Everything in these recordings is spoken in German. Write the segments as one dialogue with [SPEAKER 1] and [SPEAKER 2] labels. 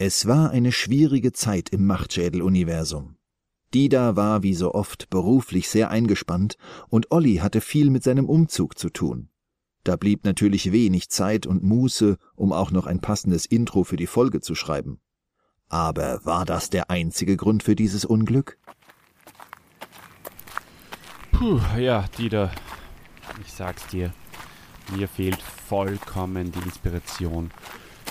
[SPEAKER 1] Es war eine schwierige Zeit im Machtschädel-Universum. Dida war wie so oft beruflich sehr eingespannt und Olli hatte viel mit seinem Umzug zu tun. Da blieb natürlich wenig Zeit und Muße, um auch noch ein passendes Intro für die Folge zu schreiben. Aber war das der einzige Grund für dieses Unglück?
[SPEAKER 2] Puh, ja, Dieter, ich sag's dir, mir fehlt vollkommen die Inspiration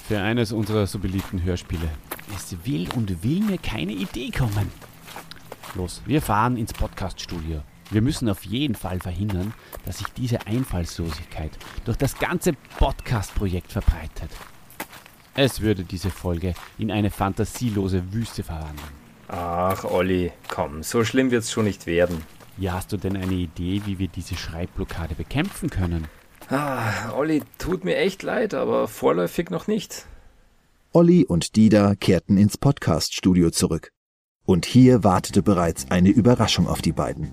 [SPEAKER 2] für eines unserer so beliebten Hörspiele. Es will und will mir keine Idee kommen. Los, wir fahren ins Podcaststudio. Wir müssen auf jeden Fall verhindern, dass sich diese Einfallslosigkeit durch das ganze Podcast-Projekt verbreitet. Es würde diese Folge in eine fantasielose Wüste verwandeln.
[SPEAKER 3] Ach, Olli, komm, so schlimm wird's schon nicht werden.
[SPEAKER 2] Ja, hast du denn eine Idee, wie wir diese Schreibblockade bekämpfen können?
[SPEAKER 3] Ah, Olli, tut mir echt leid, aber vorläufig noch nicht.
[SPEAKER 1] Olli und Dida kehrten ins Podcaststudio zurück. Und hier wartete bereits eine Überraschung auf die beiden.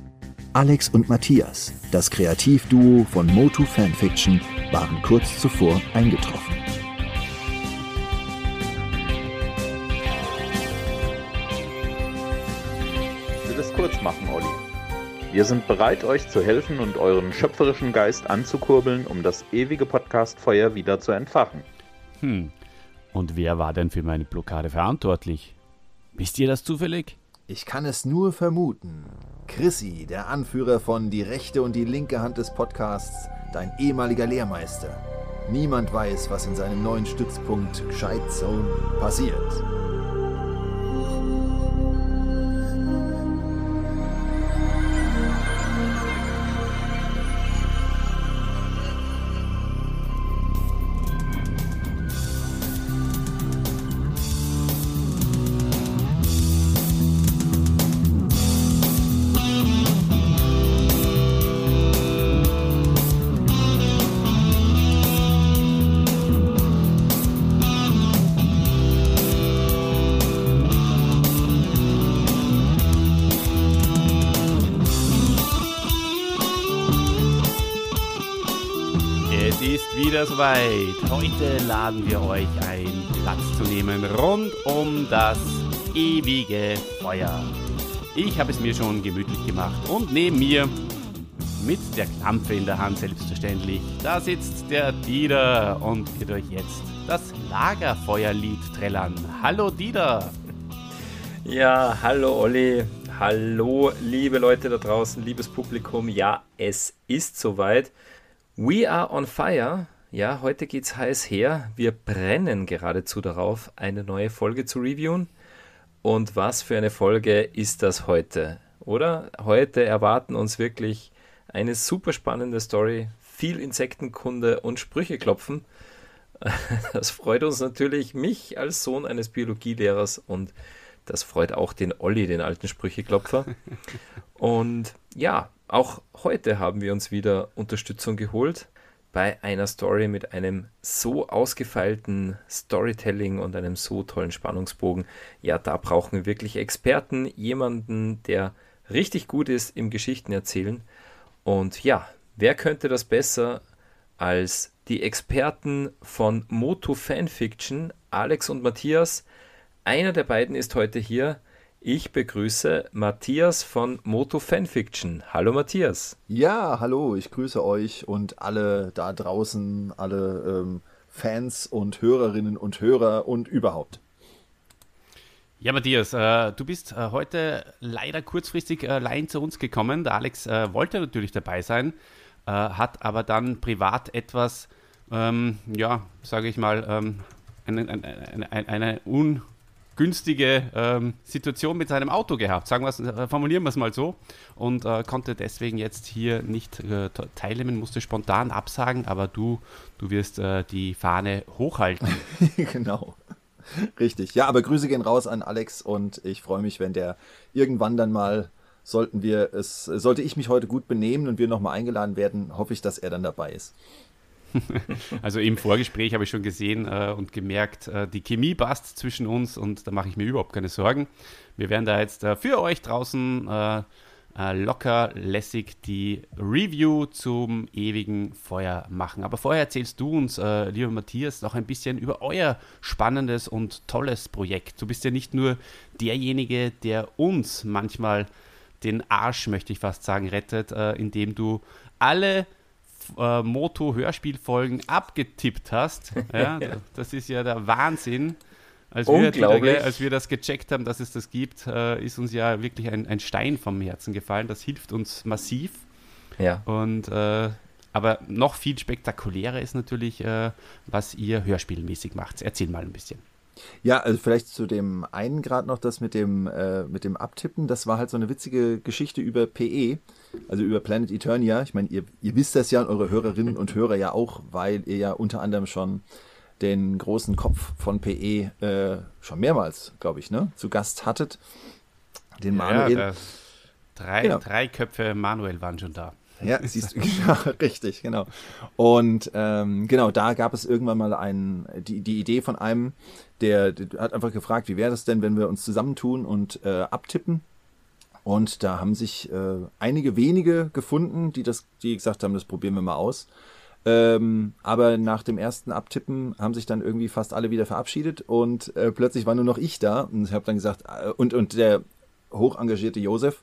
[SPEAKER 1] Alex und Matthias, das Kreativduo von Motu Fanfiction, waren kurz zuvor eingetroffen.
[SPEAKER 4] Ich will es kurz machen, Olli. Wir sind bereit, euch zu helfen und euren schöpferischen Geist anzukurbeln, um das ewige Podcastfeuer wieder zu entfachen.
[SPEAKER 2] Hm, und wer war denn für meine Blockade verantwortlich? Wisst ihr das zufällig?
[SPEAKER 1] Ich kann es nur vermuten. Chrissy, der Anführer von Die rechte und die linke Hand des Podcasts, dein ehemaliger Lehrmeister. Niemand weiß, was in seinem neuen Stützpunkt Gescheit Zone passiert.
[SPEAKER 2] Soweit. Heute laden wir euch ein, Platz zu nehmen rund um das ewige Feuer. Ich habe es mir schon gemütlich gemacht und neben mir mit der Klampe in der Hand selbstverständlich, da sitzt der Dieter und wird euch jetzt das Lagerfeuerlied trällern. Hallo Dieter!
[SPEAKER 3] Ja, hallo Olli, hallo liebe Leute da draußen, liebes Publikum. Ja, es ist soweit. We are on fire. Ja, heute geht's heiß her. Wir brennen geradezu darauf, eine neue Folge zu reviewen. Und was für eine Folge ist das heute? Oder? Heute erwarten uns wirklich eine super spannende Story, viel Insektenkunde und Sprüche klopfen. Das freut uns natürlich, mich als Sohn eines Biologielehrers und das freut auch den Olli, den alten Sprücheklopfer. Und ja, auch heute haben wir uns wieder Unterstützung geholt bei einer Story mit einem so ausgefeilten Storytelling und einem so tollen Spannungsbogen. Ja, da brauchen wir wirklich Experten, jemanden, der richtig gut ist im Geschichten erzählen. Und ja, wer könnte das besser als die Experten von Moto Fanfiction, Alex und Matthias? Einer der beiden ist heute hier. Ich begrüße Matthias von Moto Fanfiction. Hallo Matthias.
[SPEAKER 1] Ja, hallo, ich grüße euch und alle da draußen, alle ähm, Fans und Hörerinnen und Hörer und überhaupt.
[SPEAKER 2] Ja, Matthias, äh, du bist äh, heute leider kurzfristig äh, allein zu uns gekommen. Der Alex äh, wollte natürlich dabei sein, äh, hat aber dann privat etwas, ähm, ja, sage ich mal, ähm, eine, eine, eine, eine ungünstige ähm, Situation mit seinem Auto gehabt, sagen wir's, äh, formulieren wir es mal so, und konnte deswegen jetzt hier nicht teilnehmen, musste spontan absagen, aber du, du wirst die Fahne hochhalten.
[SPEAKER 1] genau. Richtig. Ja, aber Grüße gehen raus an Alex und ich freue mich, wenn der irgendwann dann mal, sollten wir es, sollte ich mich heute gut benehmen und wir nochmal eingeladen werden, hoffe ich, dass er dann dabei ist.
[SPEAKER 2] Also im Vorgespräch habe ich schon gesehen äh, und gemerkt, äh, die Chemie passt zwischen uns und da mache ich mir überhaupt keine Sorgen. Wir werden da jetzt äh, für euch draußen äh, äh, locker lässig die Review zum ewigen Feuer machen. Aber vorher erzählst du uns, äh, lieber Matthias, noch ein bisschen über euer spannendes und tolles Projekt. Du bist ja nicht nur derjenige, der uns manchmal den Arsch, möchte ich fast sagen, rettet, indem du alle äh, Moto-Hörspielfolgen abgetippt hast. Ja, das ist ja der Wahnsinn. Als wir, wieder, als wir das gecheckt haben, dass es das gibt, äh, ist uns ja wirklich ein, ein Stein vom Herzen gefallen. Das hilft uns massiv.
[SPEAKER 3] Ja.
[SPEAKER 2] Und äh, aber noch viel spektakulärer ist natürlich, äh, was ihr hörspielmäßig macht. Erzähl mal ein bisschen.
[SPEAKER 1] Ja, also vielleicht zu dem einen Grad noch das mit dem, äh, mit dem Abtippen. Das war halt so eine witzige Geschichte über PE, also über Planet Eternia. Ich meine, ihr, ihr wisst das ja und eure Hörerinnen und Hörer ja auch, weil ihr ja unter anderem schon den großen Kopf von PE äh, schon mehrmals, glaube ich, ne, zu Gast hattet. Den Manuel. Ja,
[SPEAKER 2] drei, genau. drei Köpfe Manuel waren schon da.
[SPEAKER 1] Ja, siehst du, genau, richtig, genau. Und ähm, genau, da gab es irgendwann mal ein, die, die Idee von einem, der, der hat einfach gefragt, wie wäre das denn, wenn wir uns zusammentun und äh, abtippen? Und da haben sich äh, einige wenige gefunden, die das, die gesagt haben, das probieren wir mal aus. Ähm, aber nach dem ersten Abtippen haben sich dann irgendwie fast alle wieder verabschiedet und äh, plötzlich war nur noch ich da und ich habe dann gesagt, äh, und, und der hoch engagierte Josef,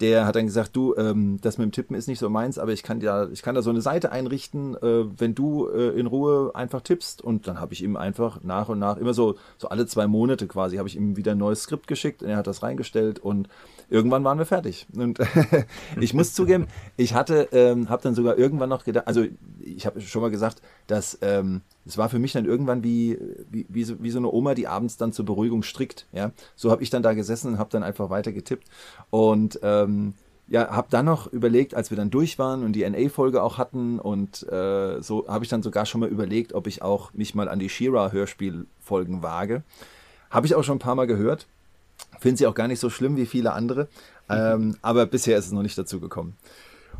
[SPEAKER 1] der hat dann gesagt, du, ähm, das mit dem Tippen ist nicht so meins, aber ich kann ja, ich kann da so eine Seite einrichten, äh, wenn du äh, in Ruhe einfach tippst. Und dann habe ich ihm einfach nach und nach, immer so, so alle zwei Monate quasi, habe ich ihm wieder ein neues Skript geschickt und er hat das reingestellt und irgendwann waren wir fertig. Und ich muss zugeben, ich hatte, ähm, habe dann sogar irgendwann noch gedacht, also ich habe schon mal gesagt, dass ähm, es war für mich dann irgendwann wie, wie, wie, so, wie so eine Oma, die abends dann zur Beruhigung strickt. Ja, so habe ich dann da gesessen und habe dann einfach weiter getippt und ähm, ja, habe dann noch überlegt, als wir dann durch waren und die NA-Folge auch hatten und äh, so habe ich dann sogar schon mal überlegt, ob ich auch mich mal an die Shira-Hörspielfolgen wage. Habe ich auch schon ein paar Mal gehört. Finde sie auch gar nicht so schlimm wie viele andere, ähm, aber bisher ist es noch nicht dazu gekommen.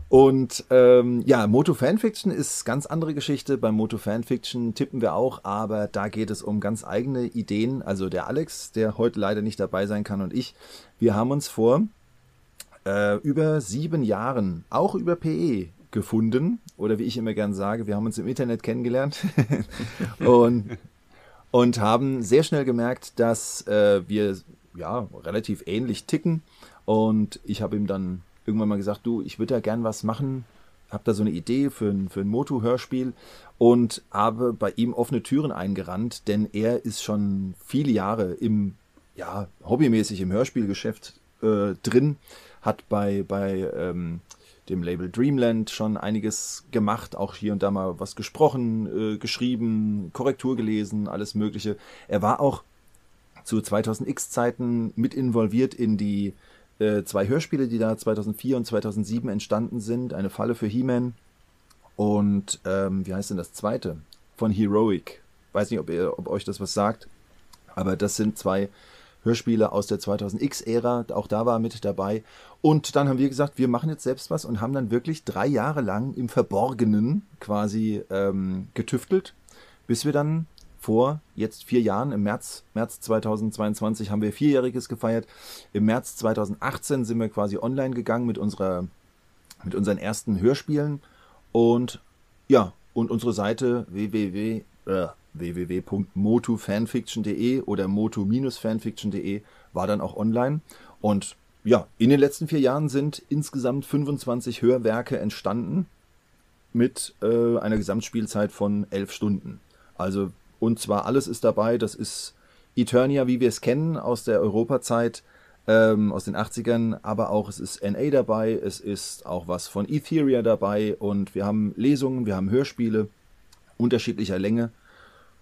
[SPEAKER 1] Und ähm, ja, Moto Fanfiction ist ganz andere Geschichte. Beim Moto Fanfiction tippen wir auch, aber da geht es um ganz eigene Ideen. Also der Alex, der heute leider nicht dabei sein kann, und ich, wir haben uns vor äh, über sieben Jahren auch über PE gefunden. Oder wie ich immer gern sage, wir haben uns im Internet kennengelernt und, und haben sehr schnell gemerkt, dass äh, wir ja relativ ähnlich ticken. Und ich habe ihm dann irgendwann mal gesagt, du, ich würde da gern was machen, habe da so eine Idee für ein, für ein Moto-Hörspiel und habe bei ihm offene Türen eingerannt, denn er ist schon viele Jahre im, ja, hobbymäßig im Hörspielgeschäft äh, drin, hat bei, bei ähm, dem Label Dreamland schon einiges gemacht, auch hier und da mal was gesprochen, äh, geschrieben, Korrektur gelesen, alles Mögliche. Er war auch zu 2000X-Zeiten mit involviert in die äh, zwei Hörspiele, die da 2004 und 2007 entstanden sind. Eine Falle für He-Man und ähm, wie heißt denn das zweite? Von Heroic. Weiß nicht, ob, ihr, ob euch das was sagt, aber das sind zwei Hörspiele aus der 2000X-Ära. Auch da war er mit dabei. Und dann haben wir gesagt, wir machen jetzt selbst was und haben dann wirklich drei Jahre lang im Verborgenen quasi ähm, getüftelt, bis wir dann vor jetzt vier Jahren, im März, März 2022 haben wir vierjähriges gefeiert. Im März 2018 sind wir quasi online gegangen mit unserer, mit unseren ersten Hörspielen und ja, und unsere Seite www, äh, www.motufanfiction.de oder motu-fanfiction.de war dann auch online und ja, in den letzten vier Jahren sind insgesamt 25 Hörwerke entstanden mit äh, einer Gesamtspielzeit von elf Stunden. Also und zwar alles ist dabei. Das ist Eternia, wie wir es kennen aus der Europazeit, ähm, aus den 80ern. Aber auch es ist NA dabei. Es ist auch was von Etheria dabei. Und wir haben Lesungen, wir haben Hörspiele unterschiedlicher Länge.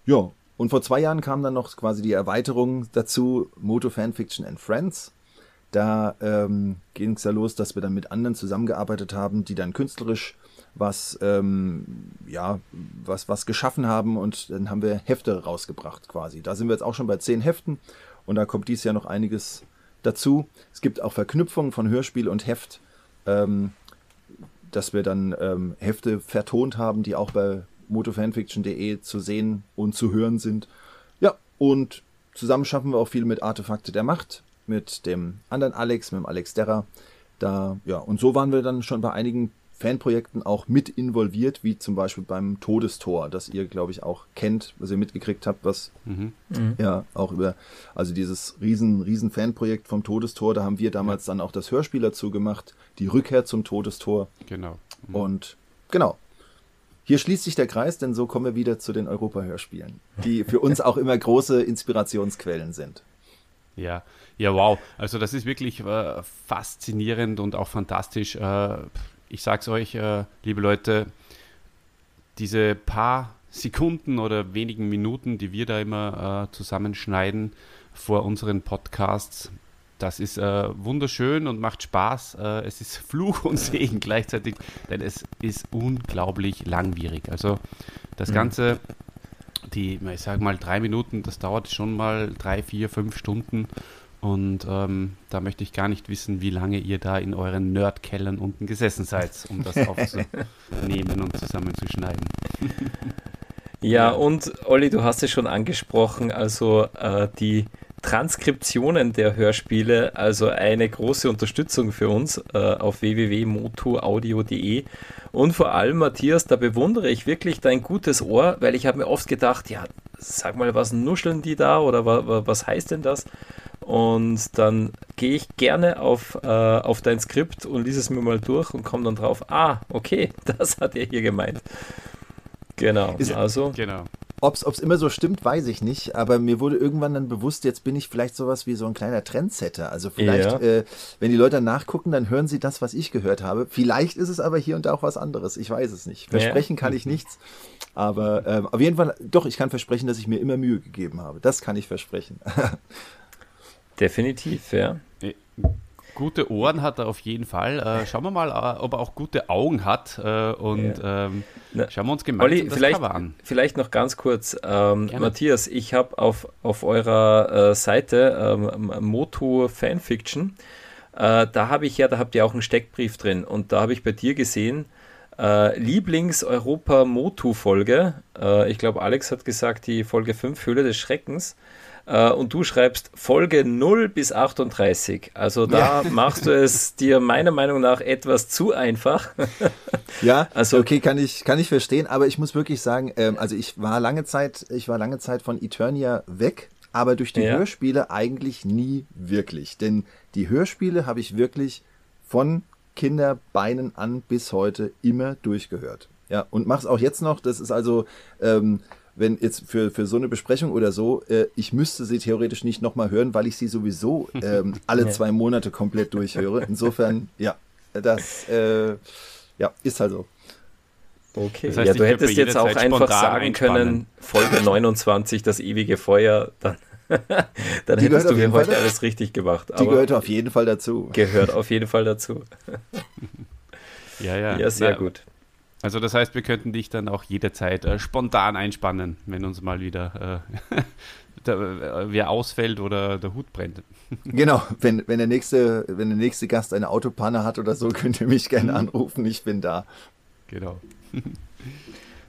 [SPEAKER 1] Ja, und vor zwei Jahren kam dann noch quasi die Erweiterung dazu, Moto Fanfiction and Friends. Da ähm, ging es ja los, dass wir dann mit anderen zusammengearbeitet haben, die dann künstlerisch was, ähm, ja, was, was geschaffen haben und dann haben wir Hefte rausgebracht quasi. Da sind wir jetzt auch schon bei zehn Heften und da kommt dies Jahr noch einiges dazu. Es gibt auch Verknüpfungen von Hörspiel und Heft, ähm, dass wir dann ähm, Hefte vertont haben, die auch bei motofanfiction.de zu sehen und zu hören sind. Ja, und zusammen schaffen wir auch viel mit Artefakte der Macht, mit dem anderen Alex, mit dem Alex Derrer Da, ja, und so waren wir dann schon bei einigen Fanprojekten auch mit involviert, wie zum Beispiel beim Todestor, das ihr, glaube ich, auch kennt, was ihr mitgekriegt habt, was mhm. ja auch über, also dieses riesen, riesen Fanprojekt vom Todestor, da haben wir damals ja. dann auch das Hörspiel dazu gemacht, die Rückkehr zum Todestor.
[SPEAKER 2] Genau.
[SPEAKER 1] Mhm. Und genau. Hier schließt sich der Kreis, denn so kommen wir wieder zu den Europa-Hörspielen, die für uns auch immer große Inspirationsquellen sind.
[SPEAKER 2] Ja, ja, wow. Also das ist wirklich äh, faszinierend und auch fantastisch. Äh, ich sag's euch, äh, liebe Leute, diese paar Sekunden oder wenigen Minuten, die wir da immer äh, zusammenschneiden vor unseren Podcasts, das ist äh, wunderschön und macht Spaß. Äh, es ist Fluch und Segen gleichzeitig, denn es ist unglaublich langwierig. Also das mhm. Ganze, die, ich sag mal, drei Minuten, das dauert schon mal drei, vier, fünf Stunden. Und ähm, da möchte ich gar nicht wissen, wie lange ihr da in euren Nerdkellern unten gesessen seid, um das aufzunehmen und zusammenzuschneiden.
[SPEAKER 3] Ja, und Olli, du hast es schon angesprochen, also äh, die Transkriptionen der Hörspiele, also eine große Unterstützung für uns äh, auf www.motoaudio.de. Und vor allem, Matthias, da bewundere ich wirklich dein gutes Ohr, weil ich habe mir oft gedacht, ja, sag mal, was nuscheln die da oder wa, was heißt denn das? Und dann gehe ich gerne auf, äh, auf dein Skript und lese es mir mal durch und komme dann drauf, ah, okay, das hat er hier gemeint. Genau,
[SPEAKER 1] Ist, also. Genau. Ob es immer so stimmt, weiß ich nicht, aber mir wurde irgendwann dann bewusst, jetzt bin ich vielleicht sowas wie so ein kleiner Trendsetter. Also vielleicht, ja. äh, wenn die Leute nachgucken, dann hören sie das, was ich gehört habe. Vielleicht ist es aber hier und da auch was anderes. Ich weiß es nicht. Versprechen ja. kann ich nichts. Aber ähm, auf jeden Fall, doch, ich kann versprechen, dass ich mir immer Mühe gegeben habe. Das kann ich versprechen.
[SPEAKER 3] Definitiv, ja.
[SPEAKER 2] Gute Ohren hat er auf jeden Fall. Äh, schauen wir mal, äh, ob er auch gute Augen hat. Äh, und ja. ähm, schauen wir uns gemeinsam Olli,
[SPEAKER 3] das vielleicht, Cover an. Vielleicht noch ganz kurz. Ähm, Matthias, ich habe auf, auf eurer äh, Seite ähm, Moto Fanfiction, äh, da habe ich ja, da habt ihr auch einen Steckbrief drin. Und da habe ich bei dir gesehen, äh, Lieblings-Europa-Motu-Folge. ich glaube, Alex hat gesagt, die Folge 5, Höhle des Schreckens. Äh, und du schreibst Folge 0 bis 38. Also da ja. machst du es dir meiner Meinung nach etwas zu einfach.
[SPEAKER 1] ja, also okay, kann ich, kann ich verstehen, aber ich muss wirklich sagen, ähm, also ich war lange Zeit, ich war lange Zeit von Eternia weg, aber durch die ja. Hörspiele eigentlich nie wirklich. Denn die Hörspiele habe ich wirklich von Kinderbeinen an bis heute immer durchgehört. Ja, und mach's auch jetzt noch. Das ist also ähm, wenn jetzt für, für so eine Besprechung oder so, äh, ich müsste sie theoretisch nicht nochmal hören, weil ich sie sowieso ähm, alle zwei Monate komplett durchhöre. Insofern, ja, das äh, ja, ist halt so.
[SPEAKER 3] Okay, das heißt, ja, du hättest jetzt auch einfach sagen einspannen. können, Folge 29, das ewige Feuer, dann, dann hättest du heute Fall alles richtig gemacht.
[SPEAKER 1] Die gehört auf jeden Fall dazu.
[SPEAKER 3] Gehört auf jeden Fall dazu.
[SPEAKER 2] ja, ja.
[SPEAKER 3] Ja, sehr ja. gut.
[SPEAKER 2] Also das heißt, wir könnten dich dann auch jederzeit äh, spontan einspannen, wenn uns mal wieder äh, der, äh, wer ausfällt oder der Hut brennt.
[SPEAKER 1] Genau, wenn, wenn, der nächste, wenn der nächste Gast eine Autopanne hat oder so, könnt ihr mich gerne anrufen, ich bin da.
[SPEAKER 2] Genau.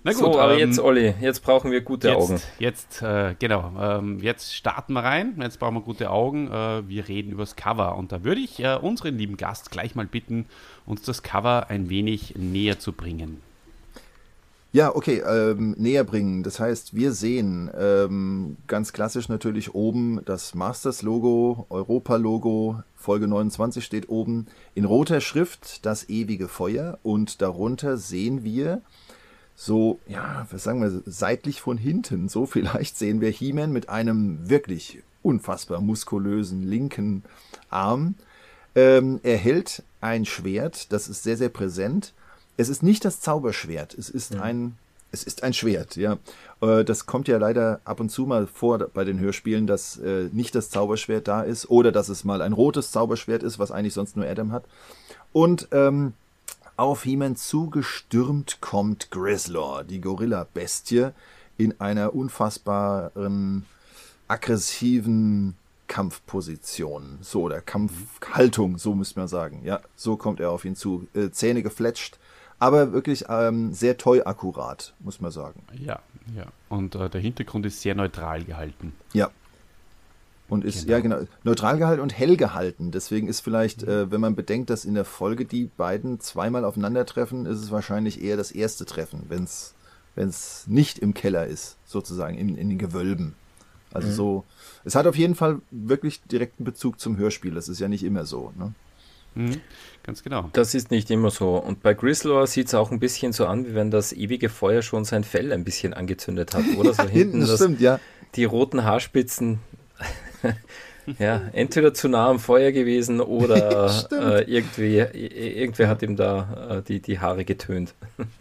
[SPEAKER 3] Na gut, so, aber ähm, jetzt, Olli, jetzt brauchen wir gute
[SPEAKER 2] jetzt,
[SPEAKER 3] Augen.
[SPEAKER 2] Jetzt, äh, genau, ähm, jetzt starten wir rein. Jetzt brauchen wir gute Augen. Äh, wir reden über das Cover. Und da würde ich äh, unseren lieben Gast gleich mal bitten, uns das Cover ein wenig näher zu bringen.
[SPEAKER 1] Ja, okay, ähm, näher bringen. Das heißt, wir sehen ähm, ganz klassisch natürlich oben das Masters-Logo, Europa-Logo, Folge 29 steht oben in roter Schrift das ewige Feuer und darunter sehen wir so, ja, was sagen wir, seitlich von hinten, so vielleicht sehen wir He-Man mit einem wirklich unfassbar muskulösen linken Arm. Ähm, er hält ein Schwert, das ist sehr, sehr präsent. Es ist nicht das Zauberschwert, es ist ja. ein es ist ein Schwert, ja. Äh, das kommt ja leider ab und zu mal vor bei den Hörspielen, dass äh, nicht das Zauberschwert da ist oder dass es mal ein rotes Zauberschwert ist, was eigentlich sonst nur Adam hat. Und ähm, auf He-Man zugestürmt kommt Grislaw, die Gorilla-Bestie, in einer unfassbaren, aggressiven Kampfposition. So, oder Kampfhaltung, so müsste man sagen. Ja, so kommt er auf ihn zu. Äh, Zähne gefletscht, aber wirklich ähm, sehr toll akkurat, muss man sagen.
[SPEAKER 2] Ja, ja. Und äh, der Hintergrund ist sehr neutral gehalten.
[SPEAKER 1] Ja. Und ist, genau. ja genau, neutral gehalten und hell gehalten. Deswegen ist vielleicht, mhm. äh, wenn man bedenkt, dass in der Folge die beiden zweimal aufeinandertreffen, ist es wahrscheinlich eher das erste Treffen, wenn es nicht im Keller ist, sozusagen, in, in den Gewölben. Also mhm. so, es hat auf jeden Fall wirklich direkten Bezug zum Hörspiel. Das ist ja nicht immer so. Ne?
[SPEAKER 3] Mhm, ganz genau. Das ist nicht immer so. Und bei Grislaw sieht es auch ein bisschen so an, wie wenn das ewige Feuer schon sein Fell ein bisschen angezündet hat, oder? So
[SPEAKER 1] ja, hinten, das, das stimmt, ja.
[SPEAKER 3] Die roten Haarspitzen ja, entweder zu nah am Feuer gewesen oder äh, irgendwie, irgendwer hat ihm da äh, die, die Haare getönt.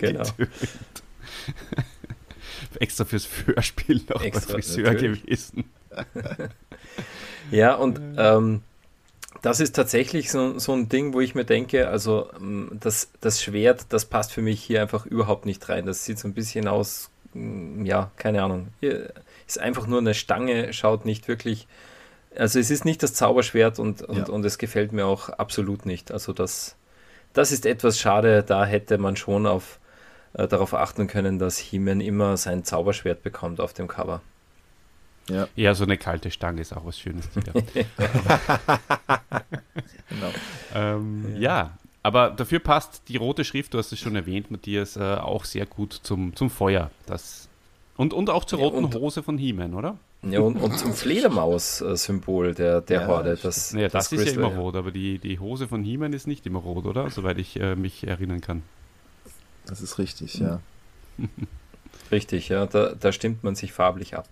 [SPEAKER 2] genau. Extra fürs Hörspiel noch Extra, Friseur natürlich. gewesen.
[SPEAKER 3] ja, und ähm, das ist tatsächlich so, so ein Ding, wo ich mir denke, also das, das Schwert, das passt für mich hier einfach überhaupt nicht rein. Das sieht so ein bisschen aus, ja, keine Ahnung. Hier, ist einfach nur eine Stange, schaut nicht wirklich. Also es ist nicht das Zauberschwert und, und, ja. und es gefällt mir auch absolut nicht. Also das, das ist etwas schade, da hätte man schon auf, äh, darauf achten können, dass He-Man immer sein Zauberschwert bekommt auf dem Cover.
[SPEAKER 2] Ja. ja, so eine kalte Stange ist auch was Schönes. genau. ähm, ja. ja. aber dafür passt die rote Schrift, du hast es schon erwähnt, Matthias, äh, auch sehr gut zum, zum Feuer. Das und, und auch zur roten ja, Hose von He-Man, oder?
[SPEAKER 3] Ja, und, und zum Fledermaus-Symbol der, der ja, Horde.
[SPEAKER 2] Das, ja, das, das ist Crystal, ja immer rot, aber die, die Hose von He-Man ist nicht immer rot, oder? Soweit ich äh, mich erinnern kann.
[SPEAKER 1] Das ist richtig, ja.
[SPEAKER 3] richtig, ja, da, da stimmt man sich farblich ab.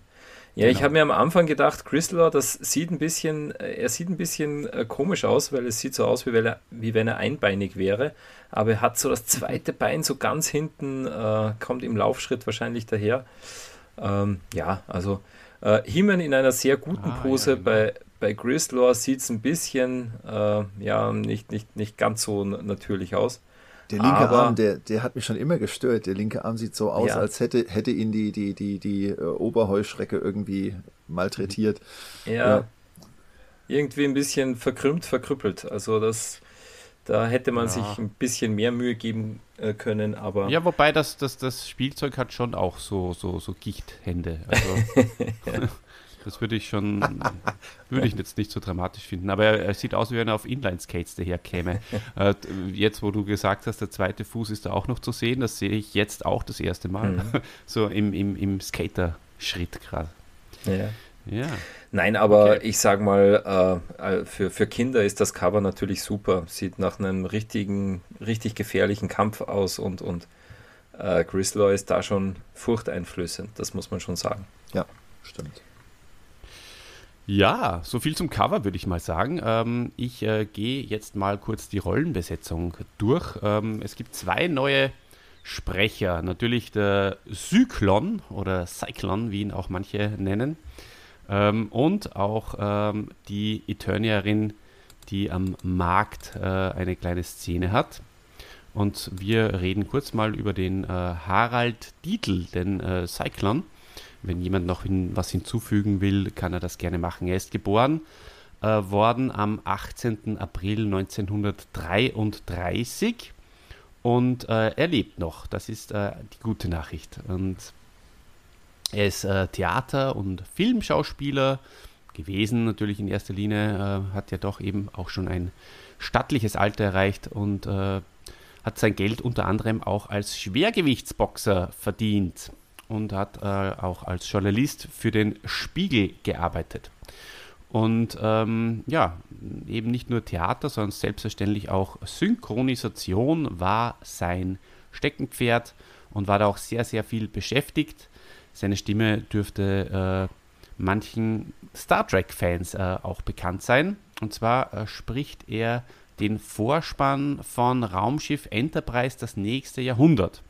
[SPEAKER 3] Ja, genau. ich habe mir am Anfang gedacht, Crystal, das sieht ein bisschen, äh, er sieht ein bisschen äh, komisch aus, weil es sieht so aus, wie wenn er, wie wenn er einbeinig wäre. Aber er hat so das zweite Bein so ganz hinten, äh, kommt im Laufschritt wahrscheinlich daher. Ähm, ja, also äh, Himen in einer sehr guten ah, Pose. Ja, genau. Bei, bei Grislaw sieht es ein bisschen, äh, ja, nicht, nicht, nicht ganz so natürlich aus.
[SPEAKER 1] Der linke Aber, Arm, der, der hat mich schon immer gestört. Der linke Arm sieht so aus, ja. als hätte, hätte ihn die, die, die, die äh, Oberheuschrecke irgendwie malträtiert.
[SPEAKER 3] Ja, ja, Irgendwie ein bisschen verkrümmt, verkrüppelt. Also das, da hätte man ja. sich ein bisschen mehr Mühe geben äh, können, aber.
[SPEAKER 2] Ja, wobei das, das, das Spielzeug hat schon auch so, so, so Gichthände. Also Das würde ich schon, würde ich jetzt nicht so dramatisch finden. Aber er, er sieht aus, wie wenn er auf Inline-Skates daherkäme. äh, jetzt, wo du gesagt hast, der zweite Fuß ist da auch noch zu sehen, das sehe ich jetzt auch das erste Mal. Mhm. so im, im, im Skater-Schritt gerade.
[SPEAKER 3] Ja. Ja. Nein, aber okay. ich sag mal, äh, für, für Kinder ist das Cover natürlich super. Sieht nach einem richtigen, richtig gefährlichen Kampf aus und, und äh, Grislaw ist da schon furchteinflößend, das muss man schon sagen.
[SPEAKER 1] Ja, stimmt.
[SPEAKER 2] Ja, so viel zum Cover würde ich mal sagen. Ähm, ich äh, gehe jetzt mal kurz die Rollenbesetzung durch. Ähm, es gibt zwei neue Sprecher. Natürlich der Cyclon oder Cyclon, wie ihn auch manche nennen. Ähm, und auch ähm, die Eternierin, die am Markt äh, eine kleine Szene hat. Und wir reden kurz mal über den äh, Harald Dietl, den äh, Cyclon wenn jemand noch hin, was hinzufügen will, kann er das gerne machen. Er ist geboren äh, worden am 18. April 1933 und äh, er lebt noch. Das ist äh, die gute Nachricht. Und er ist äh, Theater- und Filmschauspieler gewesen, natürlich in erster Linie, äh, hat ja doch eben auch schon ein stattliches Alter erreicht und äh, hat sein Geld unter anderem auch als Schwergewichtsboxer verdient und hat äh, auch als Journalist für den Spiegel gearbeitet. Und ähm, ja, eben nicht nur Theater, sondern selbstverständlich auch Synchronisation war sein Steckenpferd und war da auch sehr, sehr viel beschäftigt. Seine Stimme dürfte äh, manchen Star Trek-Fans äh, auch bekannt sein. Und zwar äh, spricht er den Vorspann von Raumschiff Enterprise das nächste Jahrhundert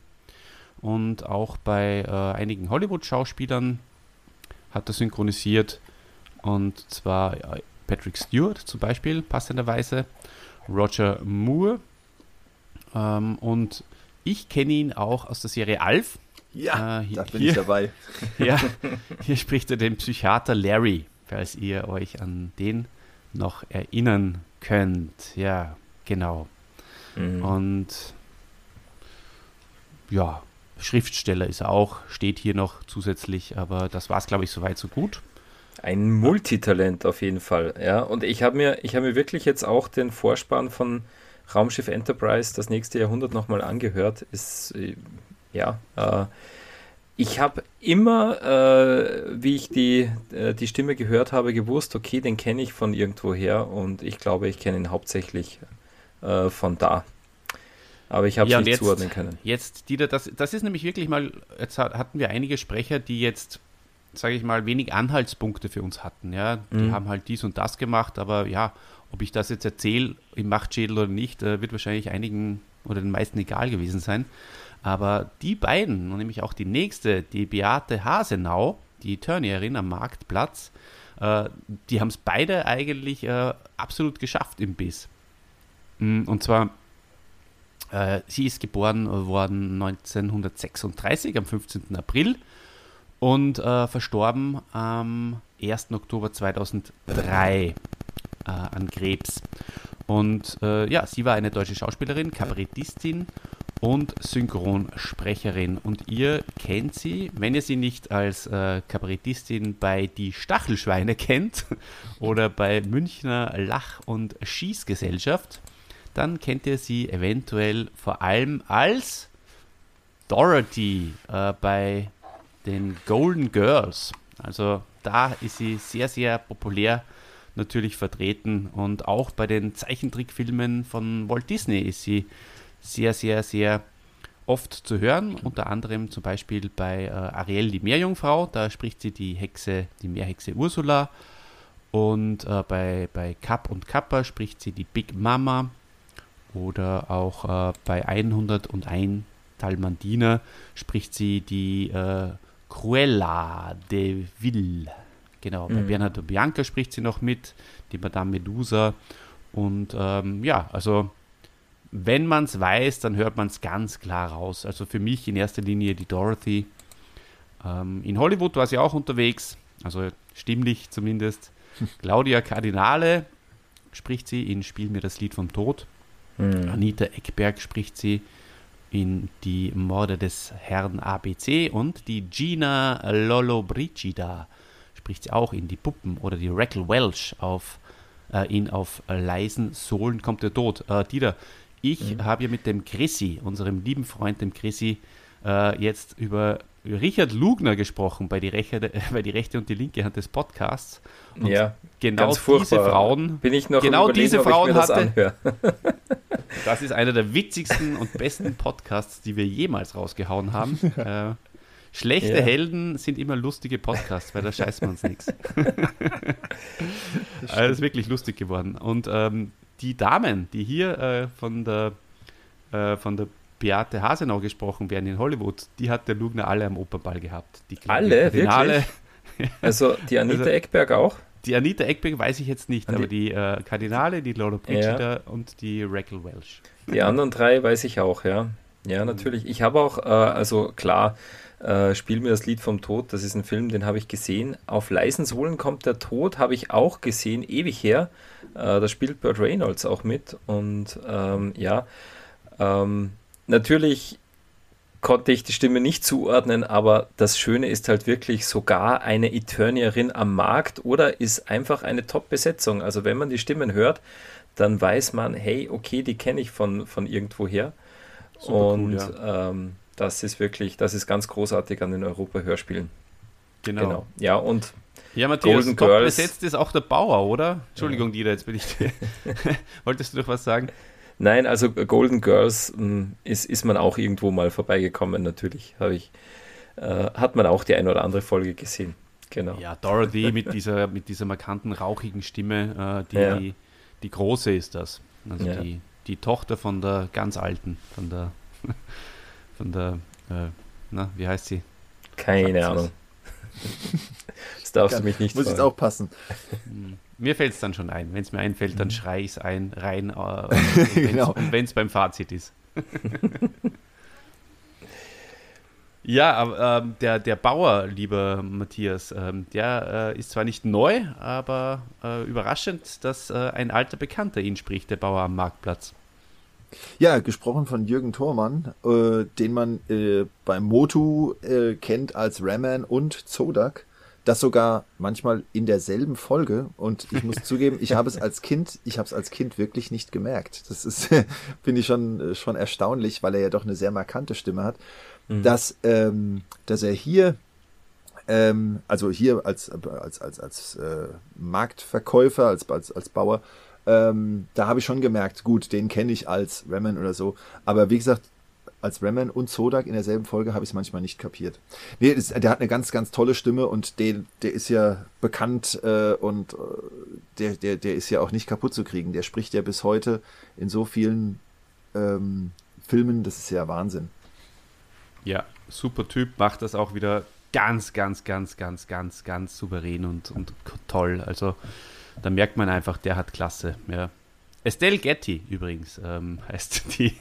[SPEAKER 2] und auch bei äh, einigen Hollywood-Schauspielern hat er synchronisiert und zwar äh, Patrick Stewart zum Beispiel, passenderweise, Roger Moore ähm, und ich kenne ihn auch aus der Serie Alf.
[SPEAKER 1] Ja, äh, hier, da bin ich dabei.
[SPEAKER 2] ja, hier spricht er den Psychiater Larry, falls ihr euch an den noch erinnern könnt. Ja, genau. Mhm. Und ja, Schriftsteller ist er auch, steht hier noch zusätzlich, aber das war es, glaube ich, soweit so gut.
[SPEAKER 3] Ein Multitalent auf jeden Fall, ja. Und ich habe mir, ich mir wirklich jetzt auch den Vorspann von Raumschiff Enterprise, das nächste Jahrhundert, nochmal angehört. Ist, äh, ja, äh, ich habe immer, äh, wie ich die, äh, die Stimme gehört habe, gewusst, okay, den kenne ich von irgendwoher und ich glaube, ich kenne ihn hauptsächlich äh, von da. Aber ich habe
[SPEAKER 2] ja,
[SPEAKER 3] es nicht
[SPEAKER 2] jetzt,
[SPEAKER 3] zuordnen können.
[SPEAKER 2] Jetzt, Dieter, das, das ist nämlich wirklich mal, jetzt hatten wir einige Sprecher, die jetzt, sage ich mal, wenig Anhaltspunkte für uns hatten. Ja, die
[SPEAKER 3] Mhm.
[SPEAKER 2] haben halt dies und das gemacht, aber ja, ob ich das jetzt erzähle im Machtschädel oder nicht, äh, wird wahrscheinlich einigen oder den meisten egal gewesen sein. Aber die beiden, und nämlich auch die nächste, die Beate Hasenau, die Turnierin am Marktplatz, äh, die haben es beide eigentlich äh, absolut geschafft im Biss. Mm, Und zwar, sie ist geboren worden 1936, am 15. April und äh, verstorben am 1. Oktober 2003 äh, an Krebs. Und äh, ja, sie war eine deutsche Schauspielerin, Kabarettistin und Synchronsprecherin. Und ihr kennt sie, wenn ihr sie nicht als äh, Kabarettistin bei Die Stachelschweine kennt oder bei Münchner Lach- und Schießgesellschaft, dann kennt ihr sie eventuell vor allem als Dorothy äh, bei den Golden Girls. Also da ist sie sehr, sehr populär natürlich vertreten und auch bei den Zeichentrickfilmen von Walt Disney ist sie sehr, sehr, sehr oft zu hören. Unter anderem zum Beispiel bei äh, Ariel die Meerjungfrau, da spricht sie die Hexe, die Meerhexe Ursula. Und äh, bei, bei Kapp und Kappa spricht sie die Big Mama. Oder auch äh, bei 101 Talmandiner spricht sie die äh, Cruella de Vil. Genau, bei
[SPEAKER 3] Mhm.
[SPEAKER 2] Bernardo Bianca spricht sie noch mit, die Madame Medusa. Und ähm, ja, also wenn man es weiß, dann hört man es ganz klar raus. Also für mich in erster Linie die Dorothy. Ähm, in Hollywood war sie auch unterwegs, also stimmlich zumindest. Claudia Cardinale spricht sie in Spiel mir das Lied vom Tod.
[SPEAKER 3] Hm.
[SPEAKER 2] Anita Eckberg spricht sie in Die Morde des Herrn ABC und die Gina Lollobrigida spricht sie auch in Die Puppen oder die Raquel Welch auf äh, in Auf leisen Sohlen kommt der Tod. Äh, Dieter, ich habe ja mit dem Chrissy, unserem lieben Freund dem Chrissy, äh, jetzt über Richard Lugner gesprochen bei die, Rechte, bei die rechte und die linke Hand des Podcasts. Und
[SPEAKER 3] Ja,
[SPEAKER 2] genau diese. Frauen
[SPEAKER 3] Bin ich noch
[SPEAKER 2] Genau diese Frauen
[SPEAKER 3] das
[SPEAKER 2] hatte-. Das ist einer der witzigsten und besten Podcasts, die wir jemals rausgehauen haben. Äh, schlechte
[SPEAKER 3] Ja.
[SPEAKER 2] Helden sind immer lustige Podcasts, weil da scheißen wir uns nichts. Also das ist wirklich lustig geworden. Und ähm, die Damen, die hier äh, von, der, äh, von der Beate Hasenau gesprochen werden in Hollywood, die hat der Lugner alle am Opernball gehabt. Die
[SPEAKER 3] Alle?
[SPEAKER 2] Kardinale,
[SPEAKER 3] Also die Anita
[SPEAKER 2] Also-
[SPEAKER 3] Eckberg auch?
[SPEAKER 2] Die Anita Eckberg weiß ich jetzt nicht,
[SPEAKER 3] die-
[SPEAKER 2] aber die äh, Kardinale, die Laura Brigida und die Raquel Welch.
[SPEAKER 3] Die anderen drei weiß ich auch, ja. Ja, natürlich. Ich habe auch, äh, also klar, äh, Spiel mir das Lied vom Tod, das ist ein Film, den habe ich gesehen. Auf leisen Sohlen kommt der Tod, habe ich auch gesehen, ewig her. Äh, da spielt Burt Reynolds auch mit. Und ähm, ja, ähm, natürlich konnte ich die Stimme nicht zuordnen, aber das Schöne ist halt wirklich sogar eine Eternierin am Markt oder ist einfach eine Top-Besetzung. Also wenn man die Stimmen hört, dann weiß man, hey, okay, die kenne ich von, von irgendwoher.
[SPEAKER 2] Super cool,
[SPEAKER 3] Und
[SPEAKER 2] ja.
[SPEAKER 3] ähm, das ist wirklich, das ist ganz großartig an den Europa-Hörspielen.
[SPEAKER 2] Genau.
[SPEAKER 3] Genau. Ja, und
[SPEAKER 2] Ja, Matthias,
[SPEAKER 3] Golden
[SPEAKER 2] top
[SPEAKER 3] Girls.
[SPEAKER 2] besetzt ist auch der Bauer, oder? Entschuldigung, Dieter, jetzt bin ich. Wolltest du noch was sagen?
[SPEAKER 3] Nein, also Golden Girls mh, ist, ist man auch irgendwo mal vorbeigekommen, natürlich. Habe ich, äh, hat man auch die eine oder andere Folge gesehen. Genau.
[SPEAKER 2] Ja, Dorothy mit dieser, mit dieser markanten, rauchigen Stimme, äh, die,
[SPEAKER 3] Ja.
[SPEAKER 2] die, die große ist das. Also
[SPEAKER 3] Ja.
[SPEAKER 2] die, die Tochter von der ganz alten, von der, von der, äh, na, wie heißt sie?
[SPEAKER 3] Keine Ahnung. Das darfst du mich nicht
[SPEAKER 1] Muss jetzt
[SPEAKER 3] fragen.
[SPEAKER 1] auch passen.
[SPEAKER 2] Mir fällt es dann schon ein. Wenn es mir einfällt, dann schrei ich es ein, rein, äh, und
[SPEAKER 1] Genau.
[SPEAKER 2] wenn es beim Fazit ist. ja, aber ähm, der, der Bauer, lieber Matthias, ähm, der äh, ist zwar nicht neu, aber äh, überraschend, dass äh, ein alter Bekannter ihn spricht, der Bauer am Marktplatz.
[SPEAKER 1] Ja, gesprochen von Jürgen Thormann, äh, den man äh, beim Motu äh, kennt als Raman und Zodak. Das sogar manchmal in derselben Folge. Und ich muss zugeben, ich habe es als Kind, ich habe es als Kind wirklich nicht gemerkt. Das ist, finde ich schon, schon erstaunlich, weil er ja doch eine sehr markante Stimme hat. Mhm. Dass, ähm, dass er hier ähm, also hier als, als, als, als äh, Marktverkäufer, als, als, als Bauer, ähm, da habe ich schon gemerkt, gut, den kenne ich als Raman oder so. Aber wie gesagt, als Raman und Zodak in derselben Folge habe ich es manchmal nicht kapiert. Nee, das, der hat eine ganz, ganz tolle Stimme und der, der ist ja bekannt äh, und äh, der, der, der ist ja auch nicht kaputt zu kriegen. Der spricht ja bis heute in so vielen ähm, Filmen, das ist ja Wahnsinn.
[SPEAKER 2] Ja, super Typ, macht das auch wieder ganz, ganz, ganz, ganz, ganz, ganz souverän und, und toll. Also da merkt man einfach, der hat Klasse. Ja. Estelle Getty übrigens ähm, heißt die,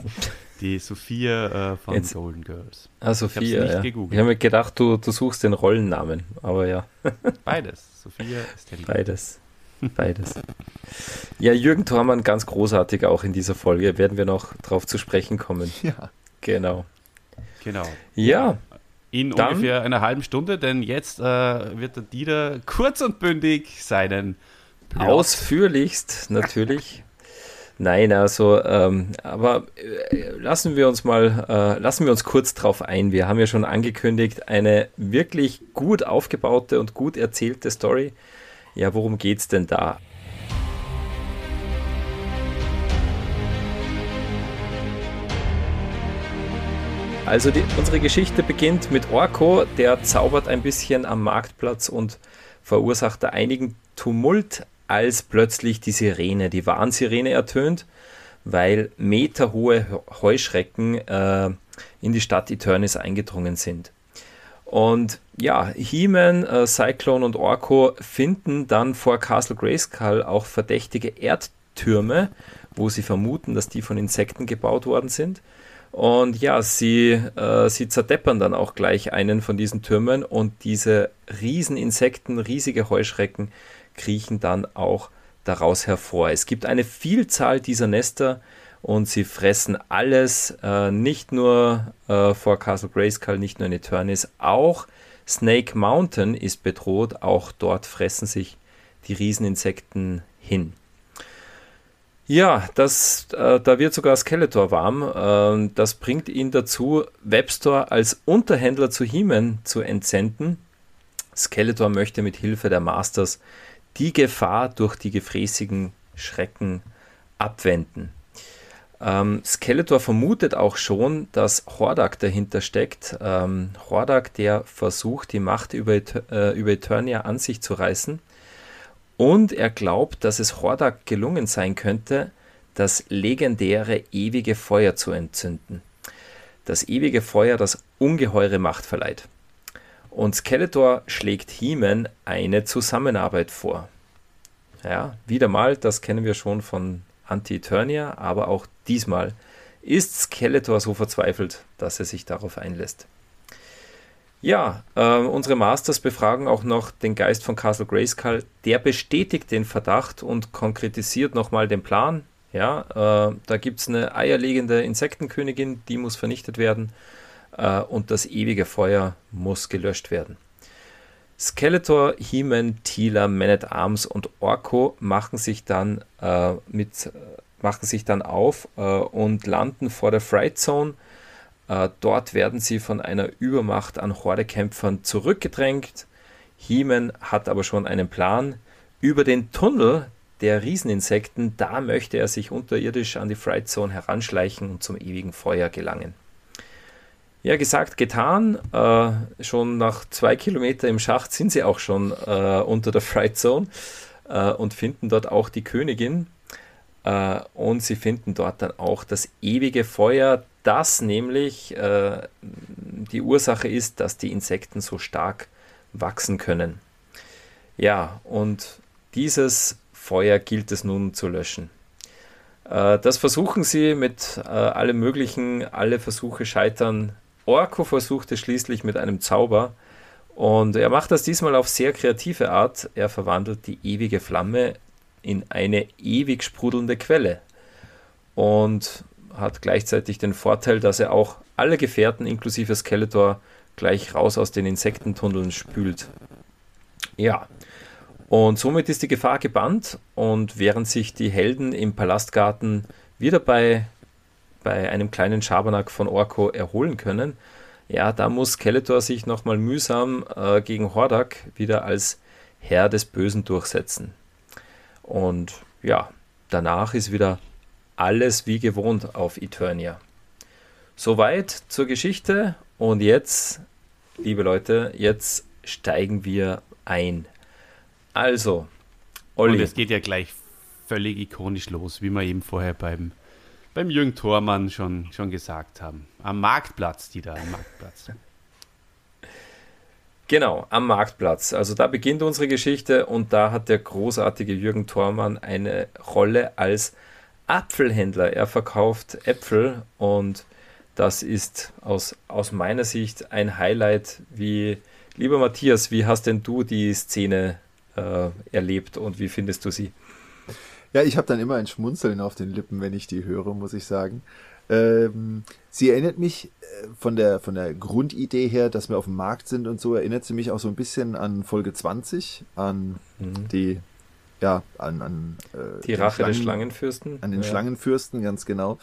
[SPEAKER 2] die Sophia äh, von Jetzt, Golden Girls.
[SPEAKER 3] Ah, Sophia, ich, ja. ich habe mir gedacht, du, du suchst den Rollennamen, aber ja.
[SPEAKER 2] Beides, Sophia,
[SPEAKER 3] Estelle Beides. Beides. Ja, Jürgen Thormann ganz großartig auch in dieser Folge. Werden wir noch drauf zu sprechen kommen.
[SPEAKER 1] Ja.
[SPEAKER 3] Genau.
[SPEAKER 2] Genau.
[SPEAKER 3] Ja.
[SPEAKER 2] In Dann, ungefähr einer halben Stunde, denn jetzt äh, wird der Dieter kurz und bündig seinen
[SPEAKER 3] Plot. Ausführlichst, natürlich. Nein, also, ähm, aber äh, lassen wir uns mal, äh, lassen wir uns kurz drauf ein. Wir haben ja schon angekündigt, eine wirklich gut aufgebaute und gut erzählte Story. Ja, worum geht's denn da? Also die, unsere Geschichte beginnt mit Orko, der zaubert ein bisschen am Marktplatz und verursacht da einigen Tumult, als plötzlich die Sirene, die Warnsirene ertönt, weil meterhohe Heuschrecken äh, in die Stadt Eternis eingedrungen sind. Und ja, He-Man, äh, Cyclone und Orko finden dann vor Castle Grayskull auch verdächtige Erdtürme, wo sie vermuten, dass die von Insekten gebaut worden sind. Und ja, sie, äh, sie zerdeppern dann auch gleich einen von diesen Türmen und diese Rieseninsekten, riesige Heuschrecken kriechen dann auch daraus hervor. Es gibt eine Vielzahl dieser Nester und sie fressen alles, äh, nicht nur äh, vor Castle Grayskull, nicht nur in Eternis, auch Snake Mountain ist bedroht, auch dort fressen sich die Rieseninsekten hin. Ja, das, äh, da wird sogar Skeletor warm. Äh, das bringt ihn dazu, Webstore als Unterhändler zu He-Man zu entsenden. Skeletor möchte mit Hilfe der Masters die Gefahr durch die gefräßigen Schrecken abwenden. Ähm, Skeletor vermutet auch schon, dass Hordak dahinter steckt. Ähm, Hordak, der versucht, die Macht über, äh, über Eternia an sich zu reißen und er glaubt, dass es Hordak gelungen sein könnte, das legendäre ewige Feuer zu entzünden. Das ewige Feuer, das ungeheure Macht verleiht. Und Skeletor schlägt He-Man eine Zusammenarbeit vor. Ja, wieder mal, das kennen wir schon von Anti-Eternia, aber auch diesmal ist Skeletor so verzweifelt, dass er sich darauf einlässt. Ja, äh, unsere Masters befragen auch noch den Geist von Castle Grayskull. Der bestätigt den Verdacht und konkretisiert nochmal den Plan. Ja, äh, da gibt es eine eierlegende Insektenkönigin, die muss vernichtet werden äh, und das ewige Feuer muss gelöscht werden. Skeletor, He-Man, Teela, Man at Arms und Orko machen sich dann äh, mit machen sich dann auf äh, und landen vor der Fright Zone äh, dort werden sie von einer Übermacht an Hordekämpfern zurückgedrängt. He-Man hat aber schon einen Plan. Über den Tunnel der Rieseninsekten, da möchte er sich unterirdisch an die Fright Zone heranschleichen und zum ewigen Feuer gelangen. Ja, gesagt, getan. Äh, schon nach zwei Kilometern im Schacht sind sie auch schon äh, unter der Fright Zone äh, und finden dort auch die Königin. Äh, und sie finden dort dann auch das ewige Feuer, das nämlich äh, die Ursache ist, dass die Insekten so stark wachsen können. Ja, und dieses Feuer gilt es nun zu löschen. Äh, das versuchen sie mit äh, allem Möglichen, alle Versuche scheitern. Orko versucht es schließlich mit einem Zauber und er macht das diesmal auf sehr kreative Art. Er verwandelt die ewige Flamme in eine ewig sprudelnde Quelle. Und hat gleichzeitig den Vorteil, dass er auch alle Gefährten inklusive Skeletor gleich raus aus den Insektentunneln spült. Ja, und somit ist die Gefahr gebannt und während sich die Helden im Palastgarten wieder bei, bei einem kleinen Schabernack von Orko erholen können, ja, da muss Skeletor sich nochmal mühsam äh, gegen Hordak wieder als Herr des Bösen durchsetzen. Und ja, danach ist wieder alles wie gewohnt auf Eternia. Soweit zur Geschichte und jetzt, liebe Leute, jetzt steigen wir ein. Also,
[SPEAKER 2] Olli. Und es geht ja gleich völlig ikonisch los, wie wir eben vorher beim, beim Jürgen Thormann schon, schon gesagt haben. Am Marktplatz, die da am Marktplatz.
[SPEAKER 3] Genau, am Marktplatz. Also da beginnt unsere Geschichte und da hat der großartige Jürgen Thormann eine Rolle als Apfelhändler. Er verkauft Äpfel und das ist aus, aus meiner Sicht ein Highlight. Wie, lieber Matthias, wie hast denn du die Szene äh, erlebt und wie findest du sie?
[SPEAKER 1] Ja, ich habe dann immer ein Schmunzeln auf den Lippen, wenn ich die höre, muss ich sagen. Ähm, sie erinnert mich äh, von der, von der Grundidee her, dass wir auf dem Markt sind und so, erinnert sie mich auch so ein bisschen an Folge 20, an mhm. die, ja, an, an
[SPEAKER 3] äh, die Rache Schlangen, des Schlangenfürsten.
[SPEAKER 1] An den ja. Schlangenfürsten, ganz genau.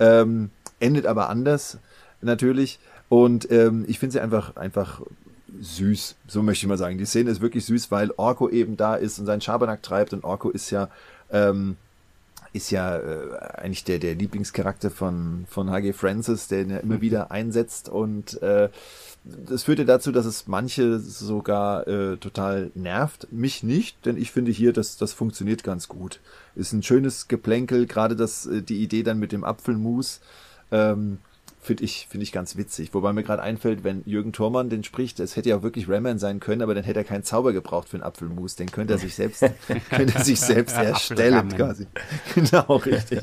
[SPEAKER 1] Ähm, endet aber anders, natürlich. Und ähm, ich finde sie einfach, einfach süß, so möchte ich mal sagen. Die Szene ist wirklich süß, weil Orko eben da ist und seinen Schabernack treibt und Orko ist ja ähm, ist ja äh, eigentlich der, der Lieblingscharakter von, von H.G. Francis, der ihn ja immer mhm. wieder einsetzt und äh, das führte dazu, dass es manche sogar äh, total nervt. Mich nicht, denn ich finde hier, dass das funktioniert ganz gut. Ist ein schönes Geplänkel, gerade das, äh, die Idee dann mit dem Apfelmus. Ähm, Finde ich, finde ich ganz witzig. Wobei mir gerade einfällt, wenn Jürgen Thormann den spricht, es hätte ja wirklich Rayman sein können, aber dann hätte er keinen Zauber gebraucht für einen Apfelmus. Den könnte er sich selbst, könnte er sich selbst erstellen quasi. Genau, richtig.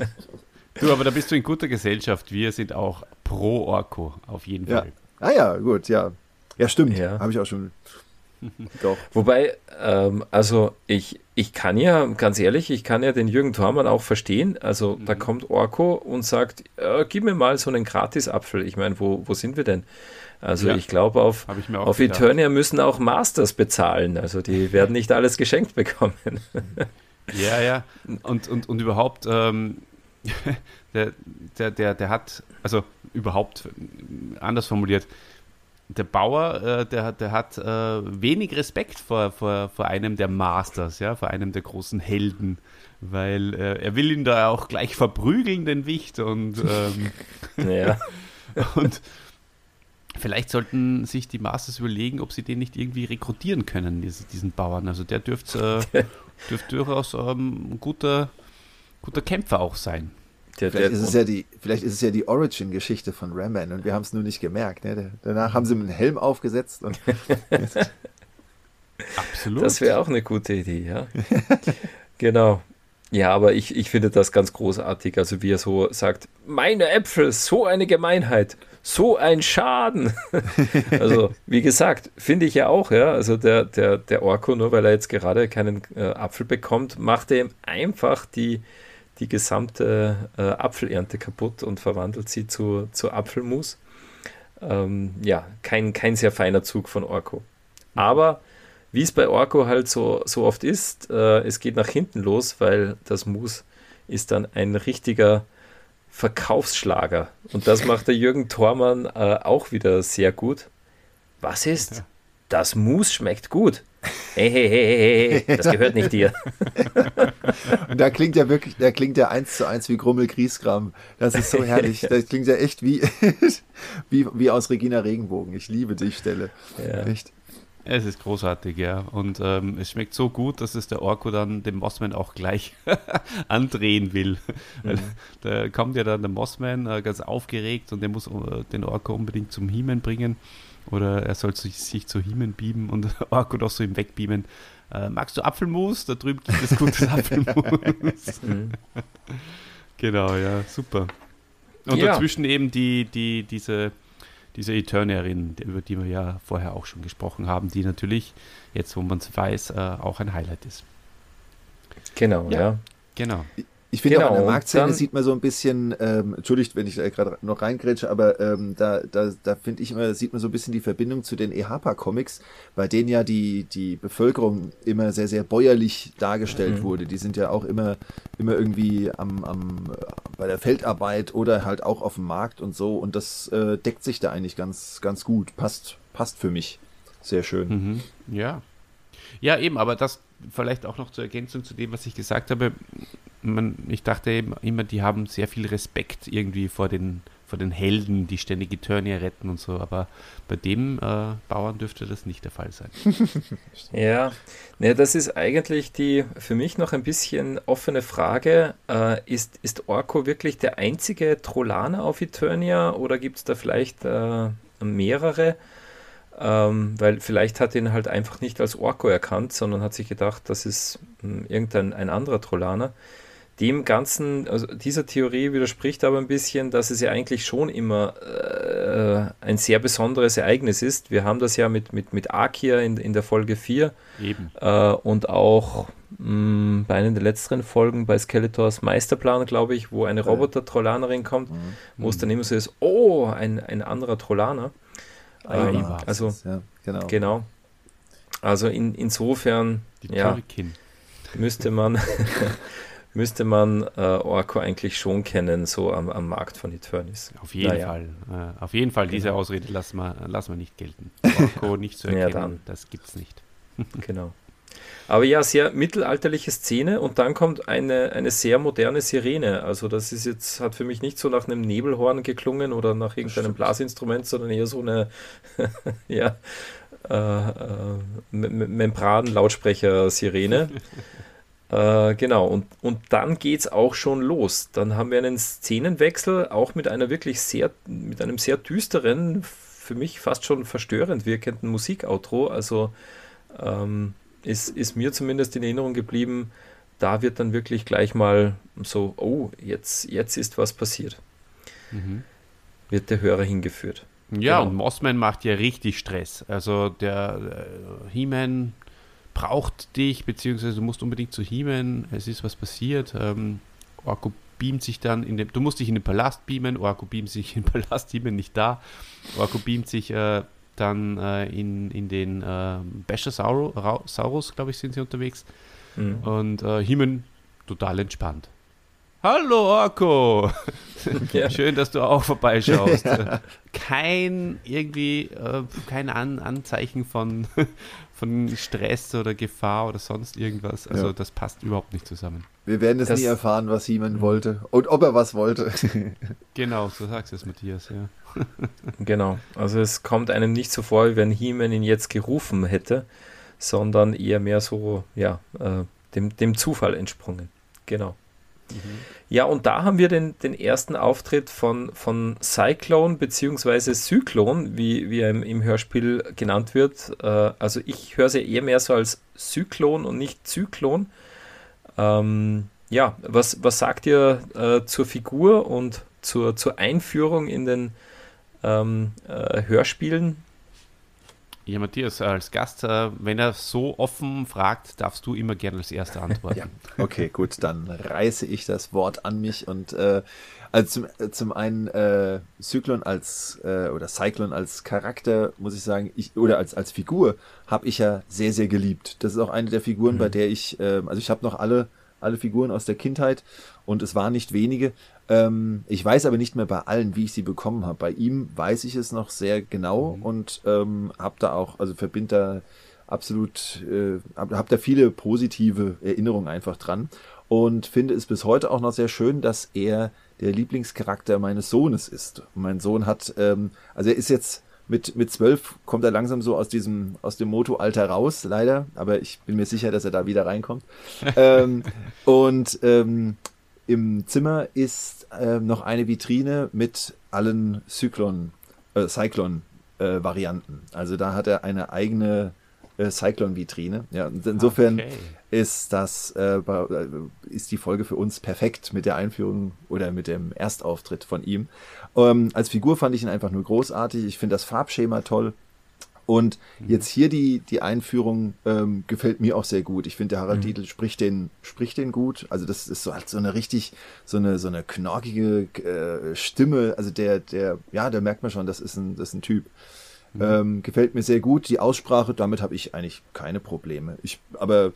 [SPEAKER 2] Du, aber da bist du in guter Gesellschaft. Wir sind auch pro Orko, auf jeden
[SPEAKER 1] Fall. Ja. Ah ja, gut, ja. Ja, stimmt. Ja. Habe ich auch schon
[SPEAKER 3] Doch. Wobei, ähm, also ich, ich kann ja, ganz ehrlich, ich kann ja den Jürgen Thormann auch verstehen. Also mhm. da kommt Orko und sagt, äh, gib mir mal so einen Gratisapfel. Ich meine, wo, wo sind wir denn? Also ja. ich glaube, auf, auf Eternia müssen auch Masters bezahlen. Also die werden nicht alles geschenkt bekommen.
[SPEAKER 2] ja, ja. Und, und, und überhaupt, ähm, der, der, der, der hat, also überhaupt anders formuliert, der Bauer, äh, der, der hat äh, wenig Respekt vor, vor, vor einem der Masters, ja, vor einem der großen Helden, weil äh, er will ihn da auch gleich verprügeln, den Wicht, und, ähm, ja. und vielleicht sollten sich die Masters überlegen, ob sie den nicht irgendwie rekrutieren können, diesen, diesen Bauern. Also der dürfte äh, dürft durchaus ähm, ein guter, guter Kämpfer auch sein.
[SPEAKER 1] Der, vielleicht, der, ist es ja die, vielleicht ist es ja die Origin-Geschichte von Ramman und wir haben es nur nicht gemerkt. Ne? Danach haben sie einen Helm aufgesetzt und
[SPEAKER 3] Absolut. Das wäre auch eine gute Idee, ja. genau. Ja, aber ich, ich finde das ganz großartig. Also wie er so sagt, meine Äpfel, so eine Gemeinheit, so ein Schaden. also wie gesagt, finde ich ja auch, ja. Also der, der, der Orko, nur weil er jetzt gerade keinen äh, Apfel bekommt, macht er ihm einfach die, die gesamte äh, Apfelernte kaputt und verwandelt sie zu, zu Apfelmus. Ähm, ja, kein, kein sehr feiner Zug von Orko. Aber wie es bei Orko halt so, so oft ist, äh, es geht nach hinten los, weil das Mus ist dann ein richtiger Verkaufsschlager. Und das macht der Jürgen Thormann äh, auch wieder sehr gut. Was ist? Das Mus schmeckt gut. Hey, hey, hey, hey, das gehört nicht dir.
[SPEAKER 1] Und da klingt ja wirklich, da klingt ja eins zu eins wie Grummel Griesgram. Das ist so herrlich. Das klingt ja echt wie, wie, wie aus Regina Regenbogen. Ich liebe die Stelle. Ja. Echt.
[SPEAKER 2] Es ist großartig, ja. Und ähm, es schmeckt so gut, dass es der Orko dann dem Mossman auch gleich andrehen will. Mhm. Da kommt ja dann der Mossman äh, ganz aufgeregt und der muss äh, den Orko unbedingt zum Hiemen bringen. Oder er soll sich, sich zu Hiemen bieben und Orko doch so ihm wegbeamen. Äh, magst du Apfelmus? Da drüben gibt es gutes Apfelmus. Mhm. genau, ja, super. Und ja. dazwischen eben die, die, diese, diese Eternierin, über die wir ja vorher auch schon gesprochen haben, die natürlich, jetzt wo man es weiß, äh, auch ein Highlight ist.
[SPEAKER 3] Genau, ja. ja.
[SPEAKER 2] Genau
[SPEAKER 1] Ich finde genau, auch an der Marktszene sieht man so ein bisschen, ähm, entschuldigt, wenn ich da gerade noch reingrätsche, aber ähm, da, da, da finde ich immer, sieht man so ein bisschen die Verbindung zu den EHPA-Comics, bei denen ja die, die Bevölkerung immer sehr, sehr bäuerlich dargestellt mhm. wurde. Die sind ja auch immer, immer irgendwie am, am, bei der Feldarbeit oder halt auch auf dem Markt und so und das äh, deckt sich da eigentlich ganz, ganz gut. Passt, passt für mich. Sehr schön.
[SPEAKER 2] Mhm. Ja. Ja, eben, aber das vielleicht auch noch zur Ergänzung zu dem, was ich gesagt habe man, ich dachte immer, die haben sehr viel Respekt irgendwie vor den, vor den Helden, die ständig Eternia retten und so, aber bei dem äh, Bauern dürfte das nicht der Fall sein.
[SPEAKER 3] ja, ne, das ist eigentlich die für mich noch ein bisschen offene Frage. Äh, ist, ist Orko wirklich der einzige Trollaner auf Eternia oder gibt es da vielleicht äh, mehrere? Ähm, weil vielleicht hat ihn halt einfach nicht als Orko erkannt, sondern hat sich gedacht, das ist mh, hm, irgendein ein anderer Trollaner dem Ganzen, also dieser Theorie widerspricht aber ein bisschen, dass es ja eigentlich schon immer äh, ein sehr besonderes Ereignis ist. Wir haben das ja mit, mit, mit Akia in, in der Folge 4 Eben. Äh, und auch mh, mm, bei einer der letzteren Folgen bei Skeletors Meisterplan, glaube ich, wo eine Roboter-Trollanerin kommt, mhm. wo es dann immer so ist, oh, ein, ein anderer Trollaner. Ähm, also, ja, genau. genau. Also in, insofern, ja, müsste man müsste man äh, Orko eigentlich schon kennen, so am, am Markt von Eternis.
[SPEAKER 2] Auf jeden naja. Fall. Äh, auf jeden Fall, diese genau. Ausrede lassen wir, lassen wir nicht gelten. Orko nicht zu erkennen, ja, dann. das gibt's nicht.
[SPEAKER 3] genau. Aber ja, sehr mittelalterliche Szene und dann kommt eine, eine sehr moderne Sirene. Also das ist jetzt, hat für mich nicht so nach einem Nebelhorn geklungen oder nach irgendeinem Blasinstrument, sondern eher so eine ja, äh, äh, Membran-Lautsprecher-Sirene. Äh, genau, und, und dann geht es auch schon los. Dann haben wir einen Szenenwechsel, auch mit einer wirklich sehr, mit einem sehr düsteren, für mich fast schon verstörend wirkenden Musikoutro. Also ähm, ist, ist mir zumindest in Erinnerung geblieben, da wird dann wirklich gleich mal so, oh, jetzt, jetzt ist was passiert. Mhm. Wird der Hörer hingeführt.
[SPEAKER 2] Ja, genau. und Mossman macht ja richtig Stress. Also der äh, He-Man braucht dich, beziehungsweise du musst unbedingt zu He-Man, es ist was passiert. Ähm, Orko beamt sich dann in dem, du musst dich in den Palast beamen, Orko beamt sich in den Palast, He-Man nicht da. Orko beamt sich äh, dann äh, in, in den äh, Bashosaurus, glaube ich, sind sie unterwegs. Mhm. Und äh, He-Man total entspannt. Hallo Orko! Ja. Schön, dass du auch vorbeischaust. Ja. Kein irgendwie, äh, kein An Anzeichen von, von Stress oder Gefahr oder sonst irgendwas. Also ja. das passt überhaupt nicht zusammen.
[SPEAKER 1] Wir werden es nie erfahren, was Simon mhm. wollte und ob er was wollte.
[SPEAKER 2] genau, so sagst du es, Matthias, ja.
[SPEAKER 3] genau, also es kommt einem nicht so vor, wie wenn He-Man ihn jetzt gerufen hätte, sondern eher mehr so, ja, äh, dem, dem Zufall entsprungen. Genau. Ja, und da haben wir den, den ersten Auftritt von, von Cyclone bzw. Zyklon, wie, wie er im, im Hörspiel genannt wird. Äh, also ich höre sie eher mehr so als Zyklon und nicht Zyklon. Ähm, ja, was, was sagt ihr äh, zur Figur und zur, zur Einführung in den ähm, äh, Hörspielen?
[SPEAKER 2] Ja, Matthias, als Gast, äh, wenn er so offen fragt, darfst du immer gerne als Erster antworten. ja,
[SPEAKER 1] okay, gut, dann reiße ich das Wort an mich und äh, also zum, äh, zum einen äh, Zyklon als äh, oder Cyclone als Charakter, muss ich sagen, ich, oder als, als Figur habe ich ja sehr, sehr geliebt. Das ist auch eine der Figuren, mhm. bei der ich, äh, also ich habe noch alle, alle Figuren aus der Kindheit und es waren nicht wenige, ähm, ich weiß aber nicht mehr bei allen, wie ich sie bekommen habe. Bei ihm weiß ich es noch sehr genau mhm. und ähm, habe da auch, also verbinde da absolut, äh, habe hab da viele positive Erinnerungen einfach dran und finde es bis heute auch noch sehr schön, dass er der Lieblingscharakter meines Sohnes ist. Und mein Sohn hat, ähm, also er ist jetzt mit, mit zwölf kommt er langsam so aus diesem, aus dem Moto-Alter raus, leider, aber ich bin mir sicher, dass er da wieder reinkommt. ähm, und ähm, im Zimmer ist äh, noch eine Vitrine mit allen Cyclon, äh, Cyclone-Varianten. Äh, also da hat er eine eigene äh, Cyclone-Vitrine. Ja, und insofern okay. ist das äh, ist die Folge für uns perfekt mit der Einführung oder mit dem Erstauftritt von ihm. Ähm, als Figur fand ich ihn einfach nur großartig. Ich finde das Farbschema toll. Und jetzt hier die, die Einführung ähm, gefällt mir auch sehr gut. Ich finde, der Harald mhm. Dietl spricht den, spricht den gut. Also das ist so halt so eine richtig, so eine, so eine knorkige äh, Stimme. Also der, der, ja, da merkt man schon, das ist ein, das ist ein Typ. Mhm. Ähm, gefällt mir sehr gut. Die Aussprache, damit habe ich eigentlich keine Probleme. Ich, aber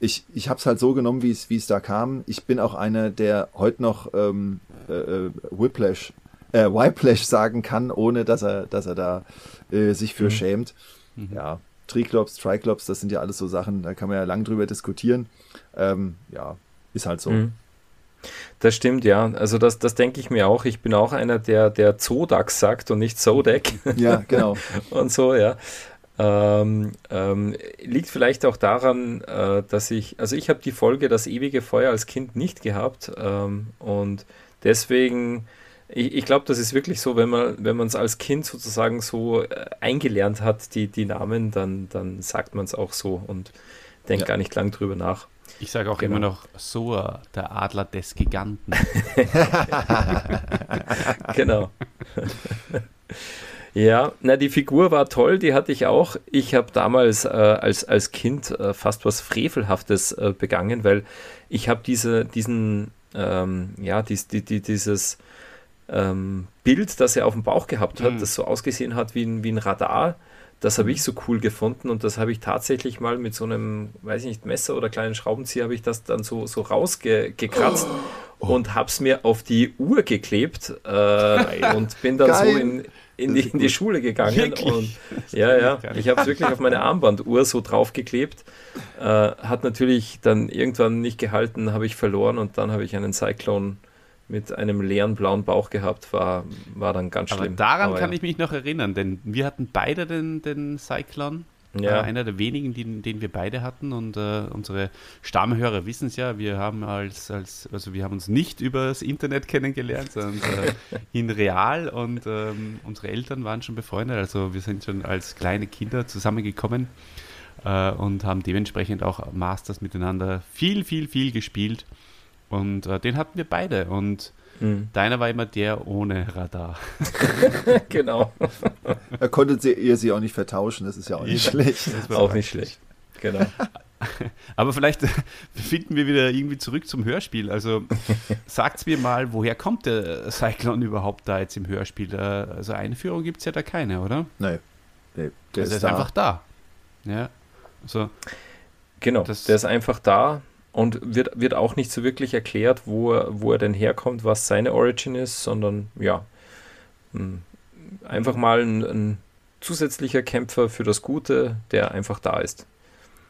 [SPEAKER 1] ich, ich habe es halt so genommen, wie es, wie es da kam. Ich bin auch einer, der heute noch ähm, äh, äh Whiplash äh, Whiplash sagen kann, ohne dass er, dass er da äh, sich für mhm. schämt. Mhm. Ja, Triklops, Triklops, das sind ja alles so Sachen, da kann man ja lang drüber diskutieren. Ähm, ja, ist halt so. Mhm.
[SPEAKER 3] Das stimmt, ja. Also das, das denke ich mir auch. Ich bin auch einer, der, der Zodax sagt und nicht Zodek.
[SPEAKER 1] Ja, genau.
[SPEAKER 3] und so, ja. Ähm, ähm, liegt vielleicht auch daran, äh, dass ich, also ich habe die Folge Das ewige Feuer als Kind nicht gehabt ähm, und deswegen ich, ich glaube, das ist wirklich so, wenn man wenn es als Kind sozusagen so äh, eingelernt hat, die, die Namen, dann, dann sagt man es auch so und denkt ja. gar nicht lang drüber nach.
[SPEAKER 2] Ich sage auch genau. immer noch Soa, der Adler des Giganten.
[SPEAKER 3] genau. Ja, na, die Figur war toll, die hatte ich auch. Ich habe damals äh, als, als Kind äh, fast was Frevelhaftes äh, begangen, weil ich habe diese, diesen, ähm, ja, dies, die, die, dieses ähm, Bild, das er auf dem Bauch gehabt hat, mhm. das so ausgesehen hat wie ein, wie ein Radar. Das habe ich so cool gefunden und das habe ich tatsächlich mal mit so einem, weiß ich nicht, Messer oder kleinen Schraubenzieher, habe ich das dann so, so rausgekratzt oh. und habe es mir auf die Uhr geklebt äh, und bin dann Geil. so in, in die, in die Schule gegangen. Wirklich? Und ja, ja, ich habe es wirklich auf meine Armbanduhr so draufgeklebt. Äh, hat natürlich dann irgendwann nicht gehalten, habe ich verloren und dann habe ich einen Cyclone mit einem leeren blauen Bauch gehabt, war, war dann ganz schlimm.
[SPEAKER 2] Aber daran Aber kann ja. ich mich noch erinnern, denn wir hatten beide den, den Cyclone. Ja. Äh, einer der wenigen, den, den wir beide hatten und äh, unsere Stammhörer wissen es ja, wir haben als, als, also wir haben uns nicht über das Internet kennengelernt, sondern äh, in real und ähm, unsere Eltern waren schon befreundet, also wir sind schon als kleine Kinder zusammengekommen äh, und haben dementsprechend auch Masters miteinander viel, viel, viel gespielt und äh, den hatten wir beide. Und mhm. deiner war immer der ohne Radar.
[SPEAKER 3] genau.
[SPEAKER 1] Da konntet ihr sie auch nicht vertauschen, das ist ja auch nicht ja, schlecht.
[SPEAKER 3] auch nicht schlecht. Genau.
[SPEAKER 2] Aber vielleicht finden wir wieder irgendwie zurück zum Hörspiel. Also sagt mir mal, woher kommt der Cyclone überhaupt da jetzt im Hörspiel? Also Einführung gibt es ja da keine, oder?
[SPEAKER 1] Nein.
[SPEAKER 2] Nee, der also ist, ist einfach da. Ja. Also,
[SPEAKER 3] genau, das, der ist einfach da und wird, wird auch nicht so wirklich erklärt, wo er, wo er denn herkommt, was seine Origin ist, sondern ja, hm, einfach mal ein, ein zusätzlicher Kämpfer für das Gute, der einfach da ist.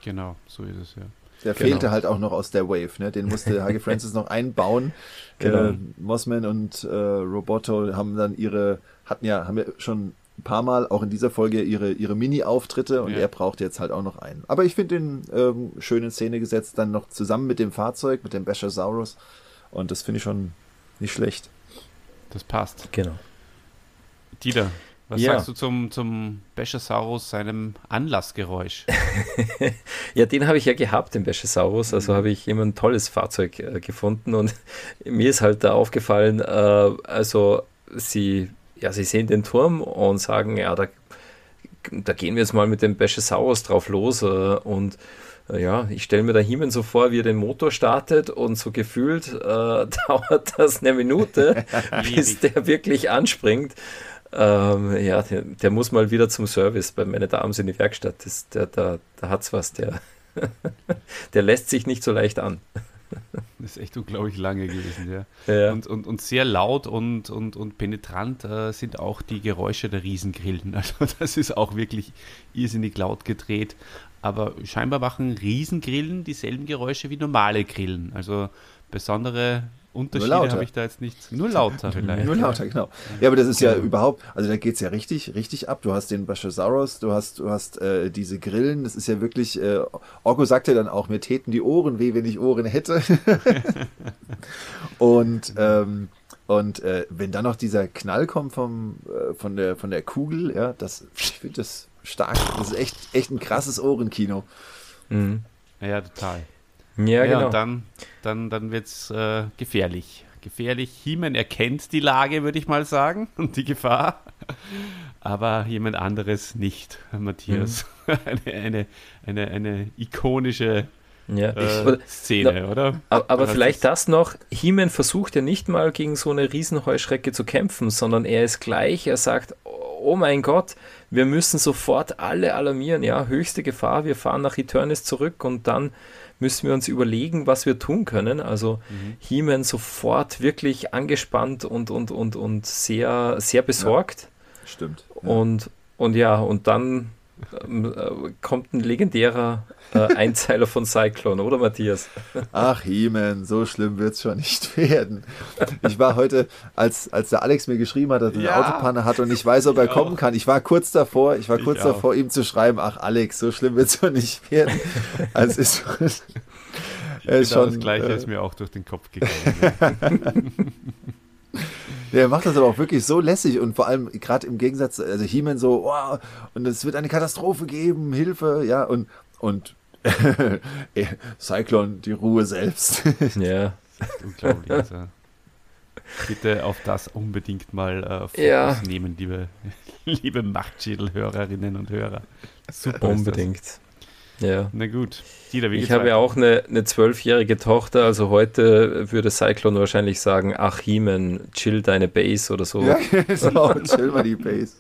[SPEAKER 2] Genau, so ist es ja.
[SPEAKER 1] Der genau. fehlte halt auch noch aus der Wave, ne? Den musste Hage Francis noch einbauen. Genau. Äh, Mossman und äh, Roboto haben dann ihre, hatten ja, haben ja schon ein paar Mal auch in dieser Folge ihre, ihre Mini-Auftritte und ja. er braucht jetzt halt auch noch einen. Aber ich finde den ähm, schön in Szene gesetzt, dann noch zusammen mit dem Fahrzeug, mit dem Bashosaurus. Und das finde ich schon nicht schlecht.
[SPEAKER 2] Das passt.
[SPEAKER 3] Genau.
[SPEAKER 2] Dieter, was ja. sagst du zum, zum Bashosaurus, seinem Anlassgeräusch?
[SPEAKER 3] ja, den habe ich ja gehabt, den Bashosaurus. Also mhm. habe ich immer ein tolles Fahrzeug äh, gefunden und mir ist halt da aufgefallen, äh, also sie ja, sie sehen den Turm und sagen, ja, da, da gehen wir jetzt mal mit dem Bashosaurus drauf los äh, und äh, ja, ich stelle mir da Himen so vor, wie er den Motor startet und so gefühlt äh, dauert das eine Minute, bis der wirklich anspringt. Ähm, ja, der, der, muss mal wieder zum Service bei meine Damen in die Werkstatt. Das, der, da da hat es was, der, der lässt sich nicht so leicht an.
[SPEAKER 2] Das ist echt unglaublich lange gewesen, ja. ja. Und, und, und sehr laut und, und, und penetrant äh, sind auch die Geräusche der Riesengrillen. Also das ist auch wirklich irrsinnig laut gedreht. Aber scheinbar machen Riesengrillen dieselben Geräusche wie normale Grillen. Also besondere Unterschiede habe ich da jetzt nicht. Nur lauter
[SPEAKER 1] vielleicht. Nur lauter, genau. Ja, aber das ist ja, ja überhaupt, also da geht es ja richtig, richtig ab. Du hast den Bashosaurus, du hast, du hast äh, diese Grillen, das ist ja wirklich, äh, Orko sagte dann auch, mir täten die Ohren weh, wenn ich Ohren hätte. und ähm, und äh, wenn dann noch dieser Knall kommt vom, äh, von, der, von der Kugel, ja, das, ich finde das stark. Das ist echt, echt ein krasses Ohrenkino.
[SPEAKER 2] Mhm. Ja, total. Ja, ja genau. Und dann, dann, dann wird es äh, gefährlich. Gefährlich. Hiemen erkennt die Lage, würde ich mal sagen, und die Gefahr. Aber jemand anderes nicht, Matthias. Mhm. Eine, eine, eine, eine ikonische ja. äh, Szene, oder?
[SPEAKER 3] Aber, aber vielleicht das noch, He-Man versucht ja nicht mal gegen so eine Riesenheuschrecke zu kämpfen, sondern er ist gleich, er sagt, oh mein Gott, wir müssen sofort alle alarmieren, ja, höchste Gefahr, wir fahren nach Eternis zurück und dann müssen wir uns überlegen, was wir tun können. Also mhm. He-Man sofort wirklich angespannt und, und, und, und sehr, sehr besorgt.
[SPEAKER 1] Ja, stimmt.
[SPEAKER 3] Ja. Und, und ja, und dann ähm, äh, kommt ein legendärer äh, Einzeiler von Cyclone, oder Matthias?
[SPEAKER 1] Ach, He-Man, so schlimm wird es schon nicht werden. Ich war heute, als, als der Alex mir geschrieben hat, dass er eine ja. Autopanne hat und ich weiß, ob er ich kommen auch. kann, ich war kurz davor, ich war kurz ich davor, auch. ihm zu schreiben, ach Alex, so schlimm wird es schon nicht werden. Also ist,
[SPEAKER 2] ist genau schon, das Gleiche äh, ist mir auch durch den Kopf gegangen.
[SPEAKER 1] Der macht das aber auch wirklich so lässig und vor allem gerade im Gegensatz, also He-Man so, oh, und es wird eine Katastrophe geben, Hilfe, ja, und, und Cyclone, die Ruhe selbst.
[SPEAKER 3] ja.
[SPEAKER 2] Unglaublich. Also. Bitte auf das unbedingt mal äh, Fokus ja. nehmen, liebe, liebe Machtschädel-Hörerinnen und Hörer.
[SPEAKER 3] Super. Unbedingt. Ja.
[SPEAKER 2] Na gut.
[SPEAKER 3] Dieter, ich habe ja auch eine zwölfjährige Tochter, also heute würde Cyclone wahrscheinlich sagen, ach Heeman, chill deine Base oder so. Ja,
[SPEAKER 1] genau, chill mal die Base.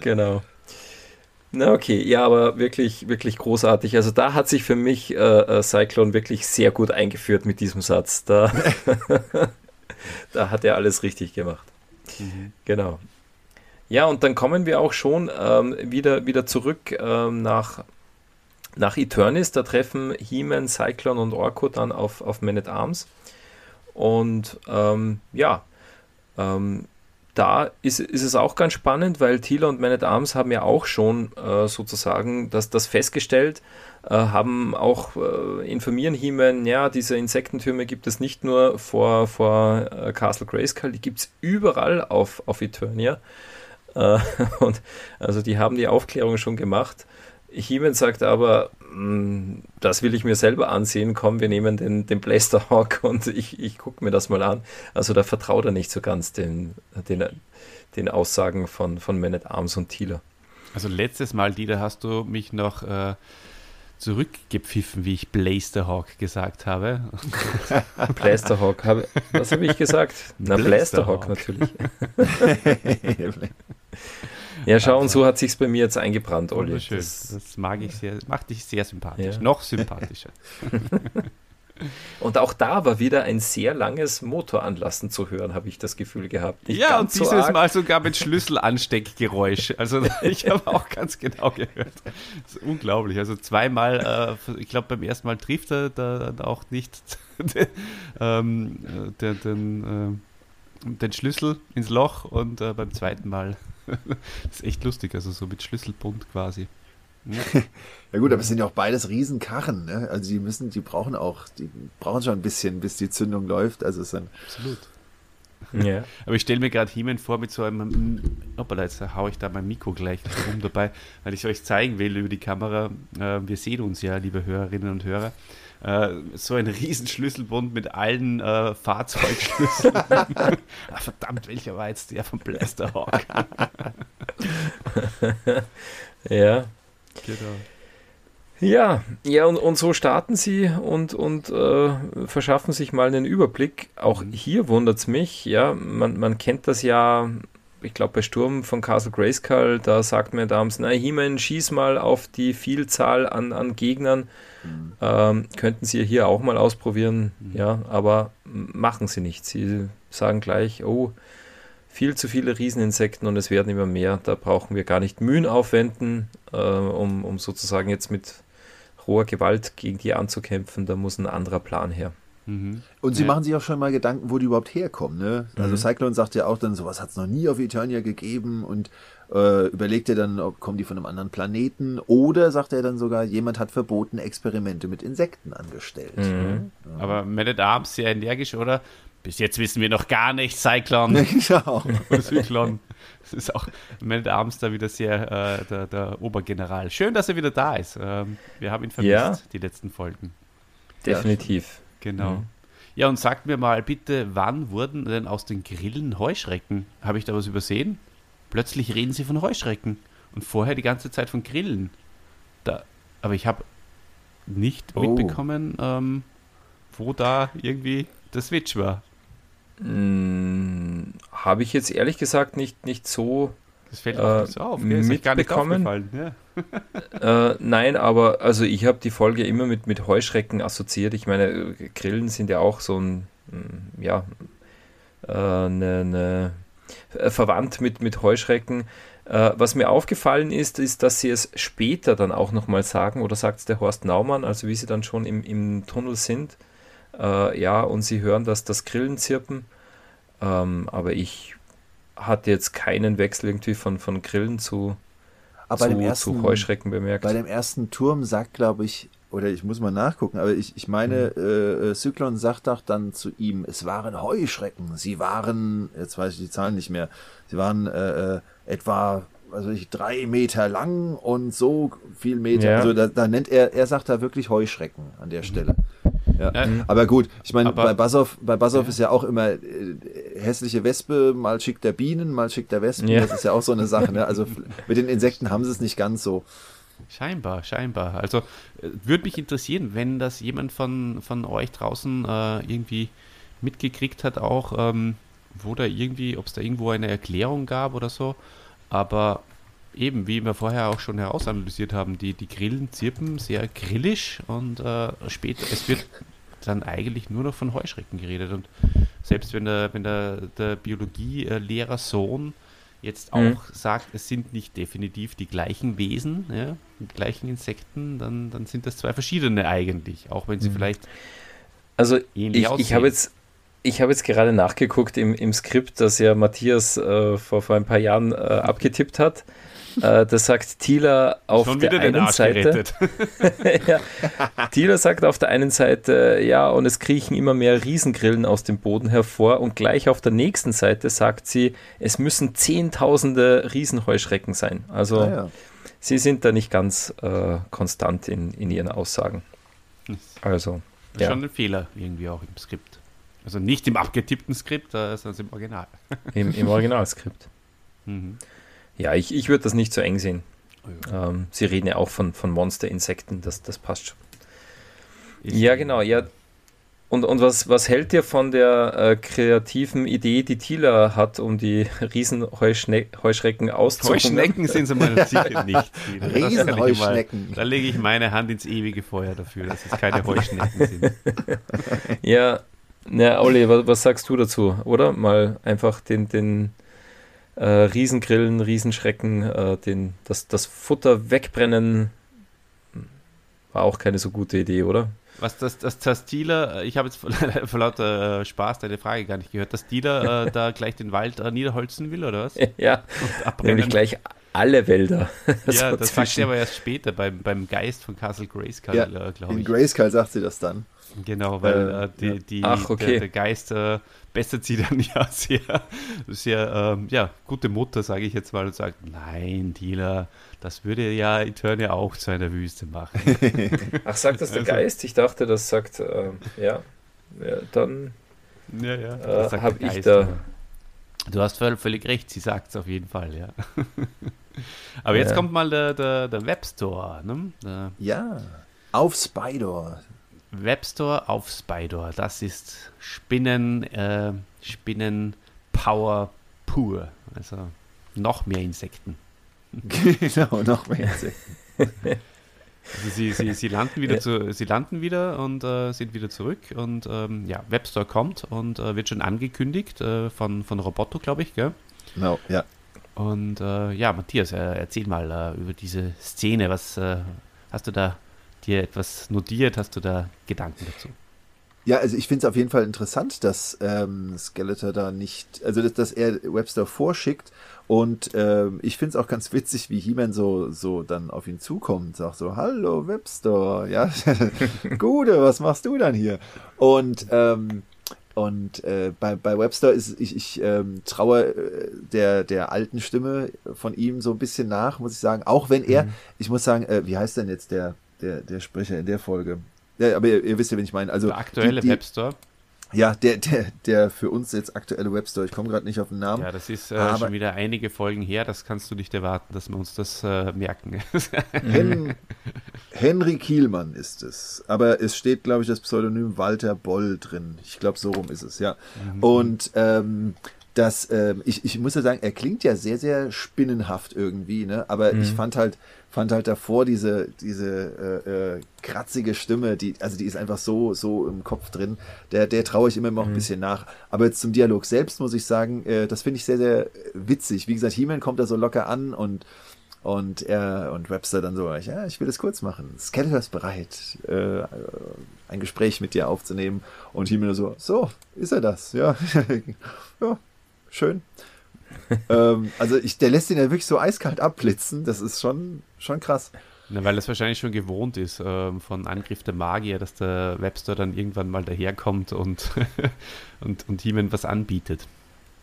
[SPEAKER 3] genau. Na okay, ja, aber wirklich, wirklich großartig. Also da hat sich für mich äh, äh Cyclone wirklich sehr gut eingeführt mit diesem Satz. Da, da hat er alles richtig gemacht. Mhm. Genau. Ja, und dann kommen wir auch schon ähm, wieder, wieder zurück ähm, nach, nach Eternis. Da treffen He-Man, Cyclone und Orko dann auf, auf Man at Arms. Und ähm, ja, ähm, da ist, ist es auch ganz spannend, weil Thieler und Man at Arms haben ja auch schon äh, sozusagen das, das festgestellt, äh, haben auch äh, informieren He-Man, ja, diese Insektentürme gibt es nicht nur vor, vor äh, Castle Grayskull, die gibt es überall auf, auf Eternia. Äh, und also die haben die Aufklärung schon gemacht. Heeman sagt aber, mm, das will ich mir selber ansehen, komm, wir nehmen den, den Blasterhawk und ich, ich gucke mir das mal an. Also da vertraut er nicht so ganz den, den, den Aussagen von, von Man at Arms und Thieler.
[SPEAKER 2] Also letztes Mal, Dieter, hast du mich noch äh, zurückgepfiffen, wie ich Blasterhawk gesagt habe.
[SPEAKER 3] Blasterhawk, habe, was habe ich gesagt? Na, Blasterhawk, Blasterhawk natürlich. Ja, schau, und so hat sich bei mir jetzt eingebrannt, Olli.
[SPEAKER 2] Das, das, mag ich sehr, macht dich sehr sympathisch. Ja. Noch sympathischer.
[SPEAKER 3] Und auch da war wieder ein sehr langes Motoranlassen zu hören, habe ich das Gefühl gehabt.
[SPEAKER 2] Nicht ja, und dieses so Mal sogar mit Schlüsselansteckgeräusch. Also ich habe auch ganz genau gehört. Das ist unglaublich. Also zweimal, äh, ich glaube beim ersten Mal trifft er da, auch nicht den, ähm, den, den, äh, den, Schlüssel ins Loch und äh, beim zweiten Mal, das ist echt lustig, also so mit Schlüsselbund quasi.
[SPEAKER 1] Ja gut, aber es sind ja auch beides Riesenkarren, ne? Also die müssen, die brauchen auch, die brauchen schon ein bisschen, bis die Zündung läuft. Also es ist dann.
[SPEAKER 2] Absolut. Ja. Aber ich stelle mir gerade Heeman vor mit so einem, hoppala, jetzt haue ich da mein Mikro gleich rum dabei, weil ich euch zeigen will über die Kamera. Äh, wir sehen uns ja, liebe Hörerinnen und Hörer. Äh, so ein Riesenschlüsselbund mit allen äh, Fahrzeugschlüsseln. ah, verdammt, welcher war jetzt der von Blasterhawk?
[SPEAKER 3] ja. Genau. Ja, ja, und, und so starten sie und, und äh, verschaffen sich mal einen Überblick. Auch mhm. hier wundert es mich, ja, man, man kennt das ja, ich glaube bei Sturm von Castle Grayskull, da sagt mir damals, na He-Man, schieß mal auf die Vielzahl an, an Gegnern. Mhm. Ähm, könnten sie hier auch mal ausprobieren, mhm. ja, aber machen sie nicht. Sie sagen gleich, oh, viel zu viele Rieseninsekten und es werden immer mehr. Da brauchen wir gar nicht Mühen aufwenden, äh, um, um sozusagen jetzt mit roher Gewalt gegen die anzukämpfen. Da muss ein anderer Plan her.
[SPEAKER 1] Mhm. Und sie ja. machen sich auch schon mal Gedanken, wo die überhaupt herkommen. Ne? Also mhm. Cyclone sagt ja auch dann, sowas hat es noch nie auf Eternia gegeben und äh, überlegt er dann, ob kommen die von einem anderen Planeten oder sagt er dann sogar, jemand hat verboten, Experimente mit Insekten angestellt. Mhm.
[SPEAKER 2] Ja. Aber Man at Arms sehr energisch, oder? Bis jetzt wissen wir noch gar nichts, Cyclone. Genau. Cyclone. Das ist auch meldet abends da wieder sehr äh, der, der, Obergeneral. Schön, dass er wieder da ist. Ähm, wir haben ihn vermisst, ja. die letzten Folgen.
[SPEAKER 3] Definitiv.
[SPEAKER 2] Genau. Mhm. Ja, und sagt mir mal bitte, wann wurden denn aus den Grillen Heuschrecken? Habe ich da was übersehen? Plötzlich reden sie von Heuschrecken und vorher die ganze Zeit von Grillen. Da, aber ich habe nicht
[SPEAKER 1] Oh.
[SPEAKER 2] mitbekommen, ähm, wo da irgendwie der Switch war.
[SPEAKER 3] Hm, Habe ich jetzt ehrlich gesagt nicht, nicht so.
[SPEAKER 2] Das fällt
[SPEAKER 3] Äh,
[SPEAKER 2] auch so auf. Gell? Ist euch gar nicht
[SPEAKER 3] mitbekommen?
[SPEAKER 2] Ja.
[SPEAKER 3] Äh, nein, aber also ich habe die Folge immer mit, mit Heuschrecken assoziiert. Ich meine, äh, Grillen sind ja auch so ein, mm, ja, äh, ne, ne, äh, verwandt mit, mit Heuschrecken. Äh, was mir aufgefallen ist, ist, dass sie es später dann auch nochmal sagen, oder sagt es der Horst Naumann, also wie sie dann schon im, im Tunnel sind, äh, ja, und sie hören, dass das Grillen zirpen. Ähm, aber ich hatte jetzt keinen Wechsel irgendwie von, von Grillen zu,
[SPEAKER 1] Aber
[SPEAKER 3] zu,
[SPEAKER 1] ersten,
[SPEAKER 3] zu Heuschrecken bemerkt.
[SPEAKER 1] Bei dem ersten Turm sagt, glaube ich, oder ich muss mal nachgucken, aber ich, ich meine, äh, äh, Zyklon sagt doch dann zu ihm, es waren Heuschrecken. Sie waren, jetzt weiß ich die Zahlen nicht mehr, sie waren äh, äh, etwa, also ich, drei Meter lang und so viel Meter.
[SPEAKER 3] Ja.
[SPEAKER 1] Also da, da nennt er, er sagt da wirklich Heuschrecken an der Stelle. Ja.
[SPEAKER 2] Ja,
[SPEAKER 1] Aber gut, ich meine, bei Basov, bei Basov
[SPEAKER 2] Ja.
[SPEAKER 1] ist ja auch immer äh, hässliche Wespe, mal schickt er Bienen, mal schickt er Wespen.
[SPEAKER 3] Ja.
[SPEAKER 1] Das ist ja auch so eine Sache. Ne? Also mit den Insekten haben sie es nicht ganz so.
[SPEAKER 2] Scheinbar, scheinbar. Also äh, würde mich interessieren, wenn das jemand von, von euch draußen äh, irgendwie mitgekriegt hat, auch ähm, wo da irgendwie, ob es da irgendwo eine Erklärung gab oder so. Aber eben, wie wir vorher auch schon herausanalysiert haben, die, die Grillen zirpen sehr grillisch und äh, später, es wird dann eigentlich nur noch von Heuschrecken geredet. Und selbst wenn der, wenn der, der Biologielehrer Sohn jetzt auch
[SPEAKER 3] Mhm.
[SPEAKER 2] sagt, es sind nicht definitiv die gleichen Wesen, ja, die gleichen Insekten, dann, dann sind das zwei verschiedene eigentlich, auch wenn sie
[SPEAKER 1] Mhm.
[SPEAKER 2] vielleicht
[SPEAKER 3] Also
[SPEAKER 2] ähnlich
[SPEAKER 3] ich,
[SPEAKER 2] aussehen.
[SPEAKER 3] ich habe jetzt, ich habe jetzt gerade nachgeguckt im, im Skript, das ja Matthias äh, vor, vor ein paar Jahren äh, abgetippt hat. Äh, das sagt Thieler auf
[SPEAKER 2] schon
[SPEAKER 3] der einen Seite. ja. Thieler sagt auf der einen Seite, ja, und es kriechen immer mehr Riesengrillen aus dem Boden hervor. Und gleich auf der nächsten Seite sagt sie, es müssen Zehntausende Riesenheuschrecken sein. Also
[SPEAKER 1] Ah, ja.
[SPEAKER 3] sie sind da nicht ganz äh, konstant in, in ihren Aussagen. Also,
[SPEAKER 2] Das ist
[SPEAKER 3] Ja.
[SPEAKER 2] schon ein Fehler irgendwie auch im Skript. Also nicht im abgetippten Skript, sondern im Original.
[SPEAKER 3] im, im Originalskript.
[SPEAKER 2] Mhm.
[SPEAKER 3] Ja, ich, ich würde das nicht so eng sehen.
[SPEAKER 2] Oh ja.
[SPEAKER 3] Ähm, sie reden ja auch von, von Monsterinsekten, das, das passt schon.
[SPEAKER 2] Ist-
[SPEAKER 3] Ja, genau, ja. Und, und was, was hält ihr von der äh, kreativen Idee, die Thieler hat, um die Riesenheuschrecken auszuhungern?
[SPEAKER 2] Heuschnecken sind sie mal sicher nicht. Ich
[SPEAKER 1] Riesenheuschnecken.
[SPEAKER 2] Da lege ich meine Hand ins ewige Feuer dafür, dass es keine Heuschnecken sind.
[SPEAKER 3] Ja, na, Olli, was, was sagst du dazu, oder? Mal einfach den, den äh, Riesengrillen, Riesenschrecken, äh, den, das, das Futter wegbrennen, war auch keine so gute Idee, oder?
[SPEAKER 2] Was das, das, das Dealer, ich habe jetzt vor, vor lauter äh, Spaß deine Frage gar nicht gehört, dass Dealer äh, da gleich den Wald äh, niederholzen will, oder was?
[SPEAKER 3] ja, nämlich gleich alle Wälder.
[SPEAKER 2] Ja,
[SPEAKER 3] So
[SPEAKER 2] das sagt sie
[SPEAKER 3] zwischen-
[SPEAKER 2] aber erst später beim, beim Geist von Castle Grayskull,
[SPEAKER 1] Ja,
[SPEAKER 2] äh, glaube
[SPEAKER 1] In
[SPEAKER 2] ich.
[SPEAKER 1] Grayskull sagt sie das dann.
[SPEAKER 2] Genau, weil
[SPEAKER 1] Äh,
[SPEAKER 2] äh, die,
[SPEAKER 1] ja.
[SPEAKER 2] die,
[SPEAKER 3] Ach, okay.
[SPEAKER 2] der, der Geist äh, bessert sie dann ja sehr, sehr ähm, ja, gute Mutter, sage ich jetzt mal, und sagt, nein, Dealer, das würde ja Eternia auch zu einer Wüste machen.
[SPEAKER 3] Ach, sagt das der
[SPEAKER 2] Also-
[SPEAKER 3] Geist? Ich dachte, das sagt, äh, ja. ja. Dann
[SPEAKER 2] ja, ja.
[SPEAKER 3] äh, habe ich da.
[SPEAKER 2] Du hast völlig recht, sie sagt es auf jeden Fall, ja. Aber jetzt kommt mal der, der, der Webstore, ne? Der
[SPEAKER 1] Ja. Auf Spydor.
[SPEAKER 2] Webstore auf Spydor. Das ist Spinnen, äh, Spinnenpower pur. Also noch mehr Insekten.
[SPEAKER 1] genau, noch mehr Insekten.
[SPEAKER 2] Also sie, sie, sie landen wieder zu, sie landen wieder und äh, sind wieder zurück und ähm, ja, Webstore kommt und äh, wird schon angekündigt äh, von, von Roboto, glaube ich, gell?
[SPEAKER 1] Genau, ja.
[SPEAKER 2] Und äh, ja, Matthias, äh, erzähl mal äh, über diese Szene. Was hast du da dir etwas notiert? Hast du da Gedanken dazu?
[SPEAKER 1] Ja, also ich finde es auf jeden Fall interessant, dass ähm, Skeletor da nicht, also dass, dass er Webster vorschickt und ähm, ich finde es auch ganz witzig, wie He-Man so, so dann auf ihn zukommt und sagt so, hallo Webster, ja, Gute, was machst du dann hier? Und ähm, und äh, bei, bei Webster ist ich, ich ähm, traue äh, der, der alten Stimme von ihm so ein bisschen nach, muss ich sagen. Auch wenn er, ich muss sagen, äh, wie heißt denn jetzt der, der, der Sprecher in der Folge? Ja, aber ihr, ihr wisst ja, wen ich meine. Also
[SPEAKER 2] Der aktuelle
[SPEAKER 1] die, die,
[SPEAKER 2] Webstore.
[SPEAKER 1] Ja, der, der, der für uns jetzt aktuelle Webstore, ich komme gerade nicht auf den Namen.
[SPEAKER 2] Ja, das ist äh, schon wieder einige Folgen her, das kannst du nicht erwarten, dass wir uns das äh, merken.
[SPEAKER 1] Hen Henry Kielmann ist es. Aber es steht, glaube ich, das Pseudonym Walter Boll drin. Ich glaube, so rum ist es, ja. Mhm. Und ähm, das, ähm, ich, ich muss ja sagen, er klingt ja sehr, sehr spinnenhaft irgendwie, ne? Aber mhm. ich fand halt, fand halt davor diese, diese äh, äh, kratzige Stimme, die, also die ist einfach so, so im Kopf drin. Der, der traue ich immer noch mhm. ein bisschen nach. Aber jetzt zum Dialog selbst muss ich sagen, äh, das finde ich sehr, sehr witzig. Wie gesagt, He-Man kommt da so locker an und und er und Webster dann so, ja, ich will es kurz machen. Skeletor ist bereit, äh, ein Gespräch mit dir aufzunehmen. Und He-Man so, so, ist er das? Ja, ja schön. ähm, also ich, der lässt ihn ja wirklich so eiskalt abblitzen. Das ist schon, schon krass.
[SPEAKER 2] Na, weil es wahrscheinlich schon gewohnt ist ähm, von Angriff der Magier, dass der Webster dann irgendwann mal daherkommt und, und, und ihm was anbietet.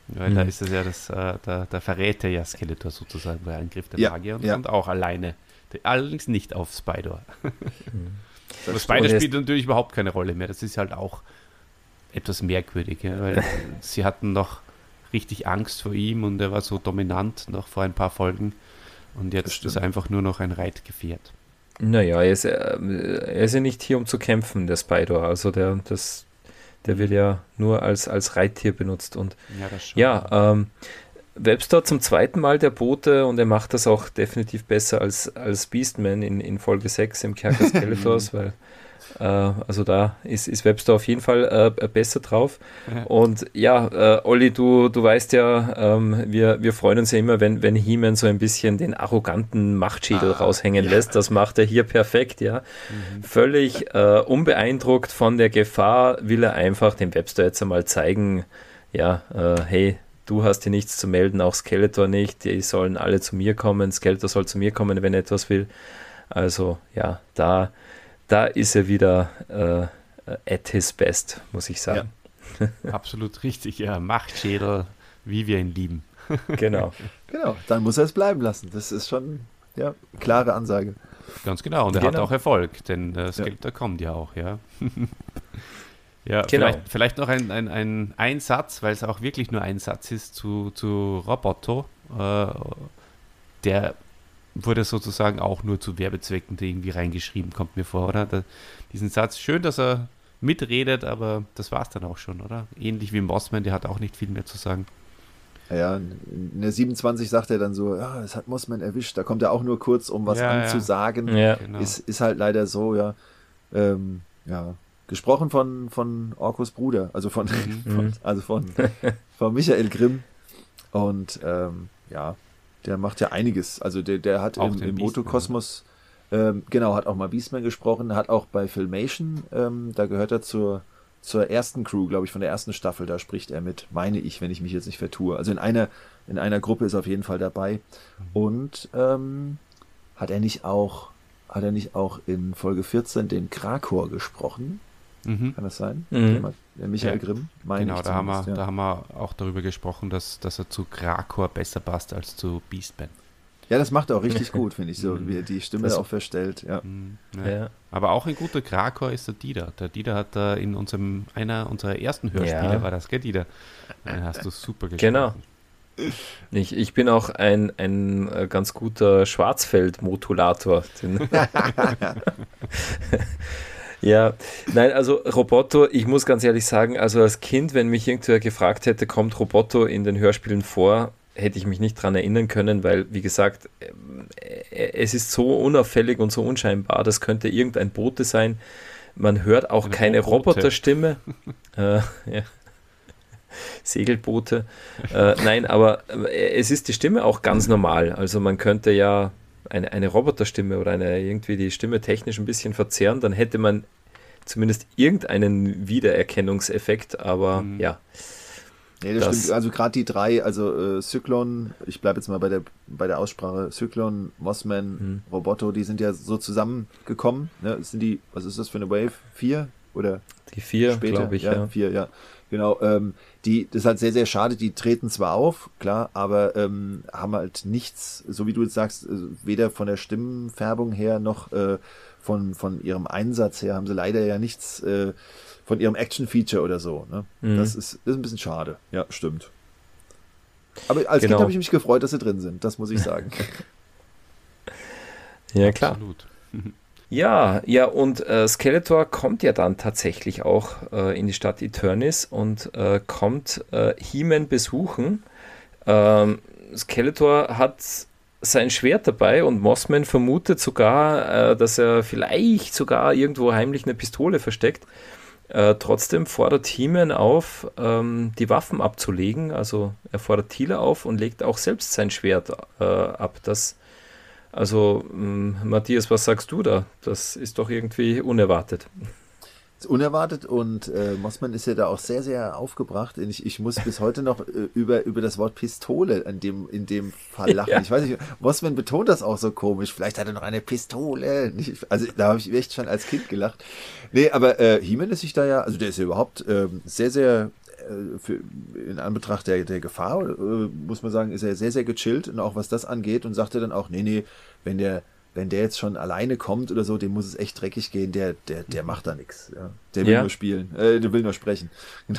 [SPEAKER 2] Weil mhm. da ist es ja das, äh, da, da verrät er ja Skeletor sozusagen bei Angriff der ja, Magier und, ja. und auch alleine. Allerdings nicht auf Spider. Mhm. Aber Spider spielt natürlich überhaupt keine Rolle mehr. Das ist halt auch etwas merkwürdig, ja, weil sie hatten noch richtig Angst vor ihm und er war so dominant noch vor ein paar Folgen. Und jetzt ist er einfach nur noch ein Reitgefährt.
[SPEAKER 3] Naja, er ist, äh, er ist ja nicht hier, um zu kämpfen, der Spider. Also der, das, der wird ja nur als, als Reittier benutzt. Und ja, ja ähm, Webster zum zweiten Mal der Bote und er macht das auch definitiv besser als, als Beastman in, in Folge 6 im Kerker Skeletors, weil also da ist, ist Webster auf jeden Fall äh, besser drauf. Ja. Und ja, äh, Olli, du, du weißt ja, ähm, wir, wir freuen uns ja immer, wenn, wenn He-Man so ein bisschen den arroganten Machtschädel ah, raushängen ja. lässt. Das macht er hier perfekt, ja. Mhm. Völlig äh, unbeeindruckt von der Gefahr will er einfach dem Webster jetzt einmal zeigen, ja, äh, hey, du hast hier nichts zu melden, auch Skeletor nicht, die sollen alle zu mir kommen, Skeletor soll zu mir kommen, wenn er etwas will. Also ja, da da ist er wieder äh, at his best, muss ich sagen.
[SPEAKER 2] Ja. Absolut richtig, ja. Machtschädel, wie wir ihn lieben.
[SPEAKER 3] genau.
[SPEAKER 1] Genau, dann muss er es bleiben lassen. Das ist schon ja klare Ansage.
[SPEAKER 2] Ganz genau, und er genau. hat auch Erfolg, denn das ja. Geld, da kommt ja auch, ja. ja, genau. vielleicht, vielleicht noch ein, ein, ein, ein Satz, weil es auch wirklich nur ein Satz ist zu, zu Roboto, äh, der wurde sozusagen auch nur zu Werbezwecken irgendwie reingeschrieben, kommt mir vor, oder? Da, diesen Satz, schön, dass er mitredet, aber das war es dann auch schon, oder? Ähnlich wie Mossman, der hat auch nicht viel mehr zu sagen.
[SPEAKER 1] Ja, in der 27 sagt er dann so, ja, es hat Mossman erwischt, da kommt er auch nur kurz, um was ja, anzusagen. Ja. Genau. Ist, ist halt leider so, ja. Ähm, ja, gesprochen von, von Orkus Bruder, also von, mhm. von also von, von Michael Grimm. Und ähm, ja, der macht ja einiges. Also der, der hat auch im, im Motokosmos, ähm, genau, hat auch mal Beastman gesprochen, hat auch bei Filmation, ähm, da gehört er zur, zur ersten Crew, glaube ich, von der ersten Staffel, da spricht er mit, meine ich, wenn ich mich jetzt nicht vertue. Also in einer, in einer Gruppe ist er auf jeden Fall dabei. Mhm. Und ähm, hat er nicht auch, hat er nicht auch in Folge 14 den Krakor gesprochen? Mhm. Kann das sein? Mhm. Der Michael ja. Grimm,
[SPEAKER 2] meine Genau, da haben, wir, ja. da haben wir auch darüber gesprochen, dass, dass er zu Krakor besser passt als zu Beastman.
[SPEAKER 1] Ja, das macht er auch richtig gut, finde ich, so wie er die Stimme das auch verstellt. Ja.
[SPEAKER 2] Mhm, ja. ja. Aber auch ein guter Krakor ist der Dieter. Der Dieter hat da in unserem, einer unserer ersten Hörspiele, war das, gell, Dieter? Den hast du super
[SPEAKER 3] gesprochen. Genau. Ich, ich bin auch ein, ein äh, ganz guter Schwarzfeld-Modulator. Ja, nein, also Roboto, ich muss ganz ehrlich sagen, also als Kind, wenn mich irgendwer gefragt hätte, kommt Roboto in den Hörspielen vor, hätte ich mich nicht dran erinnern können, weil, wie gesagt, äh, es ist so unauffällig und so unscheinbar, das könnte irgendein Bote sein. Man hört auch Eine keine Roboterstimme. äh, ja. Segelboote. Äh, nein, aber äh, es ist die Stimme auch ganz normal. Also man könnte ja eine, eine Roboterstimme oder eine irgendwie die Stimme technisch ein bisschen verzerren, dann hätte man zumindest irgendeinen Wiedererkennungseffekt, aber mhm. ja.
[SPEAKER 1] Nee, das, das stimmt. Also gerade die drei, also äh, Cyclone, ich bleibe jetzt mal bei der, bei der Aussprache, Cyclone, Mossman, mhm. Roboto, die sind ja so zusammengekommen. Ne? Sind die, was ist das für eine Wave? Vier? Oder
[SPEAKER 3] die vier, glaube ich,
[SPEAKER 1] ja, ja. Vier, ja. Genau, ähm, die, das ist halt sehr, sehr schade, die treten zwar auf, klar, aber ähm, haben halt nichts, so wie du jetzt sagst, äh, weder von der Stimmenfärbung her noch äh, von, von ihrem Einsatz her haben sie leider ja nichts äh, von ihrem Action-Feature oder so. Ne?
[SPEAKER 3] Mhm.
[SPEAKER 1] Das, ist, das ist ein bisschen schade. Ja, stimmt. Aber als
[SPEAKER 3] Genau.
[SPEAKER 1] Kind habe ich mich gefreut, dass sie drin sind. Das muss ich sagen.
[SPEAKER 3] Ja, klar.
[SPEAKER 2] Absolut.
[SPEAKER 3] Ja, ja, und äh, Skeletor kommt ja dann tatsächlich auch äh, in die Stadt Eternis und äh, kommt äh, He-Man besuchen. Ähm, Skeletor hat sein Schwert dabei und Mossman vermutet sogar, äh, dass er vielleicht sogar irgendwo heimlich eine Pistole versteckt. Äh, trotzdem fordert He-Man auf, ähm, die Waffen abzulegen. Also er fordert Thiele auf und legt auch selbst sein Schwert äh, ab. Das also, mh, Matthias, was sagst du da? Das ist doch irgendwie unerwartet.
[SPEAKER 1] ist unerwartet und äh, Mossman ist ja da auch sehr, sehr aufgebracht. Ich, ich muss bis heute noch äh, über, über das Wort Pistole in dem, in dem Fall lachen.
[SPEAKER 3] Ja.
[SPEAKER 1] Ich weiß nicht, Mossman betont das auch so komisch. Vielleicht hat er noch eine Pistole. Also da habe ich echt schon als Kind gelacht. Nee, aber äh, He-Man ist sich da ja, also der ist ja überhaupt ähm, sehr, sehr äh, für, in Anbetracht der, der Gefahr, äh, muss man sagen, ist er sehr, sehr gechillt und auch was das angeht und sagte dann auch, nee, nee, wenn der, wenn der jetzt schon alleine kommt oder so, dem muss es echt dreckig gehen, der, der, der macht da nichts. Ja. Der will
[SPEAKER 3] Ja.
[SPEAKER 1] nur spielen, äh, der will nur sprechen.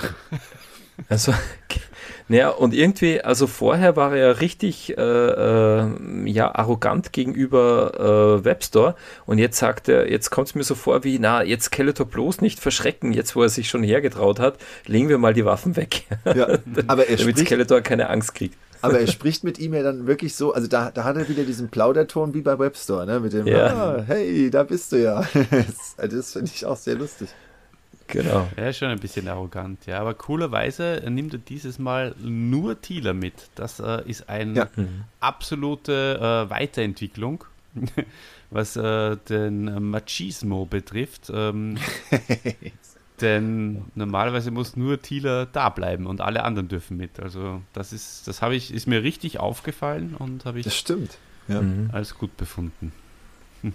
[SPEAKER 3] Also, naja, und irgendwie, also vorher war er richtig äh, äh, ja, arrogant gegenüber äh, Webstore und jetzt sagt er, jetzt kommt es mir so vor wie, na, jetzt Skeletor bloß nicht verschrecken, jetzt wo er sich schon hergetraut hat, legen wir mal die Waffen weg,
[SPEAKER 1] Ja, aber er
[SPEAKER 3] damit
[SPEAKER 1] spricht,
[SPEAKER 3] Skeletor keine Angst kriegt.
[SPEAKER 1] aber er spricht mit ihm ja dann wirklich so, also da, da hat er wieder diesen Plauderton wie bei Webstore, ne? Mit dem,
[SPEAKER 3] Ja.
[SPEAKER 1] ah, hey, da bist du ja. das das finde ich auch sehr lustig.
[SPEAKER 3] Genau.
[SPEAKER 2] Er ist schon ein bisschen arrogant, ja. Aber coolerweise nimmt er dieses Mal nur Thieler mit. Das äh, ist eine
[SPEAKER 1] Ja.
[SPEAKER 2] absolute äh, Weiterentwicklung, was äh, den Machismo betrifft. Ähm, denn normalerweise muss nur Thieler da bleiben und alle anderen dürfen mit. Also das ist, das habe ich, ist mir richtig aufgefallen und habe
[SPEAKER 1] Das
[SPEAKER 2] ich
[SPEAKER 1] stimmt. Ja.
[SPEAKER 3] Mhm.
[SPEAKER 2] als gut befunden.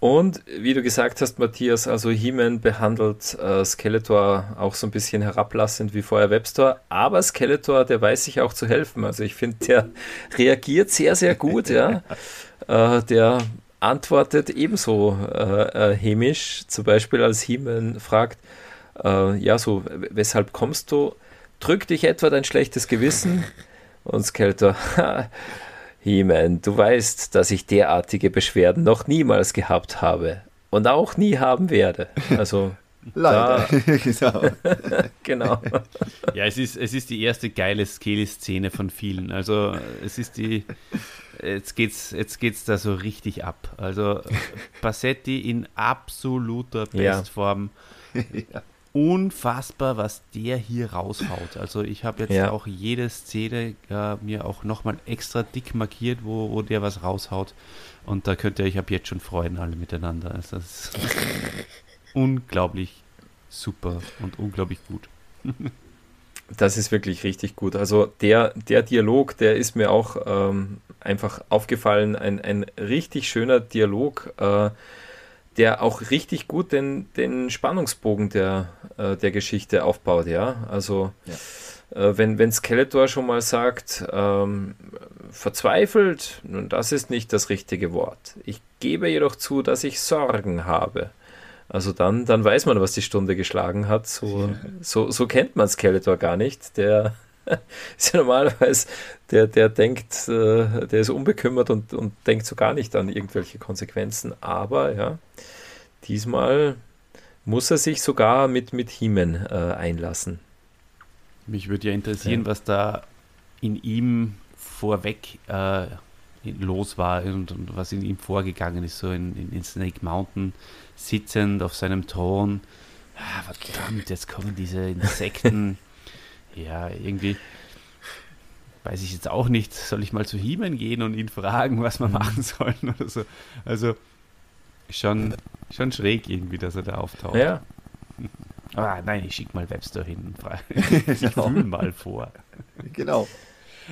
[SPEAKER 3] Und wie du gesagt hast, Matthias, also He-Man behandelt äh, Skeletor auch so ein bisschen herablassend wie vorher Webstore, aber Skeletor, der weiß sich auch zu helfen. Also ich finde, der reagiert sehr, sehr gut, ja. Äh, der antwortet ebenso äh, äh, hämisch, zum Beispiel als He-Man fragt, äh, ja, so, weshalb kommst du? Drückt dich etwa dein schlechtes Gewissen? Und Skeletor, He-Man, du weißt, dass ich derartige Beschwerden noch niemals gehabt habe und auch nie haben werde. Also,
[SPEAKER 1] Leider. genau.
[SPEAKER 3] genau.
[SPEAKER 2] Ja, es ist, es ist die erste geile Skelly-Szene von vielen. Also es ist die. Jetzt geht's, jetzt geht's da so richtig ab. Also Bassetti in absoluter
[SPEAKER 3] Ja.
[SPEAKER 2] Bestform. Unfassbar, was der hier raushaut. Also ich habe jetzt
[SPEAKER 3] Ja.
[SPEAKER 2] auch jede Szene äh, mir auch nochmal extra dick markiert, wo, wo der was raushaut. Und da könnt ihr euch ab jetzt schon freuen, alle miteinander. Also das ist unglaublich super und unglaublich gut.
[SPEAKER 3] Das ist wirklich richtig gut. Also der, der Dialog, der ist mir auch ähm, einfach aufgefallen. Ein, ein richtig schöner Dialog, äh, der auch richtig gut den, den Spannungsbogen der, äh, der Geschichte aufbaut. Ja, also äh, wenn, wenn Skeletor schon mal sagt, ähm, verzweifelt, nun das ist nicht das richtige Wort. Ich gebe jedoch zu, dass ich Sorgen habe. Also dann, dann weiß man, was die Stunde geschlagen hat. So, so, so kennt man Skeletor gar nicht. Der ist ja normalerweise, der, der denkt, äh, der ist unbekümmert und, und denkt so gar nicht an irgendwelche Konsequenzen. Aber ja, diesmal muss er sich sogar mit, mit He-Man äh, einlassen.
[SPEAKER 2] Mich würde ja interessieren,
[SPEAKER 3] Ja.
[SPEAKER 2] was da in ihm vorweg äh, los war und, und was in ihm vorgegangen ist, so in, in, in Snake Mountain, sitzend auf seinem Thron. Ah, verdammt, jetzt kommen diese Insekten. ja, irgendwie weiß ich jetzt auch nicht. Soll ich mal zu He-Man gehen und ihn fragen, was wir machen sollen oder so? Also schon, schon schräg irgendwie, dass er da auftaucht.
[SPEAKER 3] Ja,
[SPEAKER 2] Aber nein, ich schicke mal Webster hin und frage. Ich fühle mal vor.
[SPEAKER 1] genau.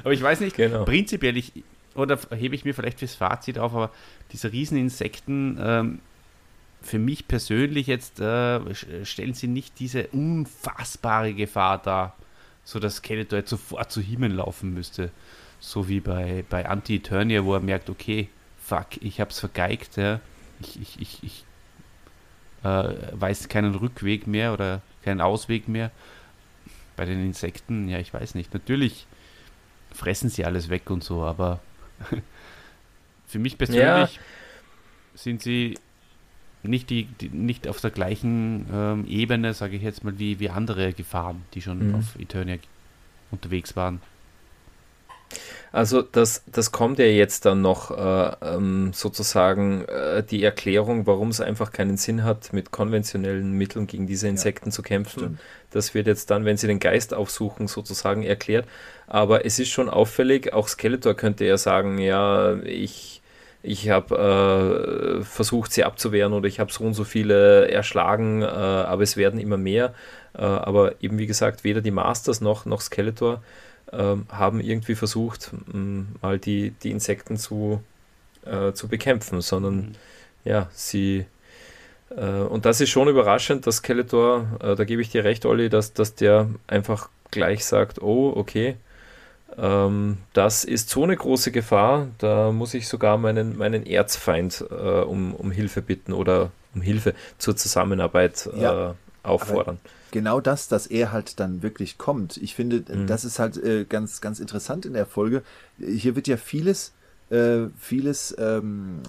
[SPEAKER 2] Aber ich weiß nicht,
[SPEAKER 3] Genau.
[SPEAKER 2] prinzipiell, ich, oder hebe ich mir vielleicht fürs Fazit auf, aber diese Rieseninsekten, ähm, für mich persönlich jetzt, äh, stellen sie nicht diese unfassbare Gefahr dar, so dass Skeletor jetzt sofort zu Himmel laufen müsste. So wie bei, bei Anti-Eternia, wo er merkt, okay, fuck, ich hab's vergeigt, ja. ich, ich, ich, ich äh, weiß keinen Rückweg mehr oder keinen Ausweg mehr. Bei den Insekten, ja, ich weiß nicht. Natürlich fressen sie alles weg und so, aber für mich persönlich ja. sind sie nicht, die, die, nicht auf der gleichen ähm, Ebene, sage ich jetzt mal, wie, wie andere Gefahren, die schon mhm. auf Eternia unterwegs waren.
[SPEAKER 3] Also das, das kommt ja jetzt dann noch äh, ähm, sozusagen äh, die Erklärung, warum es einfach keinen Sinn hat, mit konventionellen Mitteln gegen diese Insekten ja, zu kämpfen. Stimmt. Das wird jetzt dann, wenn sie den Geist aufsuchen, sozusagen erklärt. Aber es ist schon auffällig, auch Skeletor könnte ja sagen, ja, ich, ich habe äh, versucht, sie abzuwehren oder ich habe so und so viele erschlagen, äh, aber es werden immer mehr. Äh, aber eben wie gesagt, weder die Masters noch, noch Skeletor ähm, haben irgendwie versucht, mal die, die Insekten zu, äh, zu bekämpfen, sondern mhm. ja, sie äh, und das ist schon überraschend, dass Skeletor, äh, da gebe ich dir recht, Olli, dass, dass der einfach gleich sagt, oh, okay, ähm, das ist so eine große Gefahr, da muss ich sogar meinen, meinen Erzfeind äh, um, um Hilfe bitten oder um Hilfe zur Zusammenarbeit ja, auffordern
[SPEAKER 1] genau das, dass er halt dann wirklich kommt. Ich finde, mhm. das ist halt äh, ganz, ganz interessant in der Folge. Hier wird ja vieles, äh, vieles, ähm,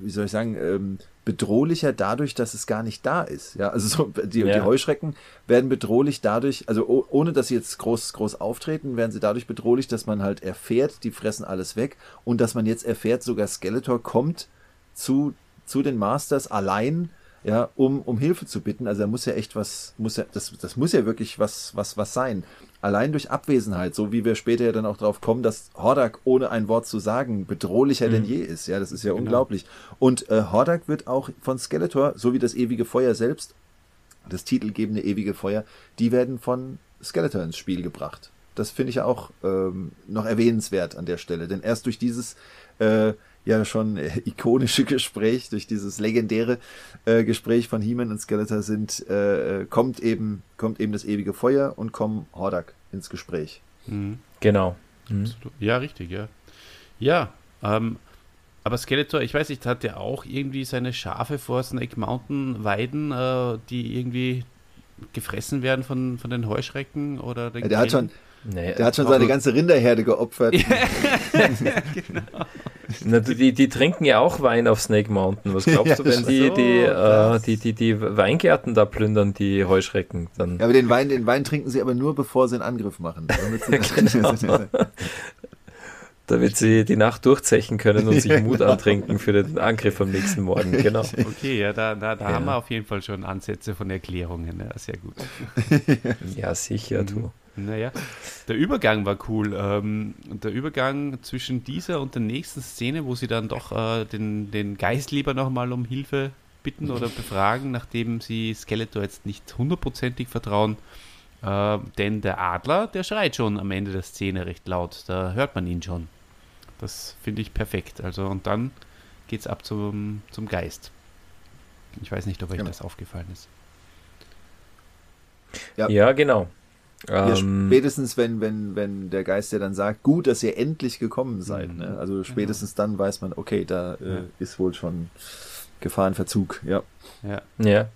[SPEAKER 1] wie soll ich sagen, ähm, bedrohlicher dadurch, dass es gar nicht da ist. Ja, also so, die, ja. die Heuschrecken werden bedrohlich dadurch, also oh, ohne dass sie jetzt groß, groß auftreten, werden sie dadurch bedrohlich, dass man halt erfährt, die fressen alles weg und dass man jetzt erfährt, sogar Skeletor kommt zu, zu den Masters allein ja, um, um Hilfe zu bitten. Also er muss ja echt was, muss ja, das, das muss ja wirklich was, was, was sein. Allein durch Abwesenheit, so wie wir später ja dann auch drauf kommen, dass Hordak ohne ein Wort zu sagen bedrohlicher mhm. denn je ist. Ja, das ist ja genau. unglaublich. Und äh, Hordak wird auch von Skeletor, so wie das ewige Feuer selbst, das titelgebende ewige Feuer, die werden von Skeletor ins Spiel gebracht. Das finde ich ja auch ähm, noch erwähnenswert an der Stelle, denn erst durch dieses äh, ja schon äh, ikonische Gespräch, durch dieses legendäre äh, Gespräch von He-Man und Skeletor sind, äh, kommt eben, kommt eben das ewige Feuer und kommt Hordak ins Gespräch.
[SPEAKER 3] Mhm. Genau.
[SPEAKER 2] Mhm. Ja, richtig, ja. Ja, ähm, aber Skeletor, ich weiß nicht, hat der auch irgendwie seine Schafe vor Snake Mountain weiden, äh, die irgendwie gefressen werden von, von den Heuschrecken oder
[SPEAKER 1] den ja, der hat schon, Nee, der hat schon seine ganze Rinderherde geopfert.
[SPEAKER 3] genau. Na, die, die, trinken ja auch Wein auf Snake Mountain. Was glaubst ja, du, wenn die, so, die, äh, die, die, die Weingärten da plündern, die Heuschrecken? Dann
[SPEAKER 1] ja, aber den Wein, den Wein trinken sie aber nur, bevor sie einen Angriff machen. genau.
[SPEAKER 3] damit sie die Nacht durchzechen können und sich Mut antrinken für den Angriff am nächsten Morgen. Genau.
[SPEAKER 2] Okay, ja, da, da, da ja. haben wir auf jeden Fall schon Ansätze von Erklärungen. Ja, sehr gut.
[SPEAKER 3] ja, sicher, du.
[SPEAKER 2] Naja, der Übergang war cool. Ähm, der Übergang zwischen dieser und der nächsten Szene, wo sie dann doch äh, den, den Geist lieber nochmal um Hilfe bitten oder befragen, nachdem sie Skeletor jetzt nicht hundertprozentig vertrauen. Äh, denn der Adler, der schreit schon am Ende der Szene recht laut. Da hört man ihn schon. Das finde ich perfekt. Also, und dann geht es ab zum, zum Geist. Ich weiß nicht, ob euch genau. das aufgefallen ist.
[SPEAKER 3] Ja, ja genau.
[SPEAKER 1] Ja, ähm, spätestens, wenn, wenn, wenn der Geist ja dann sagt, gut, dass ihr endlich gekommen seid. Ne? Also genau. spätestens dann weiß man, okay, da äh, ja. ist wohl schon Gefahrenverzug, ja.
[SPEAKER 3] Ja. ja.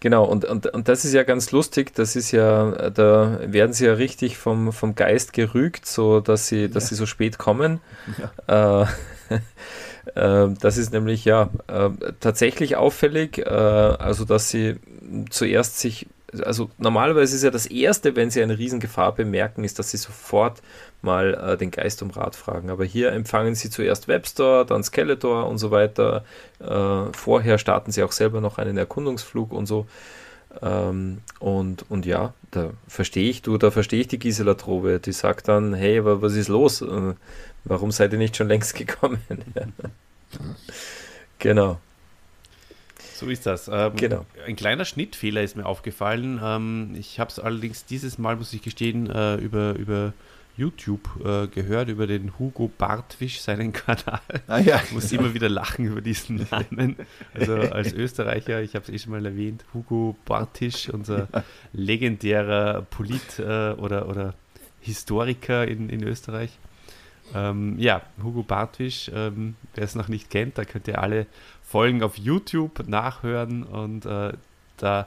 [SPEAKER 3] Genau, und, und, und das ist ja ganz lustig, das ist ja, da werden sie ja richtig vom, vom Geist gerügt, so dass sie, dass ja. sie so spät kommen. Ja. Äh, äh, das ist nämlich ja äh, tatsächlich auffällig, äh, also dass sie zuerst sich also normalerweise ist ja das Erste, wenn sie eine Riesengefahr bemerken, ist, dass sie sofort mal äh, den Geist um Rat fragen. Aber hier empfangen sie zuerst Webstore, dann Skeletor und so weiter. Äh, vorher starten sie auch selber noch einen Erkundungsflug und so. Ähm, und, und ja, da verstehe ich, du, da verstehe ich die Gisela Trobe, die sagt dann, hey, was ist los? Äh, warum seid ihr nicht schon längst gekommen? genau.
[SPEAKER 2] So ist das. Ähm, genau. Ein kleiner Schnittfehler ist mir aufgefallen. Ähm, ich habe es allerdings dieses Mal, muss ich gestehen, äh, über, über YouTube äh, gehört, über den Hugo Bartwisch, seinen Kanal. Ah, ja. Ich muss immer wieder lachen über diesen Namen. Also als Österreicher, ich habe es eh schon mal erwähnt, Hugo Bartisch, unser ja. legendärer Polit äh, oder, oder Historiker in, in Österreich. Ähm, ja, Hugo Bartwisch, ähm, wer es noch nicht kennt, da könnt ihr alle Folgen auf YouTube nachhören und äh, da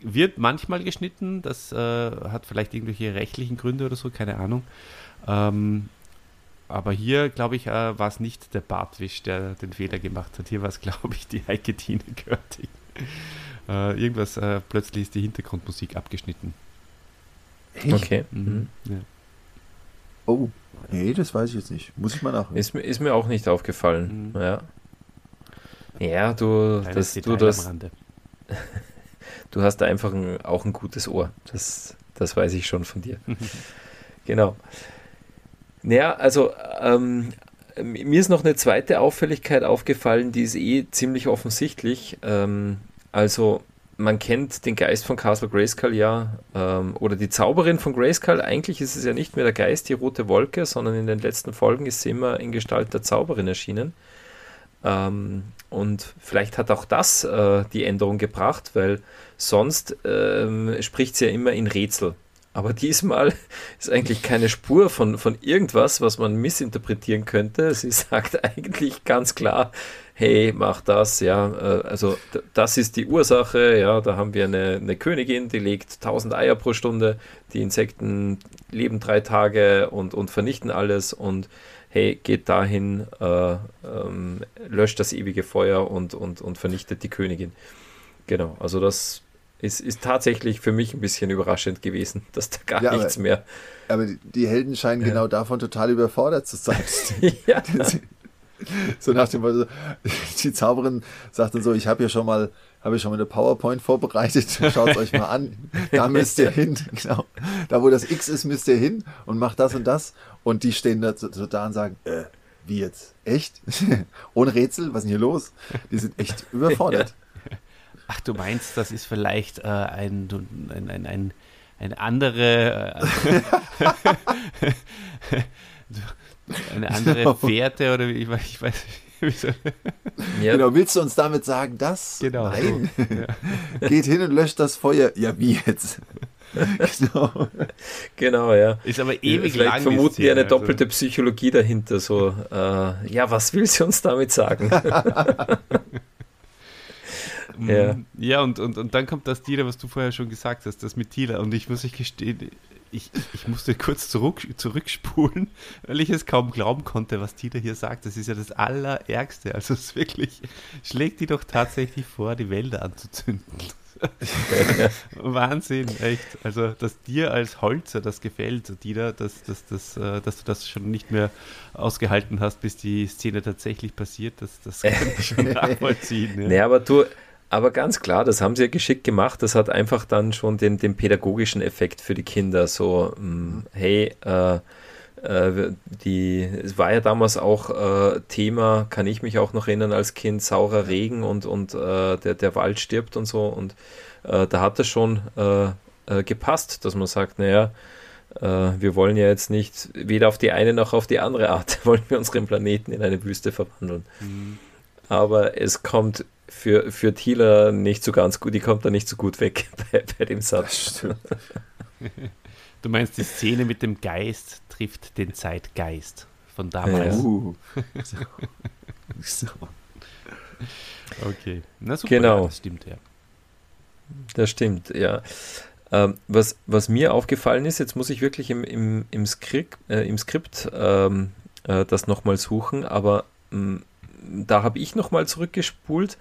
[SPEAKER 2] wird manchmal geschnitten, das äh, hat vielleicht irgendwelche rechtlichen Gründe oder so, keine Ahnung. Ähm, aber hier, glaube ich, äh, war es nicht der Bartwisch, der den Fehler gemacht hat. Hier war es, glaube ich, die Heike Tine Görting. Äh, irgendwas, äh, plötzlich ist die Hintergrundmusik abgeschnitten.
[SPEAKER 3] Echt? Okay. Mhm.
[SPEAKER 1] mhm. Ja. Oh, nee, das weiß ich jetzt nicht. Muss ich mal nachhören.
[SPEAKER 3] Ist, ist mir auch nicht aufgefallen. Mhm. Ja. Ja, du, das, du das. du hast einfach ein, auch ein gutes Ohr. Das, das weiß ich schon von dir. genau. Naja, also ähm, mir ist noch eine zweite Auffälligkeit aufgefallen, die ist eh ziemlich offensichtlich. Ähm, also man kennt den Geist von Castle Grayskull ja, ähm, oder die Zauberin von Grayskull. Eigentlich ist es ja nicht mehr der Geist, die rote Wolke, sondern in den letzten Folgen ist sie immer in Gestalt der Zauberin erschienen. Ähm, und vielleicht hat auch das äh, die Änderung gebracht, weil sonst ähm, spricht sie ja immer in Rätsel. Aber diesmal ist eigentlich keine Spur von, von irgendwas, was man missinterpretieren könnte. Sie sagt eigentlich ganz klar, hey, mach das, ja, äh, also das ist die Ursache, ja, da haben wir eine, eine Königin, die legt 1000 Eier pro Stunde, die Insekten leben drei Tage und, und vernichten alles und hey, geht dahin, äh, ähm, löscht das ewige Feuer und, und, und vernichtet die Königin. Genau, also das ist, ist tatsächlich für mich ein bisschen überraschend gewesen, dass da gar ja, nichts
[SPEAKER 1] aber,
[SPEAKER 3] mehr.
[SPEAKER 1] Aber die Helden scheinen ja. genau davon total überfordert zu sein. ja. so nach dem Motto, die Zauberin sagt dann so, ich habe ja schon mal, habe ich schon mal eine PowerPoint vorbereitet, schaut es euch mal an, da müsst ihr hin, genau, da wo das X ist, müsst ihr hin und macht das und das und die stehen da so, so da und sagen, äh, wie jetzt? Echt? Ohne Rätsel? Was ist denn hier los? Die sind echt überfordert.
[SPEAKER 2] Ach, du meinst, das ist vielleicht äh, ein, ein, ein, ein, eine andere äh, eine andere genau. Fährte oder ich, ich weiß nicht.
[SPEAKER 1] Ja. Genau, willst du uns damit sagen, dass?
[SPEAKER 2] Genau.
[SPEAKER 1] Nein. Ja. Geht hin und löscht das Feuer. Ja, wie jetzt?
[SPEAKER 3] genau. genau, ja.
[SPEAKER 2] Ist aber ewig
[SPEAKER 3] Vielleicht lang. vermuten wir eine also. doppelte Psychologie dahinter. So, äh, ja, was will sie uns damit sagen?
[SPEAKER 2] Ja, ja und, und, und dann kommt das Tila, was du vorher schon gesagt hast, das mit Tila. Und ich muss euch gestehen, ich, ich musste kurz zurück, zurückspulen, weil ich es kaum glauben konnte, was Tila hier sagt. Das ist ja das Allerärgste. Also es ist wirklich, schlägt die doch tatsächlich vor, die Wälder anzuzünden. Wahnsinn, echt. Also, dass dir als Holzer das gefällt, Dieter, dass, dass, dass, äh, dass du das schon nicht mehr ausgehalten hast, bis die Szene tatsächlich passiert, das, das kann ich schon nachvollziehen.
[SPEAKER 3] Ja. Nee, aber du, aber ganz klar, das haben sie ja geschickt gemacht. Das hat einfach dann schon den, den pädagogischen Effekt für die Kinder. So, hm, hey, äh, äh, die, es war ja damals auch äh, Thema, kann ich mich auch noch erinnern als Kind, saurer Regen und, und äh, der, der Wald stirbt und so. Und äh, da hat es schon äh, gepasst, dass man sagt, naja, wir wollen ja jetzt nicht weder auf die eine noch auf die andere Art, wollen wir unseren Planeten in eine Wüste verwandeln. Mhm. Aber es kommt für, für Thieler nicht so ganz gut, die kommt da nicht so gut weg bei, bei dem Satz.
[SPEAKER 2] Du meinst, die Szene mit dem Geist trifft den Zeitgeist von damals. Ja. Uh. so. Okay,
[SPEAKER 3] na super, genau. Ja,
[SPEAKER 2] das stimmt, ja.
[SPEAKER 3] Das stimmt, ja. Ähm, was, was mir aufgefallen ist, jetzt muss ich wirklich im, im, im Skript, äh, im Skript ähm, äh, das nochmal suchen, aber mh, mm, da habe ich nochmal zurückgespult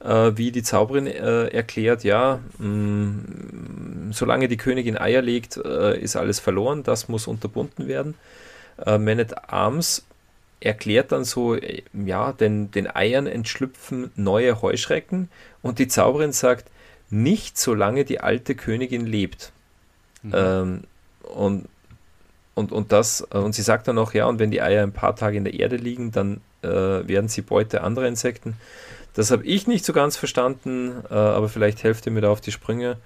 [SPEAKER 3] äh, wie die Zauberin äh, erklärt, ja, mh, mm, solange die Königin Eier legt, äh, ist alles verloren, das muss unterbunden werden. Äh, Man at Arms erklärt dann so, äh, ja, den, den Eiern entschlüpfen neue Heuschrecken und die Zauberin sagt, nicht solange die alte Königin lebt. Mhm. Ähm, und, und, und das, äh, und sie sagt dann auch, ja, und wenn die Eier ein paar Tage in der Erde liegen, dann äh, werden sie Beute anderer Insekten. Das habe ich nicht so ganz verstanden, äh, aber vielleicht helft ihr mir da auf die Sprünge.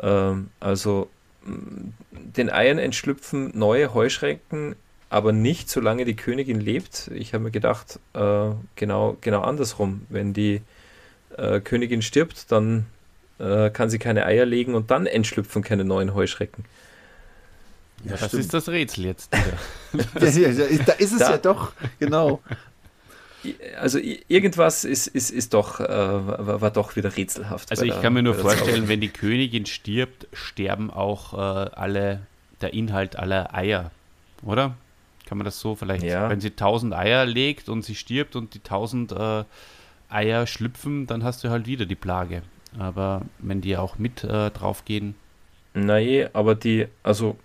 [SPEAKER 3] Ähm, also den Eiern entschlüpfen neue Heuschrecken, aber nicht solange die Königin lebt. Ich habe mir gedacht, äh, genau, genau andersrum. Wenn die äh, Königin stirbt, dann äh, kann sie keine Eier legen und dann entschlüpfen keine neuen Heuschrecken.
[SPEAKER 2] Ja, das stimmt. ist das Rätsel jetzt wieder.
[SPEAKER 1] da ist es da, ja doch, genau.
[SPEAKER 3] Also irgendwas ist, ist, ist doch, äh, war, doch wieder rätselhaft.
[SPEAKER 2] Also ich der, kann mir nur vorstellen, wenn die Königin stirbt, sterben auch äh, alle, der Inhalt aller Eier, oder? Kann man das so vielleicht, ja. wenn sie tausend Eier legt und sie stirbt und die tausend äh, Eier schlüpfen, dann hast du halt wieder die Plage. Aber wenn die auch mit äh, draufgehen.
[SPEAKER 3] Nein, aber die, also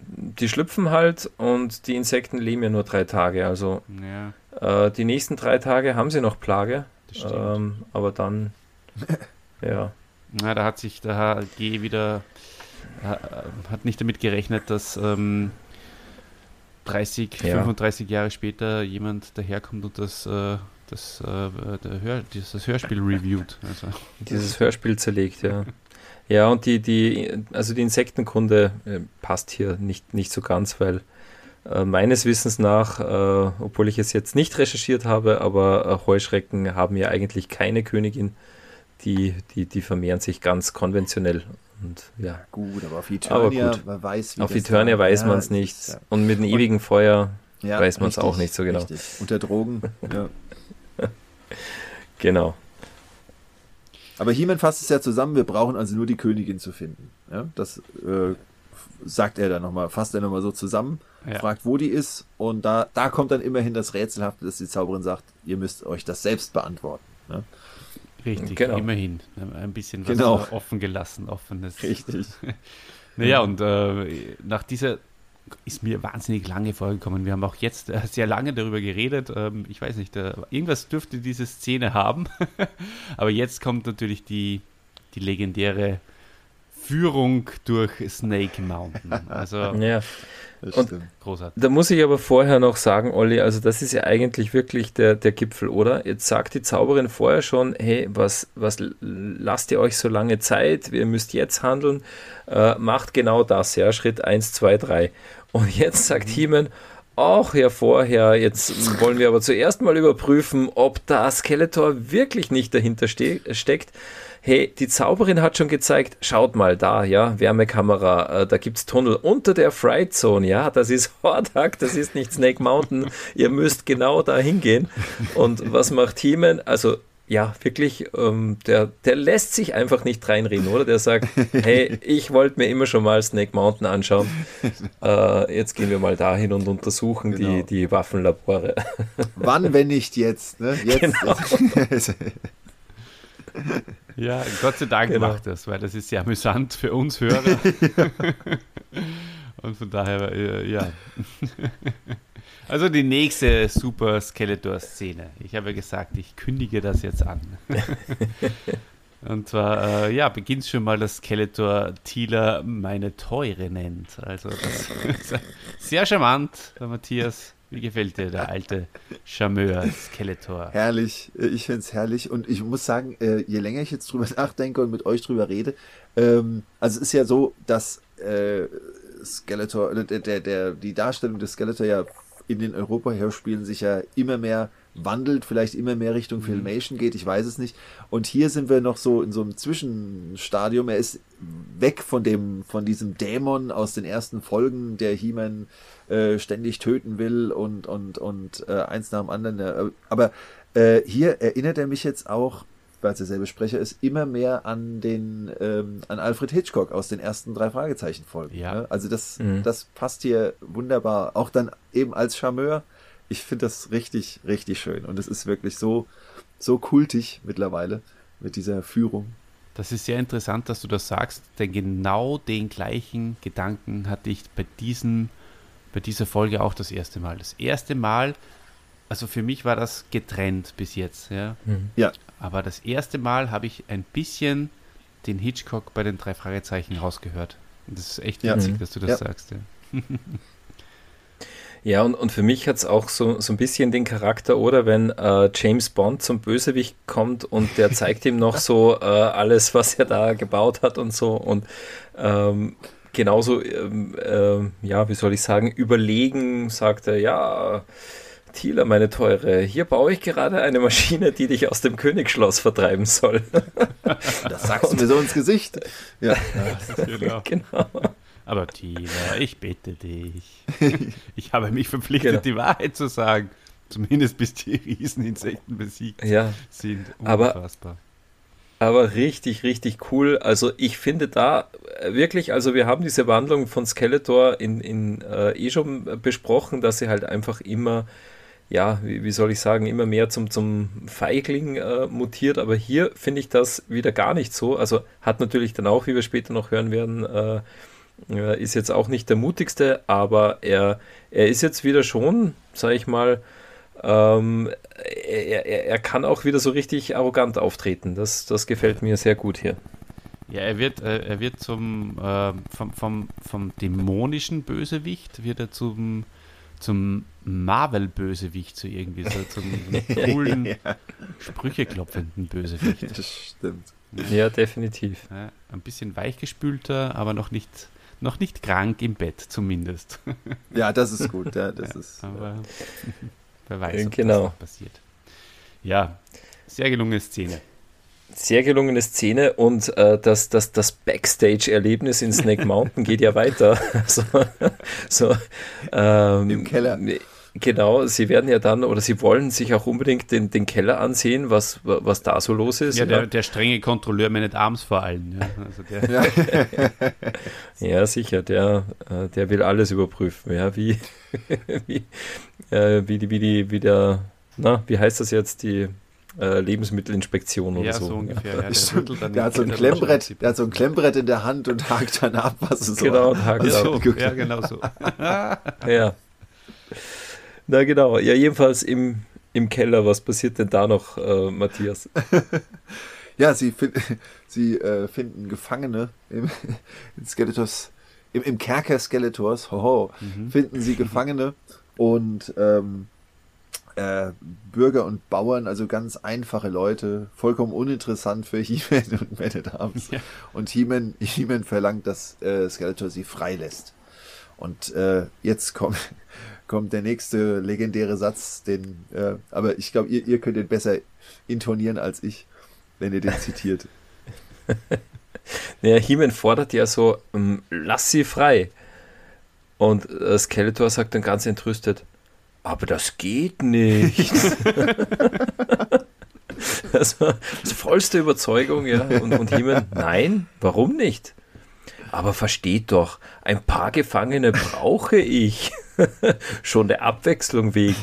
[SPEAKER 3] die schlüpfen halt und die Insekten leben ja nur drei Tage. Also ja. Äh, die nächsten drei Tage haben sie noch Plage. Ähm, aber dann, ja.
[SPEAKER 2] Na, da hat sich der HG wieder, hat nicht damit gerechnet, dass ähm, 30, ja. 35 Jahre später jemand daherkommt und das, äh, das, äh, Hör, das Hörspiel reviewt. Also.
[SPEAKER 3] Dieses Hörspiel zerlegt, ja. Ja, und die, die, also die Insektenkunde äh, passt hier nicht, nicht so ganz, weil äh, meines Wissens nach, äh, obwohl ich es jetzt nicht recherchiert habe, aber äh, Heuschrecken haben ja eigentlich keine Königin. Die, die, die vermehren sich ganz konventionell. Und, ja.
[SPEAKER 1] Gut, aber auf Eternia, aber
[SPEAKER 3] man weiß, Auf Eternia weiß ja, man es nicht. Ja. Und mit dem ewigen Feuer ja, weiß man es auch nicht so genau. Richtig.
[SPEAKER 1] Unter Drogen, ja.
[SPEAKER 3] genau.
[SPEAKER 1] Aber He-Man fasst es ja zusammen, wir brauchen also nur die Königin zu finden. Ja, das äh, sagt er dann nochmal, fasst er nochmal so zusammen, ja. fragt, wo die ist und da, da kommt dann immerhin das Rätselhafte, dass die Zauberin sagt, ihr müsst euch das selbst beantworten. Ne?
[SPEAKER 2] Richtig, genau. immerhin. Ein bisschen was genau. offen gelassen, offenes.
[SPEAKER 1] Richtig.
[SPEAKER 2] naja, und äh, nach dieser ist mir wahnsinnig lange vorgekommen. Wir haben auch jetzt äh, sehr lange darüber geredet. Ähm, ich weiß nicht, äh, irgendwas dürfte diese Szene haben. Aber jetzt kommt natürlich die, die legendäre Führung durch Snake Mountain. Also
[SPEAKER 3] ja. Und großartig. Da muss ich aber vorher noch sagen, Olli, also das ist ja eigentlich wirklich der, der Gipfel, oder? Jetzt sagt die Zauberin vorher schon, hey, was, was lasst ihr euch so lange Zeit? Ihr müsst jetzt handeln. Äh, macht genau das, ja, Schritt 1, 2, 3. Und jetzt sagt mhm. Heeman, Ach ja, vorher, jetzt wollen wir aber zuerst mal überprüfen, ob da Skeletor wirklich nicht dahinter ste steckt hey, die Zauberin hat schon gezeigt, schaut mal da, ja, Wärmekamera, äh, da es Tunnel unter der Fright Zone, ja, das ist Hordak, das ist nicht Snake Mountain, ihr müsst genau da hingehen. Und was macht Heeman? Also ja, wirklich, ähm, der, der lässt sich einfach nicht reinreden, oder? Der sagt, hey, ich wollte mir immer schon mal Snake Mountain anschauen. Äh, jetzt gehen wir mal dahin und untersuchen genau. die, die Waffenlabore.
[SPEAKER 1] Wann, wenn nicht jetzt? Ne? Jetzt. Genau.
[SPEAKER 2] Ja, Gott sei Dank genau. macht das, weil das ist sehr amüsant für uns Hörer. Und von daher, äh, ja. Also die nächste Super Skeletor-Szene. Ich habe gesagt, ich kündige das jetzt an. Und zwar, äh, ja, beginnt schon mal, dass Skeletor Thieler meine Teure nennt. Also das ist sehr charmant, der Matthias. Wie gefällt dir der alte Charmeur, Skeletor?
[SPEAKER 1] Herrlich, äh, ich finde es herrlich und ich muss sagen, äh, je länger ich jetzt drüber nachdenke und mit euch drüber rede, ähm, also es ist ja so, dass äh, Skeletor, der, der, der, die Darstellung des Skeletor ja in den Europa-Hörspielen sich ja immer mehr wandelt, vielleicht immer mehr Richtung mhm. Filmation geht, ich weiß es nicht. Und hier sind wir noch so in so einem Zwischenstadium. Er ist weg von dem, von diesem Dämon aus den ersten Folgen, der He-Man äh, ständig töten will und, und, und äh, eins nach dem anderen. Äh, aber äh, hier erinnert er mich jetzt auch, weil es derselbe Sprecher ist, immer mehr an den, ähm, an Alfred Hitchcock aus den ersten drei Fragezeichen-Folgen. Ja. Ne? Also das, mhm. das passt hier wunderbar. Auch dann eben als Charmeur. Ich finde das richtig, richtig schön. Und es ist wirklich so, so kultig mittlerweile mit dieser Führung.
[SPEAKER 2] Das ist sehr interessant, dass du das sagst, denn genau den gleichen Gedanken hatte ich bei diesem bei dieser Folge auch das erste Mal. Das erste Mal, also für mich war das getrennt bis jetzt, ja. Mhm. ja. Aber das erste Mal habe ich ein bisschen den Hitchcock bei den drei Fragezeichen rausgehört. Und das ist echt witzig, ja. dass du das ja. sagst, ja.
[SPEAKER 3] Ja, und, und für mich hat es auch so, so ein bisschen den Charakter, oder wenn äh, James Bond zum Bösewicht kommt und der zeigt ihm noch so äh, alles, was er da gebaut hat und so. Und ähm, genauso, ähm, äh, ja, wie soll ich sagen, überlegen, sagt er, ja, Thieler, meine Teure, hier baue ich gerade eine Maschine, die dich aus dem Königsschloss vertreiben soll.
[SPEAKER 1] Das sagst du mir so ins Gesicht. Ja,
[SPEAKER 2] genau. genau. Aber Tina, ich bitte dich. Ich habe mich verpflichtet, genau. die Wahrheit zu sagen. Zumindest bis die Rieseninsekten besiegt
[SPEAKER 3] ja,
[SPEAKER 2] sind.
[SPEAKER 3] Unfassbar. Aber, aber richtig, richtig cool. Also ich finde da wirklich, also wir haben diese Wandlung von Skeletor in, in äh, eh schon besprochen, dass sie halt einfach immer ja, wie, wie, soll ich sagen, immer mehr zum, zum Feigling äh, mutiert. Aber hier finde ich das wieder gar nicht so. Also hat natürlich dann auch, wie wir später noch hören werden, äh, äh ist jetzt auch nicht der mutigste, aber er, er ist jetzt wieder schon, sage ich mal, ähm, er, er, er, kann auch wieder so richtig arrogant auftreten. Das, das gefällt mir sehr gut hier.
[SPEAKER 2] Ja, er wird, äh, er wird zum äh, vom, vom, vom dämonischen Bösewicht, wird er zum zum Marvel-Bösewicht, so irgendwie, so zum coolen, ja. sprücheklopfenden Bösewicht.
[SPEAKER 3] Das stimmt. Ja, definitiv.
[SPEAKER 2] Ja, ein bisschen weichgespülter, aber noch nicht, noch nicht krank im Bett zumindest.
[SPEAKER 1] Ja, das ist gut. Ja, das ja, ist, aber
[SPEAKER 2] wer weiß,
[SPEAKER 3] ob genau. das
[SPEAKER 2] noch passiert. Ja, sehr gelungene Szene
[SPEAKER 3] sehr gelungene Szene und äh, das, das, das Backstage-Erlebnis in Snake Mountain geht ja weiter. so, so, ähm,
[SPEAKER 1] Im Keller.
[SPEAKER 3] Genau, sie werden ja dann oder sie wollen sich auch unbedingt den, den Keller ansehen, was, was da so los ist.
[SPEAKER 2] Ja, der, der strenge Kontrolleur meines Arms vor allem.
[SPEAKER 3] Ja, also ja. ja sicher, der, äh, der will alles überprüfen. Ja, wie, wie, äh, wie, die, wie, die, wie der, na, wie heißt das jetzt, die äh, Lebensmittelinspektion oder ja, so. so ungefähr. Ja,
[SPEAKER 1] der, der hat so ein Klemmbrett, der hat so ein Klemmbrett in der Hand und hakt dann ab, was es
[SPEAKER 3] genau, so hakt
[SPEAKER 2] so, Ja, genau so.
[SPEAKER 3] ja. Na genau. Ja, jedenfalls im, im Keller. Was passiert denn da noch, äh, Matthias?
[SPEAKER 1] ja, sie, find, sie äh, finden Gefangene im, in Skeletors, im, im Kerker Skeletors, hoho, mhm. finden sie Gefangene und ähm, äh, Bürger und Bauern, also ganz einfache Leute, vollkommen uninteressant für He-Man und Man at Arms. Ja. Und He-Man, He verlangt, dass äh, Skeletor sie freilässt. Und äh, jetzt kommt, kommt der nächste legendäre Satz, den, äh, aber ich glaube, ihr, ihr könnt den besser intonieren als ich, wenn ihr den zitiert.
[SPEAKER 3] naja, He-Man fordert ja so, ähm, lass sie frei. Und äh, Skeletor sagt dann ganz entrüstet, aber das geht nicht. also, das vollste Überzeugung, ja. Und, und Himmel, nein, warum nicht? Aber versteht doch, ein paar Gefangene brauche ich. Schon der Abwechslung wegen.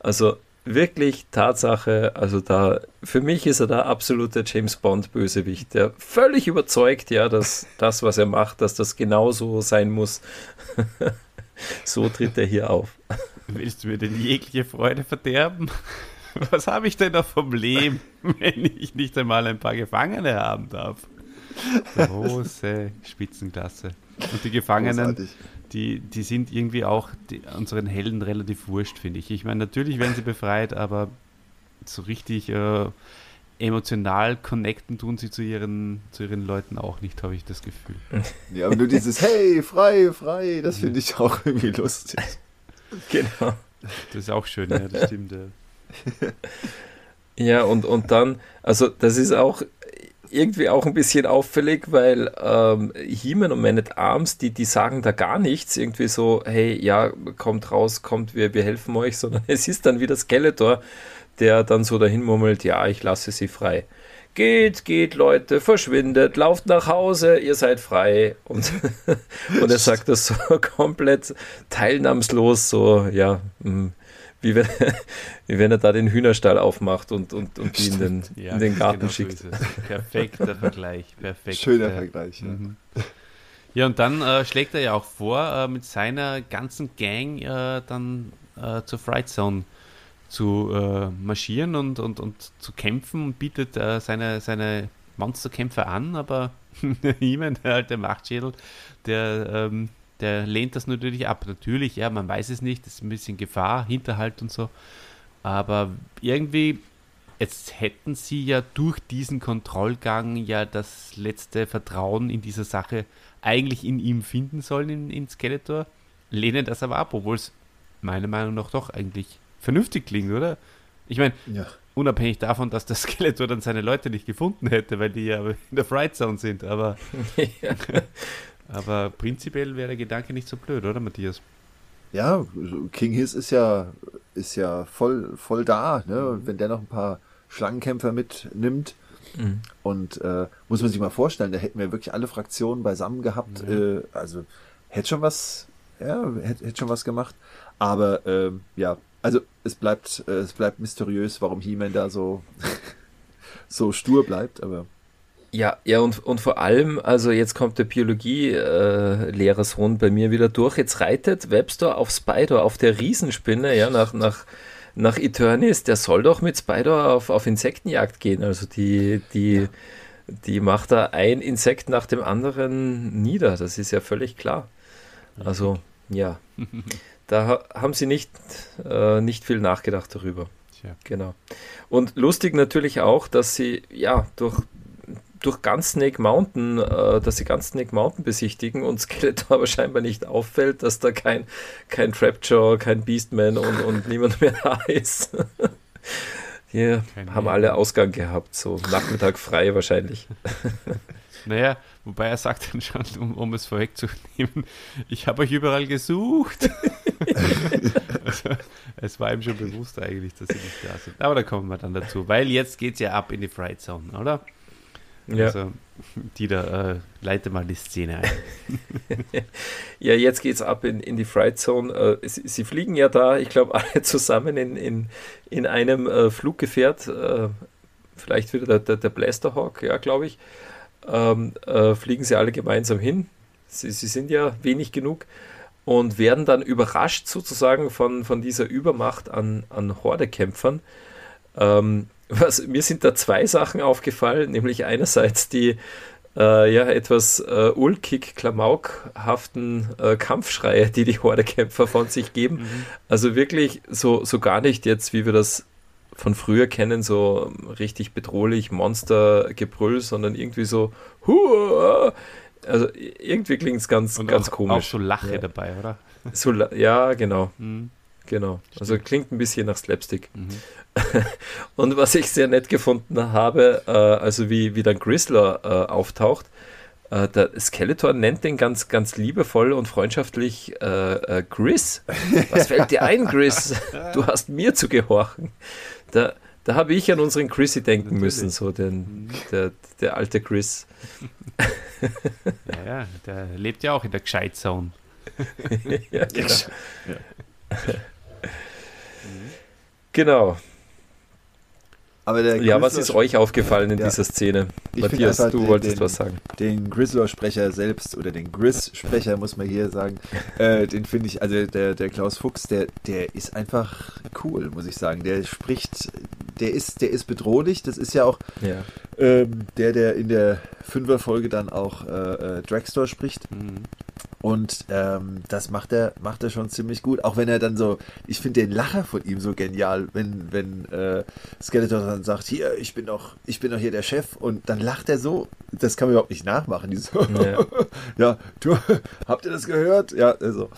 [SPEAKER 3] Also wirklich Tatsache, also da, für mich ist er da absoluter James Bond Bösewicht, der völlig überzeugt, ja, dass das, was er macht, dass das genauso sein muss. so tritt er hier auf.
[SPEAKER 2] Willst du mir denn jegliche Freude verderben? Was habe ich denn noch vom Leben, wenn ich nicht einmal ein paar Gefangene haben darf? Große Spitzenklasse. Und die Gefangenen, die, die sind irgendwie auch die, unseren Helden relativ wurscht, finde ich. Ich meine, natürlich werden sie befreit, aber so richtig äh, emotional connecten tun sie zu ihren, zu ihren Leuten auch nicht, habe ich das Gefühl.
[SPEAKER 1] Ja, aber nur dieses Hey, frei, frei, das finde ich auch irgendwie lustig.
[SPEAKER 3] Genau.
[SPEAKER 2] Das ist auch schön, ja, das stimmt. Ja,
[SPEAKER 3] ja und, und dann, also das ist auch irgendwie auch ein bisschen auffällig, weil ähm, He-Man und Man at Arms, die, die sagen da gar nichts, irgendwie so, hey, ja, kommt raus, kommt, wir, wir helfen euch, sondern es ist dann wieder Skeletor, der dann so dahin murmelt, ja, ich lasse sie frei. Geht, geht, Leute, verschwindet, lauft nach Hause, ihr seid frei. Und, und er sagt das so komplett teilnahmslos, so, ja, hm, wie wenn, wie wenn er da den Hühnerstall aufmacht und, und, und die in den, ja, in den Garten genau schickt. So
[SPEAKER 2] Perfekter Vergleich, perfekt.
[SPEAKER 1] Schöner Vergleich, ja. Mhm.
[SPEAKER 2] Ja, und dann äh, schlägt er ja auch vor, äh, mit seiner ganzen Gang äh, dann äh, zur Fright Zone zu äh, marschieren und, und, und zu kämpfen und bietet äh, seine, seine Monsterkämpfe an, aber niemand, der alte Machtschädel, der, ähm, der lehnt das natürlich ab. Natürlich, ja, man weiß es nicht, es ist ein bisschen Gefahr, Hinterhalt und so, aber irgendwie, jetzt hätten sie ja durch diesen Kontrollgang ja das letzte Vertrauen in dieser Sache eigentlich in ihm finden sollen, in, in Skeletor, lehnen das aber ab, obwohl es meiner Meinung nach doch eigentlich vernünftig klingt, oder? Ich meine, ja. unabhängig davon, dass der Skeletor dann seine Leute nicht gefunden hätte, weil die ja in der Fright Zone sind, aber.
[SPEAKER 3] ja.
[SPEAKER 2] Aber prinzipiell wäre der Gedanke nicht so blöd, oder Matthias?
[SPEAKER 1] Ja, King Hiss ist ja, ist ja voll, voll da. Ne? Und wenn der noch ein paar Schlangenkämpfer mitnimmt, mhm. und äh, muss man sich mal vorstellen, da hätten wir wirklich alle Fraktionen beisammen gehabt. Mhm. Äh, also hätte schon was, ja, hätte, hätte schon was gemacht. Aber äh, ja, also es bleibt, äh, es bleibt mysteriös, warum He-Man da so, so stur bleibt, aber.
[SPEAKER 3] Ja, ja, und, und vor allem, also jetzt kommt der Biologie-Lehrersohn äh, bei mir wieder durch. Jetzt reitet Webster auf Spider, auf der Riesenspinne, ja, nach, nach, nach Eternis. Der soll doch mit Spider auf, auf Insektenjagd gehen. Also die, die, die macht da ein Insekt nach dem anderen nieder. Das ist ja völlig klar. Also, ja. Da haben sie nicht, äh, nicht viel nachgedacht darüber. Tja. Genau. Und lustig natürlich auch, dass sie ja durch durch ganz Snake Mountain, äh, dass sie ganz Snake Mountain besichtigen und Skeletor aber scheinbar nicht auffällt, dass da kein, kein Trapjaw, kein Beastman und, und niemand mehr da ist. Die Keine haben alle Ausgang gehabt, so Nachmittag frei wahrscheinlich.
[SPEAKER 2] Naja, wobei er sagt dann schon, um, um es vorwegzunehmen, ich habe euch überall gesucht. also, es war ihm schon bewusst eigentlich, dass sie nicht da sind. Aber da kommen wir dann dazu, weil jetzt geht es ja ab in die Fright Zone, oder? Ja. Also, die da äh, leite mal die Szene ein.
[SPEAKER 3] ja, jetzt geht's ab in, in die Fright Zone. Äh, sie, sie, fliegen ja da, ich glaube, alle zusammen in, in, in einem äh, Fluggefährt. Äh, vielleicht wieder der, der, der Blasterhawk, ja, glaube ich. Ähm, äh, fliegen sie alle gemeinsam hin. Sie, sie sind ja wenig genug und werden dann überrascht sozusagen von, von dieser Übermacht an, an Hordekämpfern. Ähm, was, mir sind da zwei Sachen aufgefallen, nämlich einerseits die äh, ja, etwas äh, ulkig, klamaukhaften äh, Kampfschreie, die die Hordekämpfer von sich geben. Mhm. Also wirklich so, so gar nicht jetzt, wie wir das von früher kennen, so richtig bedrohlich Monstergebrüll, sondern irgendwie so, Huah! also irgendwie klingt es ganz, Und ganz
[SPEAKER 2] auch,
[SPEAKER 3] komisch. Auch
[SPEAKER 2] so Lache ja. dabei, oder?
[SPEAKER 3] So, ja, genau. Mhm. Genau. Also klingt ein bisschen nach Slapstick. Mhm. Und was ich sehr nett gefunden habe, äh, also wie, wie dann Grizzler äh, auftaucht, äh, der Skeletor nennt den ganz, ganz liebevoll und freundschaftlich äh, äh, Gris. Was fällt dir ein, Gris? Du hast mir zu gehorchen. Da, da habe ich an unseren Chrissy denken Natürlich. müssen, so den, der, der alte Chris.
[SPEAKER 2] ja, ja, der lebt ja auch in der Gescheitzone. ja, genau.
[SPEAKER 3] Ja. genau. Aber der ja, was ist euch aufgefallen in ja. dieser Szene?
[SPEAKER 1] Ich Matthias, du den, wolltest den, was sagen. Den Grizzler-Sprecher selbst oder den Grizz-Sprecher, muss man hier sagen, äh, den finde ich, also der, der Klaus Fuchs, der, der ist einfach cool, muss ich sagen. Der spricht, der ist, der ist bedrohlich. Das ist ja auch ja. Ähm, der, der in der Fünfer-Folge dann auch äh, äh, Dragstore spricht. Mhm. Und ähm, das macht er, macht er schon ziemlich gut. Auch wenn er dann so, ich finde den Lacher von ihm so genial, wenn, wenn äh, Skeletor dann sagt, hier, ich bin doch, ich bin doch hier der Chef und dann lacht er so, das kann man überhaupt nicht nachmachen. So, ja. ja, du, habt ihr das gehört? Ja, also.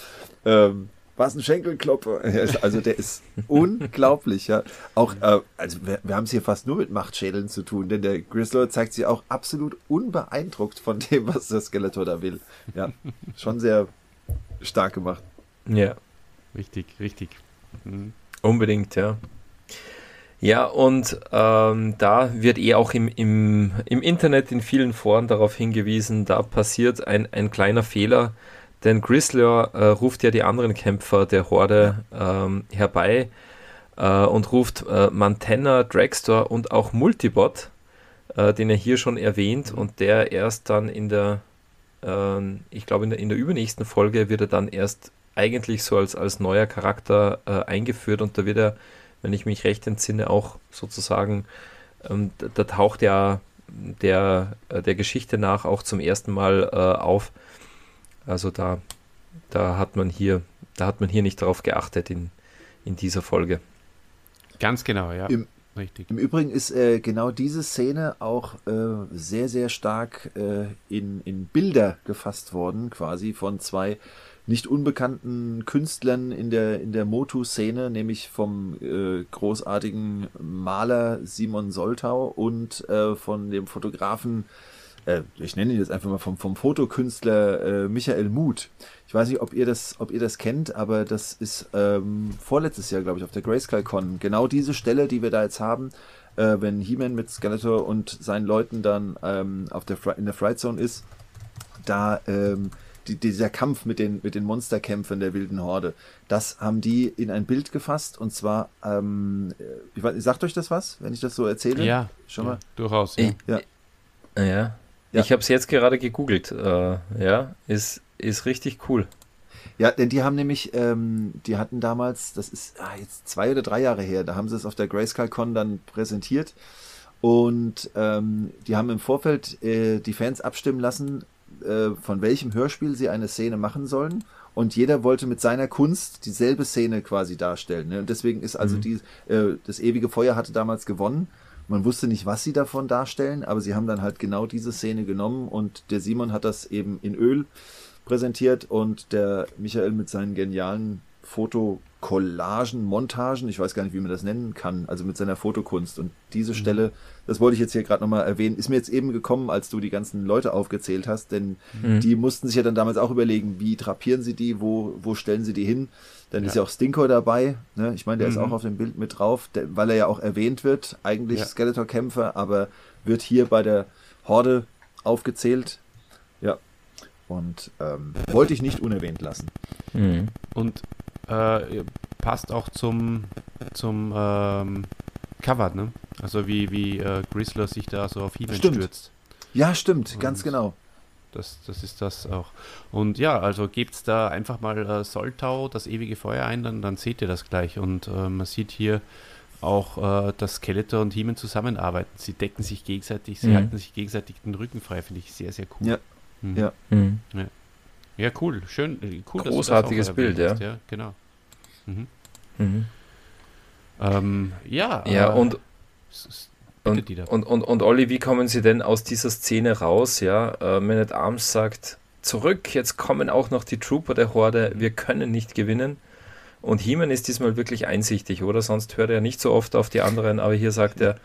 [SPEAKER 1] Ähm, was ein Schenkelklopfer. Also der ist unglaublich, ja. Auch, äh, also wir, wir haben es hier fast nur mit Machtschädeln zu tun, denn der Grizzler zeigt sich auch absolut unbeeindruckt von dem, was der Skeletor da will. Ja, schon sehr stark gemacht.
[SPEAKER 2] Ja. Richtig, richtig. Mhm.
[SPEAKER 3] Unbedingt, ja. Ja, und ähm, da wird eh auch im, im, im Internet in vielen Foren darauf hingewiesen, da passiert ein, ein kleiner Fehler denn Grizzler äh, ruft ja die anderen Kämpfer der Horde ähm, herbei äh, und ruft äh, Mantenna, Dragstore und auch Multibot, äh, den er hier schon erwähnt. Und der erst dann in der, ähm, ich glaube in der, in der übernächsten Folge wird er dann erst eigentlich so als, als neuer Charakter äh, eingeführt. Und da wird er, wenn ich mich recht entsinne, auch sozusagen, ähm, da, da, taucht er der, äh, der Geschichte nach auch zum ersten Mal auf also da, da hat man hier, da hat man hier nicht darauf geachtet in, in dieser Folge.
[SPEAKER 2] Ganz genau, ja.
[SPEAKER 1] Im, Richtig. Im Übrigen ist äh, genau diese Szene auch äh, sehr, sehr stark äh, in, in Bilder gefasst worden, quasi von zwei nicht unbekannten Künstlern in der, in der Motu-Szene, nämlich vom äh, großartigen Maler Simon Soltau und äh, von dem Fotografen äh, ich nenne ihn jetzt einfach mal vom, vom Fotokünstler äh, Michael Muth. Ich weiß nicht, ob ihr das, ob ihr das kennt, aber das ist ähm, vorletztes Jahr, glaube ich, auf der Grayscale Con. Genau diese Stelle, die wir da jetzt haben, äh, wenn He-Man mit Skeletor und seinen Leuten dann ähm, auf der in der Fright Zone ist, da ähm, die, dieser Kampf mit den, mit den Monsterkämpfen der wilden Horde, das haben die in ein Bild gefasst und zwar, ähm, ich weiß, sagt euch das was, wenn ich das so erzähle?
[SPEAKER 2] Ja,
[SPEAKER 1] schon
[SPEAKER 2] ja,
[SPEAKER 1] mal.
[SPEAKER 2] Durchaus.
[SPEAKER 3] Ja.
[SPEAKER 1] Ja.
[SPEAKER 3] Ja. Ja. Ich habe es jetzt gerade gegoogelt. Äh, ja, ist, ist richtig cool.
[SPEAKER 1] Ja, denn die haben nämlich, ähm, die hatten damals, das ist ah, jetzt zwei oder drei Jahre her, da haben sie es auf der Grayscale Con dann präsentiert und ähm, die haben im Vorfeld äh, die Fans abstimmen lassen, äh, von welchem Hörspiel sie eine Szene machen sollen. Und jeder wollte mit seiner Kunst dieselbe Szene quasi darstellen. Ne? Und deswegen ist also
[SPEAKER 3] Mhm.
[SPEAKER 1] die, äh, das ewige Feuer hatte damals gewonnen. Man wusste nicht, was sie davon darstellen, aber sie haben dann halt genau diese Szene genommen und der Simon hat das eben in Öl präsentiert und der Michael mit seinen genialen Fotokollagen, Montagen, ich weiß gar nicht, wie man das nennen kann, also mit seiner Fotokunst. Und diese Stelle, das wollte ich jetzt hier gerade nochmal erwähnen, ist mir jetzt eben gekommen, als du die ganzen Leute aufgezählt hast, denn
[SPEAKER 3] Mhm.
[SPEAKER 1] die mussten sich ja dann damals auch überlegen, wie drapieren sie die, wo, wo stellen sie die hin. Dann ist ja auch Stinkor dabei, ne? ich meine, der ist
[SPEAKER 2] Mhm.
[SPEAKER 1] auch auf dem Bild mit drauf, der, weil er ja auch erwähnt wird, eigentlich
[SPEAKER 2] Ja.
[SPEAKER 1] Skeletor-Kämpfer, aber wird hier bei der Horde aufgezählt. Ja, und ähm, wollte ich nicht unerwähnt lassen.
[SPEAKER 3] Mhm.
[SPEAKER 2] Und äh, passt auch zum, zum ähm, Cover, ne? Also wie, wie äh, Grizzler sich da so auf He-Man
[SPEAKER 1] Stimmt.
[SPEAKER 2] stürzt.
[SPEAKER 1] Ja, stimmt,
[SPEAKER 2] Und-
[SPEAKER 1] ganz genau.
[SPEAKER 2] Das, das ist das auch. Und ja, also gebt da einfach mal äh, Soltau, das ewige Feuer ein, dann, dann seht ihr das gleich. Und äh, man sieht hier auch, äh, dass Skeletor und He-Man zusammenarbeiten. Sie decken sich gegenseitig, sie
[SPEAKER 3] Mhm.
[SPEAKER 2] halten sich gegenseitig den Rücken frei, finde ich sehr, sehr cool.
[SPEAKER 1] Ja.
[SPEAKER 2] Mhm.
[SPEAKER 1] Ja.
[SPEAKER 3] Mhm.
[SPEAKER 2] Ja, cool, schön, äh, cool. dass du das
[SPEAKER 3] Großartiges Bild,
[SPEAKER 2] hast. ja. genau. Mhm.
[SPEAKER 3] Mhm.
[SPEAKER 2] Ähm, ja,
[SPEAKER 3] Ja,
[SPEAKER 2] äh,
[SPEAKER 3] und,
[SPEAKER 2] bitte,
[SPEAKER 3] und, und, und, Olli, wie kommen Sie denn aus dieser Szene raus? Ja, äh, Man at Arms sagt, zurück, jetzt kommen auch noch die Trooper der Horde, wir können nicht gewinnen. Und He-Man ist diesmal wirklich einsichtig, oder? Sonst hört er nicht so oft auf die anderen, aber hier sagt er,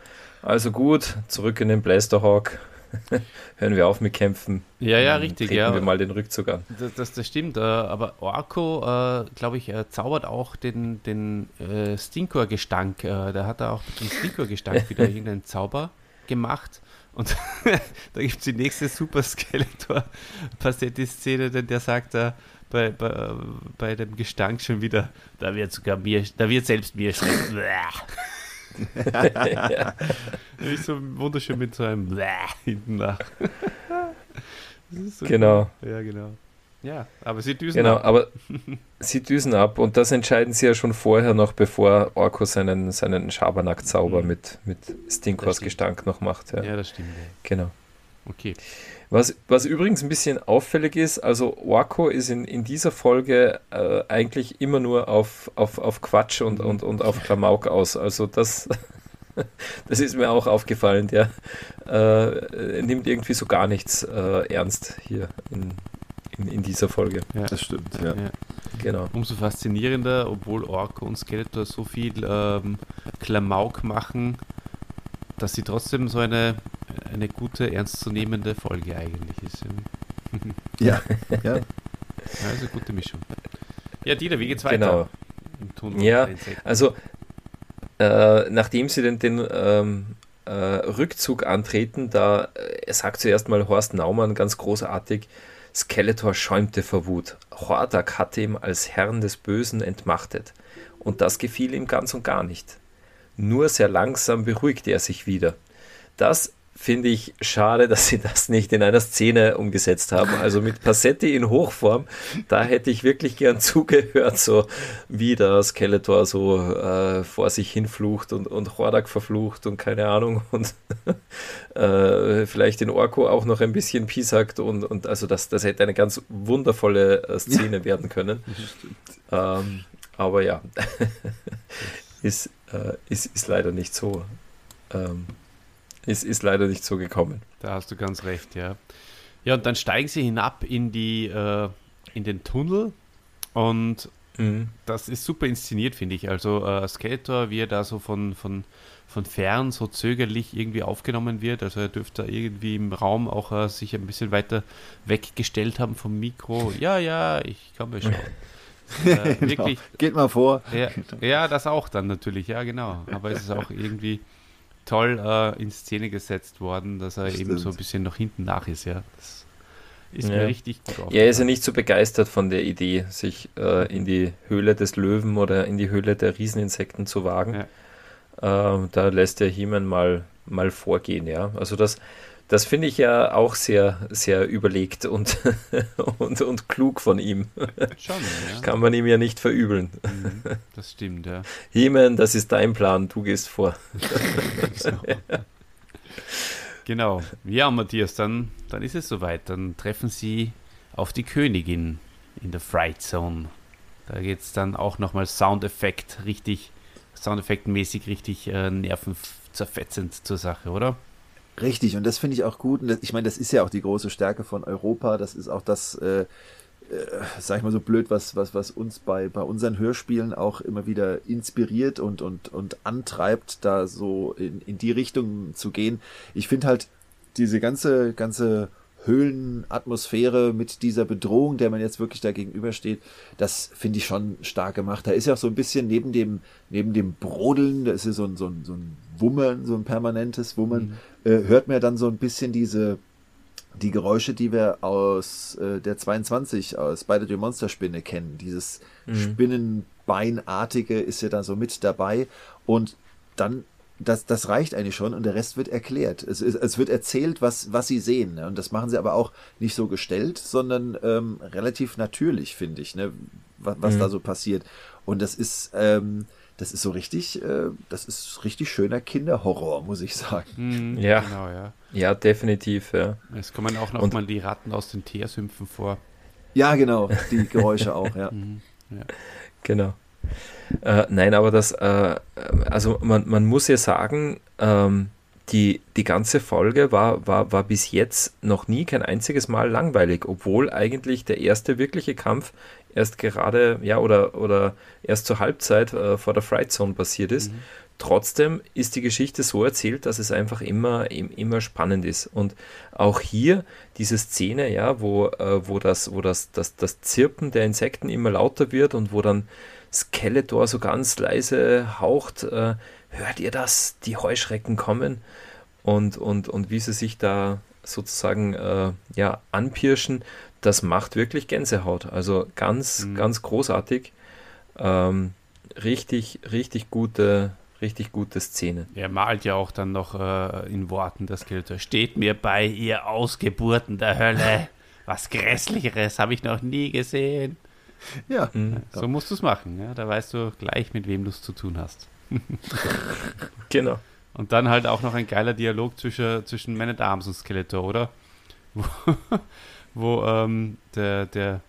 [SPEAKER 3] also gut, zurück in den Blasterhawk, hören wir auf mit Kämpfen.
[SPEAKER 2] Ja, ja, richtig,
[SPEAKER 3] treten
[SPEAKER 2] ja.
[SPEAKER 3] wir mal den Rückzug an.
[SPEAKER 2] Das, das, das stimmt, äh, aber Orko, äh, glaube ich, äh, zaubert auch den, den äh, Stinkor-Gestank. Da hat er auch mit dem Stinkor-Gestank wieder irgendeinen Zauber gemacht. Und da gibt es die nächste Super Skeletor-Passetti-Szene, denn der sagt da bei, bei, bei dem Gestank schon wieder, da wird sogar mir, da wird selbst mir schlecht.
[SPEAKER 3] Ja.
[SPEAKER 2] Nicht so wunderschön mit so einem hinten nach. So
[SPEAKER 3] Genau.
[SPEAKER 2] cool. Ja, genau. Ja, aber sie düsen
[SPEAKER 3] Genau,
[SPEAKER 2] ab.
[SPEAKER 3] aber sie düsen ab und das entscheiden sie ja schon vorher noch, bevor Orko seinen, seinen Schabernack-Zauber
[SPEAKER 2] Mhm.
[SPEAKER 3] mit, mit Stinkors. Gestank noch macht. Ja.
[SPEAKER 2] Ja, das stimmt. Ja.
[SPEAKER 3] Genau.
[SPEAKER 2] Okay.
[SPEAKER 3] Was, was übrigens ein bisschen auffällig ist, also Orko ist in, in dieser Folge äh, eigentlich immer nur auf, auf, auf Quatsch und, und, und auf Klamauk aus. Also das, das ist mir auch aufgefallen. Der äh, nimmt irgendwie so gar nichts äh, ernst hier in, in, in dieser Folge.
[SPEAKER 2] Ja.
[SPEAKER 1] Das stimmt, ja.
[SPEAKER 2] Ja.
[SPEAKER 3] Genau.
[SPEAKER 2] Umso faszinierender, obwohl Orko und Skeletor so viel ähm, Klamauk machen, dass sie trotzdem so eine, eine gute, ernstzunehmende Folge eigentlich ist. Ja.
[SPEAKER 1] Ja.
[SPEAKER 2] Also gute Mischung. Ja, Dieter, wie geht's weiter?
[SPEAKER 3] Genau. Ja. Also, äh, nachdem sie den, den ähm, äh, Rückzug antreten, da äh, sagt zuerst mal Horst Naumann ganz großartig, Skeletor schäumte vor Wut. Hordak hatte ihn als Herrn des Bösen entmachtet. Und das gefiel ihm ganz und gar nicht. Nur sehr langsam beruhigte er sich wieder. Das finde ich schade, dass sie das nicht in einer Szene umgesetzt haben. Also mit Passetti in Hochform, da hätte ich wirklich gern zugehört, so wie der Skeletor so äh, vor sich hinflucht und, und Hordak verflucht und keine Ahnung und äh, vielleicht den Orko auch noch ein bisschen piesackt und, und also das, das hätte eine ganz wundervolle äh, Szene werden können. Ähm, aber ja, ist, äh, ist, ist leider nicht so. Ähm, ist, ist leider nicht so gekommen.
[SPEAKER 2] Da hast du ganz recht, ja. Ja, und dann steigen sie hinab in die äh, in den Tunnel und Mhm. Das ist super inszeniert, finde ich. Also äh, Skeletor, wie er da so von, von, von fern so zögerlich irgendwie aufgenommen wird. Also er dürfte irgendwie im Raum auch äh, sich ein bisschen weiter weggestellt haben vom Mikro. Ja, ja, ich kann mir schon.
[SPEAKER 1] Äh, genau. wirklich. Geht mal vor.
[SPEAKER 2] Ja, ja, das auch dann natürlich, ja, genau. Aber es ist auch irgendwie toll äh, in Szene gesetzt worden, dass er Stimmt. eben so ein bisschen noch hinten nach ist, ja. Das ist ja. mir richtig gut
[SPEAKER 3] aufgefallen. Er ist ja nicht so begeistert von der Idee, sich äh, in die Höhle des Löwen oder in die Höhle der Rieseninsekten zu wagen. Ja. Äh, da lässt er Hiemen mal, mal vorgehen, ja. Also das, das finde ich ja auch sehr, sehr überlegt und, und, und klug von ihm. Schon, ja. Kann man ihm ja nicht verübeln.
[SPEAKER 2] Mhm, das stimmt, ja.
[SPEAKER 3] Hiemen, das ist dein Plan, du gehst vor.
[SPEAKER 2] genau. Ja, Matthias, dann, dann ist es soweit. Dann treffen sie auf die Königin in der Fright Zone. Da geht es dann auch nochmal Soundeffekt richtig, Soundeffektmäßig richtig äh, nervenzerfetzend zur Sache, oder?
[SPEAKER 1] Richtig, und das finde ich auch gut. Und das, ich meine, das ist ja auch die große Stärke von Europa. Das ist auch das, äh, äh, sag ich mal so blöd, was, was, was uns bei, bei unseren Hörspielen auch immer wieder inspiriert und, und, und antreibt, da so in, in die Richtung zu gehen. Ich finde halt diese ganze, ganze Höhlenatmosphäre mit dieser Bedrohung, der man jetzt wirklich da gegenübersteht, das finde ich schon stark gemacht. Da ist ja auch so ein bisschen neben dem, neben dem Brodeln, da ist ja so ein, so ein, so ein Wummern, so ein permanentes Wummern, mhm. äh, hört man ja dann so ein bisschen diese, die Geräusche, die wir aus äh, der 22, aus Spider the Monster Spinne kennen. Dieses mhm. Spinnenbeinartige ist ja da so mit dabei und dann das, das reicht eigentlich schon und der Rest wird erklärt. Es, es wird erzählt, was, was sie sehen. Ne? Und das machen sie aber auch nicht so gestellt, sondern ähm, relativ natürlich, finde ich, ne? was, was mhm. da so passiert. Und das ist, ähm, das ist so richtig, äh, das ist richtig schöner Kinderhorror, muss ich sagen.
[SPEAKER 3] Mhm, ja. Genau, ja. Ja, definitiv, ja.
[SPEAKER 2] Es kommen auch noch mal die Ratten aus den Teersümpfen vor.
[SPEAKER 1] Ja, genau, die Geräusche auch, ja. Mhm, ja.
[SPEAKER 3] Genau. Äh, nein, aber das, äh, also man, man muss ja sagen, ähm, die, die ganze Folge war, war, war bis jetzt noch nie kein einziges Mal langweilig, obwohl eigentlich der erste wirkliche Kampf erst gerade, ja, oder, oder erst zur Halbzeit äh, vor der Fright Zone passiert ist. Mhm. Trotzdem ist die Geschichte so erzählt, dass es einfach immer, immer spannend ist. Und auch hier diese Szene, ja, wo, äh, wo, das, wo das, das, das Zirpen der Insekten immer lauter wird und wo dann Skeletor so ganz leise haucht, äh, hört ihr das? Die Heuschrecken kommen. Und, und, und wie sie sich da sozusagen äh, ja, anpirschen, das macht wirklich Gänsehaut. Also ganz, mhm. ganz großartig. Ähm, richtig, richtig gute, richtig gute Szene.
[SPEAKER 2] Er malt ja auch dann noch äh, in Worten das Skeletor. Steht mir bei, ihr Ausgeburten der Hölle. Was Grässlicheres habe ich noch nie gesehen. Ja. Mhm. So musst du es machen. Ja? Da weißt du gleich, mit wem du es zu tun hast.
[SPEAKER 3] genau.
[SPEAKER 2] Und dann halt auch noch ein geiler Dialog zwischen, zwischen Man at Arms und Skeletor, oder? Wo, ähm, der, der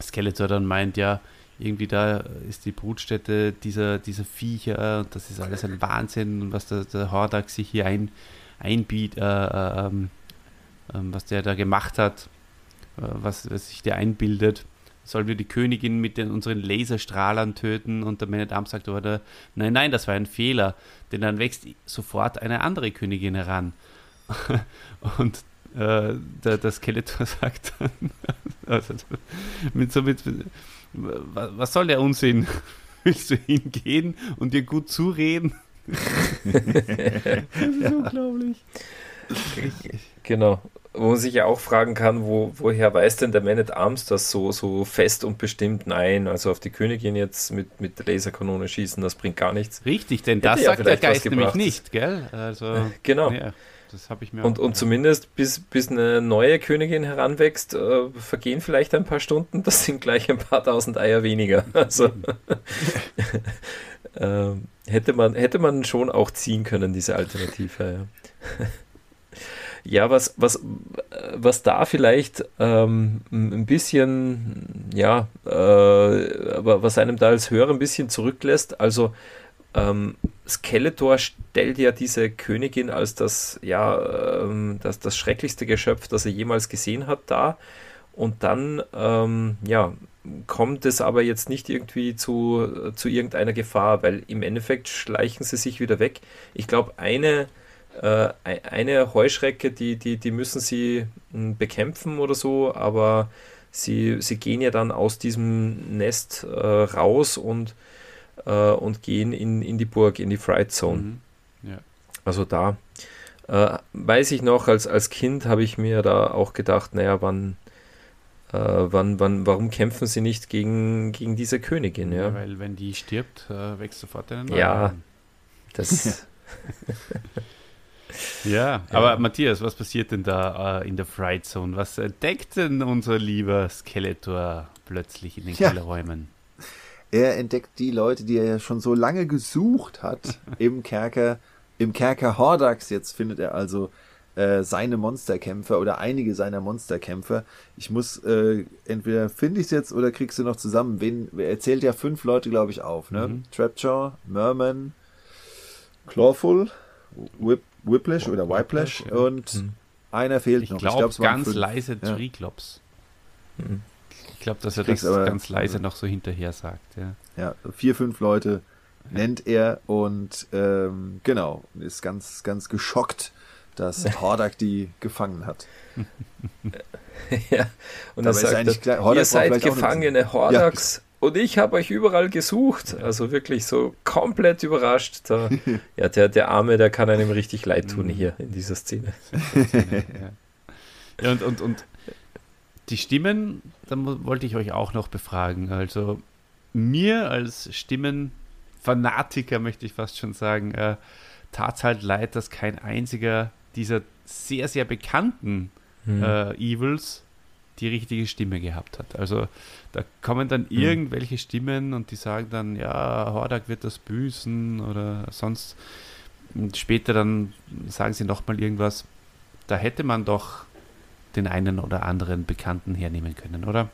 [SPEAKER 2] Skeletor dann meint, ja, irgendwie da ist die Brutstätte dieser, dieser Viecher und das ist alles ein Wahnsinn und was der, der Hordak sich hier ein, einbietet, äh, äh, ähm, was der da gemacht hat, äh, was, was sich der einbildet sollen wir die Königin mit den, unseren Laserstrahlern töten? Und der Man at Arms sagt aber, nein, nein, das war ein Fehler, denn dann wächst sofort eine andere Königin heran. und äh, der, der Skeletor sagt dann, also, mit so mit, was soll der Unsinn? Willst du hingehen und dir gut zureden? das ist
[SPEAKER 3] ja. unglaublich. Genau wo man sich ja auch fragen kann, wo, woher weiß denn der Man at Arms das so, so fest und bestimmt? Nein, also auf die Königin jetzt mit, mit der Laserkanone schießen, das bringt gar nichts.
[SPEAKER 2] Richtig, denn das sagt der Geist nämlich nicht, gell? Also,
[SPEAKER 3] genau. Ja, das habe ich mir und, und zumindest bis, bis eine neue Königin heranwächst, äh, vergehen vielleicht ein paar Stunden, das sind gleich ein paar tausend Eier weniger. Also äh, hätte, man, hätte man schon auch ziehen können, diese Alternative. Ja. Ja, was, was, was da vielleicht ähm, ein bisschen, ja, äh, was einem da als Hörer ein bisschen zurücklässt, also ähm, Skeletor stellt ja diese Königin als das, ja, ähm, das, das schrecklichste Geschöpf, das er jemals gesehen hat, dar. Und dann, ähm, ja, kommt es aber jetzt nicht irgendwie zu, zu irgendeiner Gefahr, weil im Endeffekt schleichen sie sich wieder weg. Ich glaube, eine, äh, eine Heuschrecke, die, die, die müssen sie hm, bekämpfen oder so, aber sie, sie gehen ja dann aus diesem Nest äh, raus und, äh, und gehen in, in die Burg, in die Fright Zone. Mhm. Ja. Also da äh, weiß ich noch, als, als Kind habe ich mir da auch gedacht, naja, wann, äh, wann, wann, warum kämpfen sie nicht gegen, gegen diese Königin? Ja? ja
[SPEAKER 2] weil wenn die stirbt, äh, wächst sofort
[SPEAKER 3] eine neue. Ja, das.
[SPEAKER 2] ja, aber Matthias, was passiert denn da äh, in der Fright Zone? Was entdeckt denn unser lieber Skeletor plötzlich in den ja. Kellerräumen?
[SPEAKER 1] Er entdeckt die Leute, die er ja schon so lange gesucht hat im Kerker im Kerker Hordax jetzt findet er also äh, seine Monsterkämpfer oder einige seiner Monsterkämpfer. Ich muss, äh, entweder finde ich es jetzt oder kriegst du noch zusammen. Wen, er zählt ja fünf Leute, glaube ich, auf. Ne? Mhm. Trapjaw, Merman, Clawful, Whip, Whiplash oder Whiplash ja. und mhm. einer fehlt
[SPEAKER 2] ich
[SPEAKER 1] noch.
[SPEAKER 2] Glaub, ich glaube, ganz leise ja. Triklops. Mhm. Ich glaube, dass er das aber, ganz leise noch so hinterher sagt. Ja,
[SPEAKER 1] ja vier, fünf Leute nennt er und ähm, genau, ist ganz, ganz geschockt, dass Hordak die gefangen hat.
[SPEAKER 3] ja, und er sagt, eigentlich klar, Hordak ihr seid Gefangene Hordaks ja. und ich habe euch überall gesucht. Also wirklich so komplett überrascht. Da, ja, der, der Arme, der kann einem richtig leid tun mhm. hier in dieser Szene.
[SPEAKER 2] ja, und, und, und die Stimmen, da wollte ich euch auch noch befragen. Also mir als Stimmen Fanatiker, möchte ich fast schon sagen, äh, tat es halt leid, dass kein einziger dieser sehr, sehr bekannten hm. äh, Evils die richtige Stimme gehabt hat. Also da kommen dann hm. irgendwelche Stimmen und die sagen dann, ja, Hordak wird das büßen oder sonst. Und später dann sagen sie nochmal irgendwas. Da hätte man doch den einen oder anderen Bekannten hernehmen können, oder?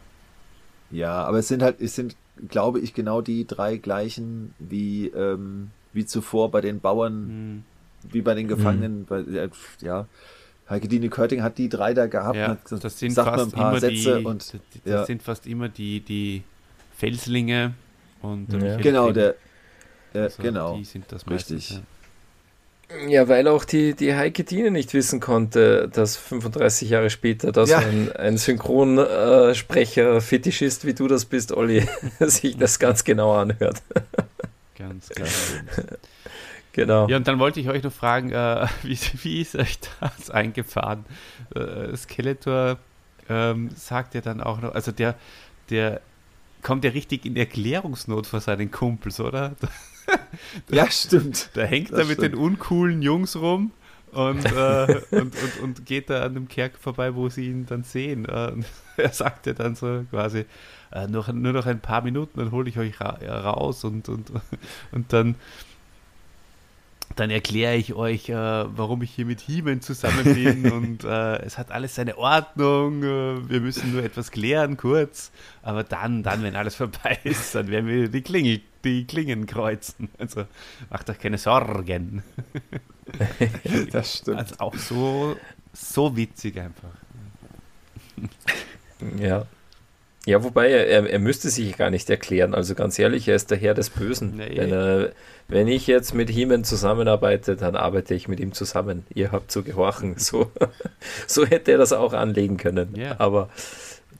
[SPEAKER 1] Ja, aber es sind halt, es sind glaube ich, genau die drei gleichen wie, ähm, wie zuvor bei den Bauern, mhm. wie bei den Gefangenen. Mhm. Bei, ja, Heike Dine Körting hat die drei da gehabt.
[SPEAKER 2] Ja,
[SPEAKER 1] hat,
[SPEAKER 2] das sind fast immer Sätze die, und das ja. sind fast immer die, die Felslinge und
[SPEAKER 1] ja. genau der also, genau
[SPEAKER 2] die sind das meistens,
[SPEAKER 1] richtig. Ja.
[SPEAKER 3] Weil auch die, die Heike Dine nicht wissen konnte, dass 35 Jahre später, dass ja. ein, ein Synchronsprecher, Fetischist, wie du das bist, Olli, sich das ganz genau anhört.
[SPEAKER 2] Ganz klar. Genau. Ja, und dann wollte ich euch noch fragen, äh, wie, wie, ist euch das eingefahren? Äh, Skeletor ähm, sagt ja dann auch noch, also der, der kommt ja richtig in Erklärungsnot vor seinen Kumpels, oder?
[SPEAKER 1] ja, stimmt.
[SPEAKER 2] Da hängt er mit stimmt. den uncoolen Jungs rum und, äh, und, und, und, geht da an dem Kerk vorbei, wo sie ihn dann sehen. Äh, er sagt ja dann so quasi, äh, noch, nur noch ein paar Minuten, dann hole ich euch ra raus und, und, und dann dann erkläre ich euch, äh, warum ich hier mit Hiemen zusammen bin und äh, es hat alles seine Ordnung. Äh, wir müssen nur etwas klären, kurz. Aber dann, dann, wenn alles vorbei ist, dann werden wir die, Klingel, die Klingen kreuzen. Also macht euch keine Sorgen.
[SPEAKER 1] das stimmt.
[SPEAKER 2] Also auch so, so witzig einfach.
[SPEAKER 3] Ja. Ja, wobei er, er müsste sich gar nicht erklären. Also ganz ehrlich, er ist der Herr des Bösen. Nee. Wenn, er, wenn ich jetzt mit Heeman zusammenarbeite, dann arbeite ich mit ihm zusammen. Ihr habt zu gehorchen. So, so hätte er das auch anlegen können. Ja. Aber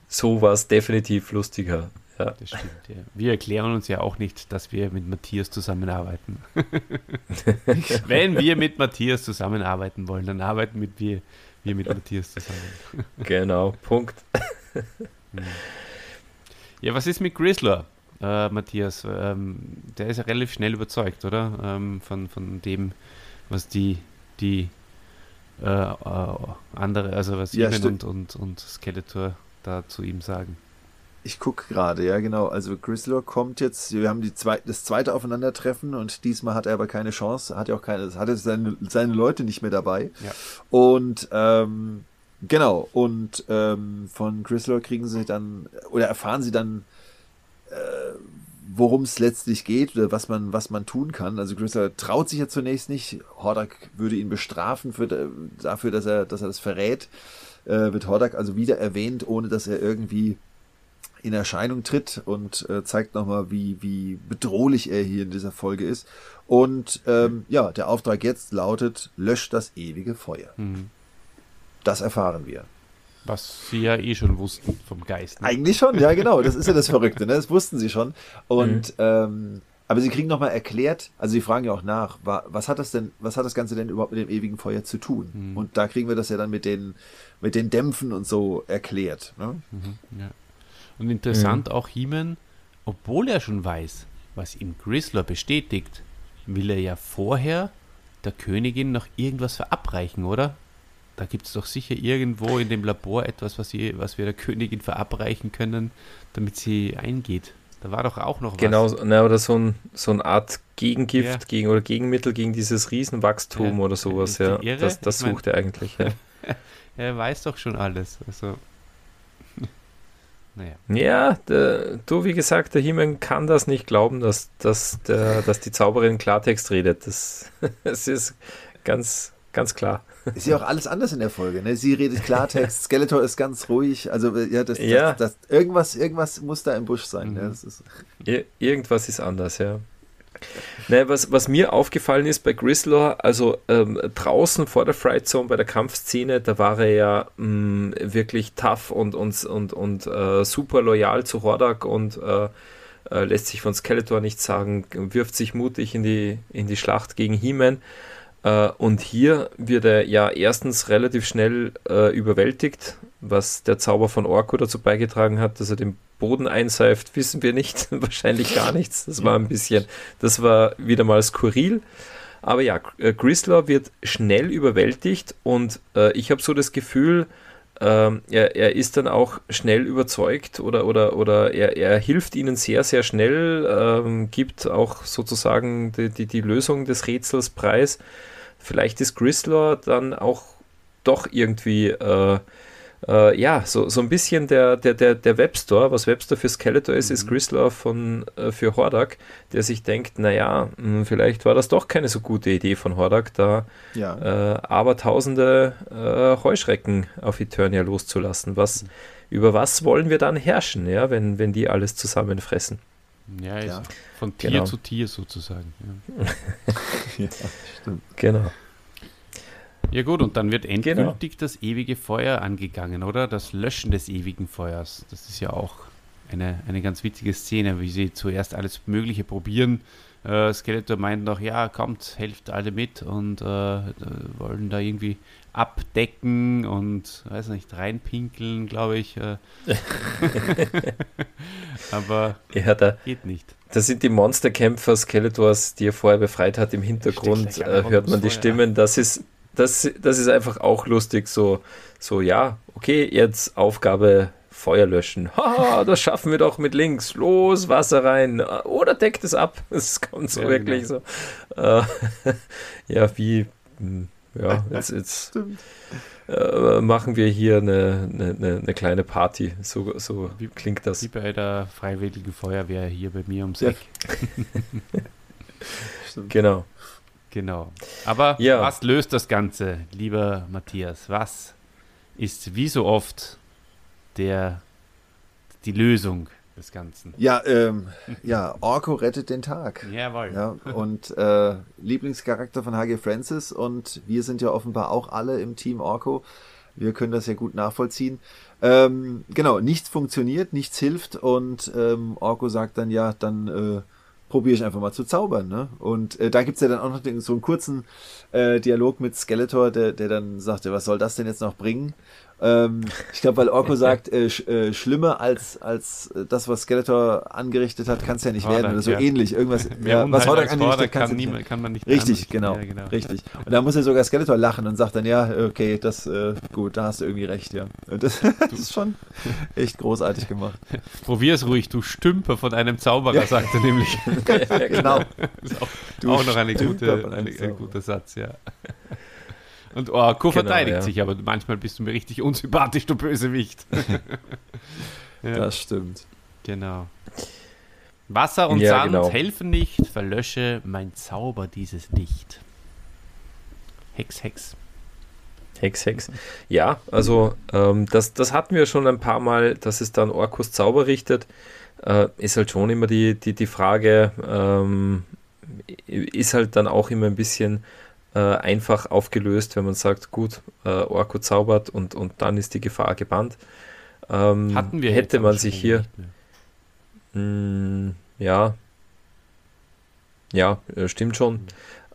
[SPEAKER 3] so war es definitiv lustiger. Ja.
[SPEAKER 2] Das stimmt, ja. Wir erklären uns ja auch nicht, dass wir mit Matthias zusammenarbeiten. wenn wir mit Matthias zusammenarbeiten wollen, dann arbeiten wir, wir mit Matthias zusammen.
[SPEAKER 3] genau, Punkt.
[SPEAKER 2] Ja, was ist mit Grizzler, äh, Matthias? Ähm, der ist ja relativ schnell überzeugt, oder? Ähm, von, von dem, was die, die äh, äh, andere, also was ja, und, und, und Skeletor da zu ihm sagen.
[SPEAKER 1] Ich gucke gerade, ja genau. Also Grizzler kommt jetzt, wir haben die zwei, das zweite Aufeinandertreffen und diesmal hat er aber keine Chance, hat ja auch keine, hatte seine, seine Leute nicht mehr dabei. Ja. Und ähm, Genau, und ähm, von Chrysler kriegen sie dann, oder erfahren sie dann, äh, worum es letztlich geht oder was man, was man tun kann. Also Chrysler traut sich ja zunächst nicht. Hordak würde ihn bestrafen für, dafür, dass er, dass er das verrät. äh, wird Hordak also wieder erwähnt, ohne dass er irgendwie in Erscheinung tritt und äh, zeigt nochmal, wie, wie bedrohlich er hier in dieser Folge ist. Und ähm, ja, der Auftrag jetzt lautet, löscht das ewige Feuer. Mhm. Das erfahren wir.
[SPEAKER 2] Was sie ja eh schon wussten vom Geist.
[SPEAKER 1] Ne? Eigentlich schon, ja genau. Das ist ja das Verrückte, ne? das wussten sie schon. Und mhm. ähm, aber sie kriegen nochmal erklärt, also sie fragen ja auch nach, was hat das denn, was hat das Ganze denn überhaupt mit dem ewigen Feuer zu tun? Mhm. Und da kriegen wir das ja dann mit den, mit den Dämpfen und so erklärt. Ne?
[SPEAKER 2] Mhm, ja. Und interessant mhm. auch Heeman, obwohl er schon weiß, was ihm Grisler bestätigt, will er ja vorher der Königin noch irgendwas verabreichen, oder? Da gibt es doch sicher irgendwo in dem Labor etwas, was, sie, was wir der Königin verabreichen können, damit sie eingeht. Da war doch auch noch was.
[SPEAKER 3] Genau, na, oder so, ein, so eine Art Gegengift ja. gegen, oder Gegenmittel gegen dieses Riesenwachstum ja. oder sowas. Ja. Das, das sucht mein, er eigentlich. Ja.
[SPEAKER 2] er weiß doch schon alles. Also.
[SPEAKER 3] Naja. Ja, der, du, wie gesagt, der Himmel kann das nicht glauben, dass, dass, der, dass die Zauberin Klartext redet. Das, das ist ganz, ganz klar.
[SPEAKER 1] Ist ja auch alles anders in der Folge. Ne? Sie redet Klartext, Skeletor ist ganz ruhig. Also ja, das,
[SPEAKER 3] ja.
[SPEAKER 1] Das, irgendwas, irgendwas muss da im Busch sein. Ne? Mhm. Ne? Ist
[SPEAKER 3] Ir irgendwas ist anders, ja. Ne, was, was mir aufgefallen ist bei Grislaw, also ähm, draußen vor der Fright Zone bei der Kampfszene, da war er ja mh, mm, wirklich tough und, und, und, und äh, super loyal zu Hordak und äh, äh, lässt sich von Skeletor nichts sagen, wirft sich mutig in die, in die Schlacht gegen He-Man. Äh, und hier wird er ja erstens relativ schnell äh, überwältigt, was der Zauber von Orko dazu beigetragen hat, dass er den Boden einseift, wissen wir nicht. Wahrscheinlich gar nichts. Das war ein bisschen, das war wieder mal skurril. Aber ja, äh, Grislaw wird schnell überwältigt und äh, ich habe so das Gefühl, ähm, er, er, ist dann auch schnell überzeugt oder, oder, oder er, er hilft ihnen sehr, sehr schnell, ähm, gibt auch sozusagen die, die, die, Lösung des Rätsels preis. Vielleicht ist Grislaw dann auch doch irgendwie äh, äh, ja, so, so ein bisschen der, der, der, der Webstore, was Webstore für Skeletor ist, mhm. ist Grislaw von, äh, für Hordak, der sich denkt, naja, hm, vielleicht war das doch keine so gute Idee von Hordak, da ja. äh, aber tausende äh, Heuschrecken auf Eternia loszulassen. Was, mhm. Über was wollen wir dann herrschen, ja, wenn, wenn die alles zusammenfressen?
[SPEAKER 2] Ja, ja. von Tier genau. zu Tier sozusagen. Ja.
[SPEAKER 3] ja, stimmt. Genau.
[SPEAKER 2] Ja gut, und dann wird endgültig genau. das ewige Feuer angegangen, oder? Das Löschen des ewigen Feuers. Das ist ja auch eine, eine ganz witzige Szene, wie sie zuerst alles Mögliche probieren. Äh, Skeletor meint noch, ja, kommt, helft alle mit und äh, wollen da irgendwie abdecken und, weiß nicht, reinpinkeln, glaube ich. Äh. Aber
[SPEAKER 3] ja, da, geht nicht. Da sind die Monsterkämpfer Skeletors, die er vorher befreit hat, im Hintergrund, äh, hört man die Stimmen. Das ist das, das ist einfach auch lustig, so, so, ja, okay, jetzt Aufgabe Feuer löschen. Haha, das schaffen wir doch mit links. Los, Wasser rein. Oder deckt es ab. Es kommt so ja, wirklich genau. so. Äh, ja, wie, hm, ja, jetzt, jetzt äh, machen wir hier eine, eine, eine, kleine Party. So, so wie, klingt das.
[SPEAKER 2] Wie bei der Freiwilligen Feuerwehr hier bei mir ums Eck.
[SPEAKER 3] genau.
[SPEAKER 2] Genau. Aber ja. was löst das Ganze, lieber Matthias? Was ist wie so oft der, die Lösung des Ganzen?
[SPEAKER 1] Ja, ähm, ja, Orko rettet den Tag.
[SPEAKER 2] Jawohl.
[SPEAKER 1] Ja, und äh, Lieblingscharakter von H.G. Francis und wir sind ja offenbar auch alle im Team Orko. Wir können das ja gut nachvollziehen. Ähm, genau, nichts funktioniert, nichts hilft und ähm, Orko sagt dann ja, dann äh, probiere ich einfach mal zu zaubern. Ne? Und äh, da gibt's ja dann auch noch den, so einen kurzen äh, Dialog mit Skeletor, der, der dann sagte, was soll das denn jetzt noch bringen? Ähm, ich glaube, weil Orko sagt, äh, sch, äh, schlimmer als, als das, was Skeletor angerichtet hat, kann es ja nicht Hordak, werden oder so ja. ähnlich. Irgendwas,
[SPEAKER 2] ja, was Hordak angerichtet kann, kann, kann man nicht
[SPEAKER 1] Richtig, genau, ja, genau, Richtig. Und da muss er sogar Skeletor lachen und sagt dann, ja, okay, das, äh, gut, da hast du irgendwie recht, ja. Und das, das ist schon echt großartig gemacht.
[SPEAKER 2] Probier es ruhig, du Stümper von einem Zauberer, ja. sagt er nämlich.
[SPEAKER 1] genau.
[SPEAKER 2] auch, auch noch eine gute, ein guter Satz, ja. Und Orko genau, verteidigt ja. sich, aber manchmal bist du mir richtig unsympathisch, du Bösewicht.
[SPEAKER 1] ja. Das stimmt.
[SPEAKER 2] Genau. Wasser und ja, Sand genau. helfen nicht, verlösche mein Zauber dieses Licht. Hex, Hex.
[SPEAKER 3] Hex, Hex. Ja, also ähm, das, das hatten wir schon ein paar Mal, dass es dann Orkus Zauber richtet. Äh, ist halt schon immer die, die, die Frage, ähm, ist halt dann auch immer ein bisschen äh, einfach aufgelöst, wenn man sagt, gut, äh, Orko zaubert und, und dann ist die Gefahr gebannt.
[SPEAKER 2] Ähm, Hatten wir
[SPEAKER 3] hätte man sich hier. Mh, hm, ja. Ja, äh, stimmt schon. Mhm.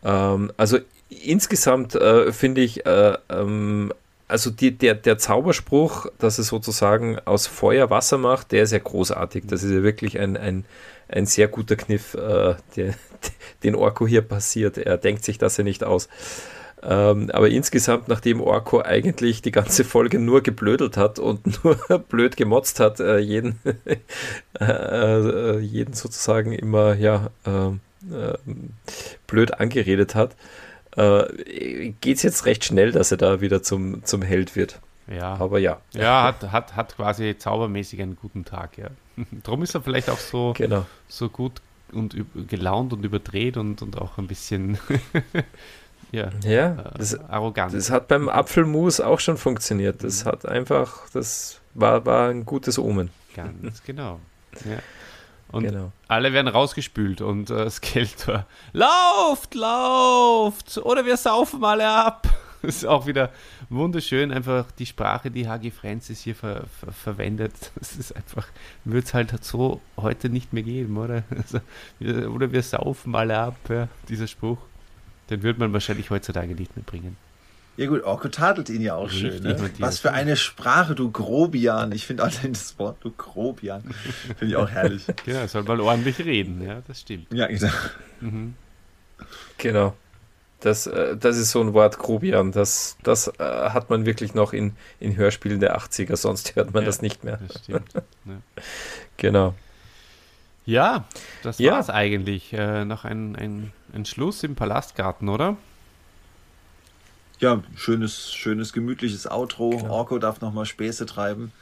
[SPEAKER 3] Ähm, also insgesamt äh, finde ich, äh, ähm, also die, der, der Zauberspruch, dass es sozusagen aus Feuer Wasser macht, der ist ja großartig. Das ist ja wirklich ein, ein, ein sehr guter Kniff, äh, der, den Orko hier passiert. Er denkt sich das ja nicht aus. Ähm, aber insgesamt, nachdem Orko eigentlich die ganze Folge nur geblödelt hat und nur blöd gemotzt hat, äh, jeden, äh, äh, jeden sozusagen immer ja, ähm, äh, blöd angeredet hat, äh, geht es jetzt recht schnell, dass er da wieder zum, zum Held wird.
[SPEAKER 2] Ja.
[SPEAKER 3] Aber ja.
[SPEAKER 2] Ja, hat, hat, hat quasi zaubermäßig einen guten Tag, ja. Darum ist er vielleicht auch so,
[SPEAKER 3] genau.
[SPEAKER 2] so gut und gelaunt und überdreht und, und auch ein bisschen
[SPEAKER 3] ja, ja äh, das, arrogant. Das hat beim Apfelmus auch schon funktioniert. Das mhm. hat einfach, das war, war ein gutes Omen.
[SPEAKER 2] Ganz genau. Ja. Und genau. alle werden rausgespült und äh, Skeletor, lauft, lauft, oder wir saufen alle ab. Das ist auch wieder wunderschön, einfach die Sprache, die Hagi Francis hier ver ver verwendet. Das ist einfach, wird es halt so heute nicht mehr geben, oder? Also, oder wir saufen alle ab, ja, dieser Spruch. Den wird man wahrscheinlich heutzutage nicht mehr bringen.
[SPEAKER 1] Ja gut, Orko tadelt ihn ja auch Richtig, schön. Ne? Was für eine Sprache, du Grobian. Ich finde allein das Wort, du Grobian, finde ich auch herrlich.
[SPEAKER 2] genau, soll mal ordentlich reden, ja, das stimmt.
[SPEAKER 1] Ja, genau. Mhm.
[SPEAKER 3] Genau. Das, äh, das ist so ein Wort, Grobian. Das, das äh, hat man wirklich noch in, in Hörspielen der 80er, sonst hört man ja, das nicht mehr. Das stimmt. ja. Genau.
[SPEAKER 2] Ja, das ja. es eigentlich. Äh, noch ein, ein, ein Schluss im Palastgarten, oder?
[SPEAKER 1] Ja, schönes, schönes, gemütliches Outro. Genau. Orko darf nochmal Späße treiben.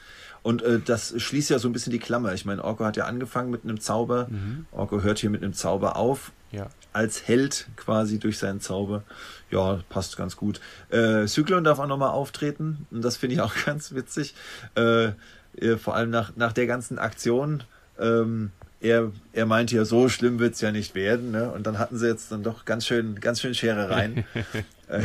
[SPEAKER 1] Und äh, das schließt ja so ein bisschen die Klammer. Ich meine, Orko hat ja angefangen mit einem Zauber. Mhm. Orko hört hier mit einem Zauber auf.
[SPEAKER 2] Ja.
[SPEAKER 1] Als Held quasi durch seinen Zauber. Ja, passt ganz gut. Äh, Zyklon darf auch nochmal auftreten. Und das finde ich auch ganz witzig. Äh, äh, vor allem nach, nach der ganzen Aktion. Ähm, er, er meinte ja, so schlimm wird es ja nicht werden. Ne? Und dann hatten sie jetzt dann doch ganz schön, ganz schön Scherereien. äh,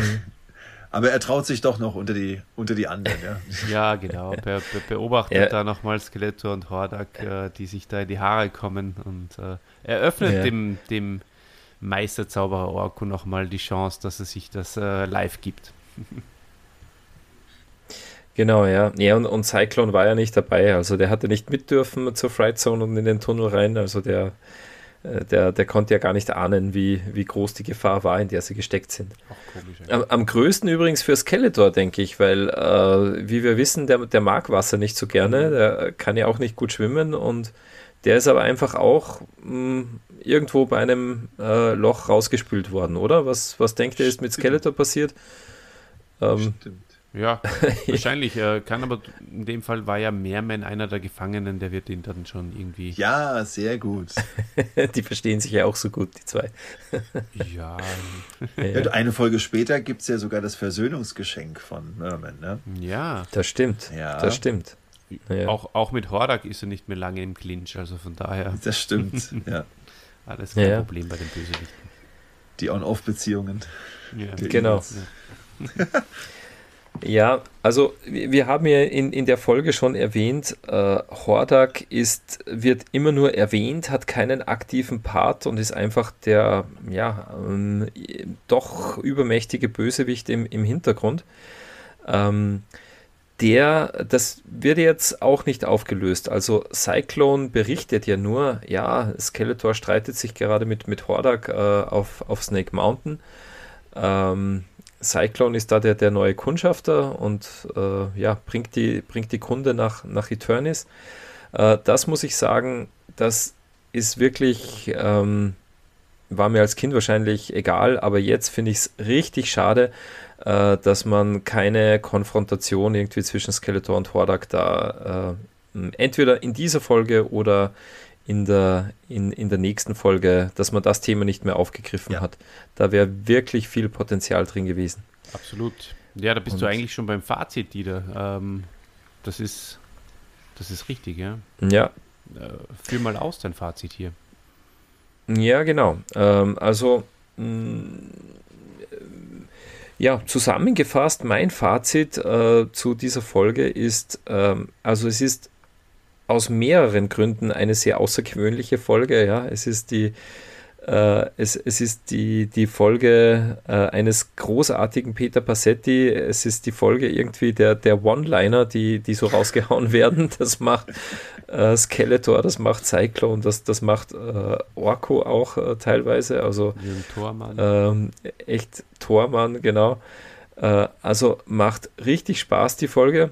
[SPEAKER 1] aber er traut sich doch noch unter die, unter die anderen. Ja,
[SPEAKER 2] ja genau. Be be beobachtet ja. da nochmal Skeletor und Hordak, äh, die sich da in die Haare kommen. Und äh, er öffnet ja. dem, dem Meisterzauberer Orko nochmal die Chance, dass er sich das äh, live gibt.
[SPEAKER 3] Genau, ja. Ja, und, und Cyclone war ja nicht dabei. Also der hatte nicht mit dürfen zur Fright Zone und in den Tunnel rein. Also der der, der konnte ja gar nicht ahnen, wie, wie groß die Gefahr war, in der sie gesteckt sind. Komisch, am, am, größten übrigens für Skeletor, denke ich, weil, äh, wie wir wissen, der, der mag Wasser nicht so gerne, mhm. der kann ja auch nicht gut schwimmen und der ist aber einfach auch mh, hm, irgendwo bei einem äh, Loch rausgespült worden, oder? Was, was denkt ihr, ist mit Skeletor passiert?
[SPEAKER 2] Ähm, Stimmt. Ja, wahrscheinlich. Äh, kann aber in dem Fall war ja Mehrman einer der Gefangenen, der wird ihn dann schon irgendwie.
[SPEAKER 1] Ja, sehr gut.
[SPEAKER 3] die verstehen sich ja auch so gut, die zwei.
[SPEAKER 2] ja.
[SPEAKER 1] ja. Eine Folge später gibt es ja sogar das Versöhnungsgeschenk von Merman, ne?
[SPEAKER 2] Ja.
[SPEAKER 3] Das stimmt. Ja. Das stimmt.
[SPEAKER 2] Ja. Auch, auch mit Hordak ist er nicht mehr lange im Clinch, also von daher.
[SPEAKER 1] Das stimmt, ja.
[SPEAKER 2] Alles kein ja. Problem bei den Bösewichten.
[SPEAKER 1] Die On-Off-Beziehungen.
[SPEAKER 3] Ja. Genau. Ja. Also wir haben ja in, in der Folge schon erwähnt, äh, Hordak ist, wird immer nur erwähnt, hat keinen aktiven Part und ist einfach der ja, ähm, doch übermächtige Bösewicht im, im Hintergrund. Ähm, der, das wird jetzt auch nicht aufgelöst. Also Cyclone berichtet ja nur, ja, Skeletor streitet sich gerade mit, mit Hordak äh, auf, auf Snake Mountain. Ähm, Cyclone ist da der, der neue Kundschafter und äh, ja, bringt die, bringt die Kunde nach, nach Eternis. Äh, das muss ich sagen, das ist wirklich, ähm, war mir als Kind wahrscheinlich egal, aber jetzt finde ich es richtig schade, äh, dass man keine Konfrontation irgendwie zwischen Skeletor und Hordak da äh, entweder in dieser Folge oder in der, in, in der nächsten Folge, dass man das Thema nicht mehr aufgegriffen ja. hat. Da wäre wirklich viel Potenzial drin gewesen.
[SPEAKER 2] Absolut. Ja, da bist Und du eigentlich schon beim Fazit, Dieter. Ähm, das ist, das ist richtig, ja.
[SPEAKER 3] Ja.
[SPEAKER 2] Äh, führ mal aus dein Fazit hier.
[SPEAKER 3] Ja, genau. Ähm, also, mh, mm, ja, zusammengefasst, mein Fazit äh, zu dieser Folge ist, ähm, also es ist aus mehreren Gründen eine sehr außergewöhnliche Folge. Ja, es ist die äh, es, es ist die, die Folge äh, eines großartigen Peter Passetti. Es ist die Folge irgendwie der, der One-Liner, die, die so rausgehauen werden. Das macht äh, Skeletor, das macht Cyclone, das, das macht äh, Orko auch äh, teilweise. Also
[SPEAKER 2] Tormann.
[SPEAKER 3] Ähm, echt Tormann, genau. Äh, also macht richtig Spaß die Folge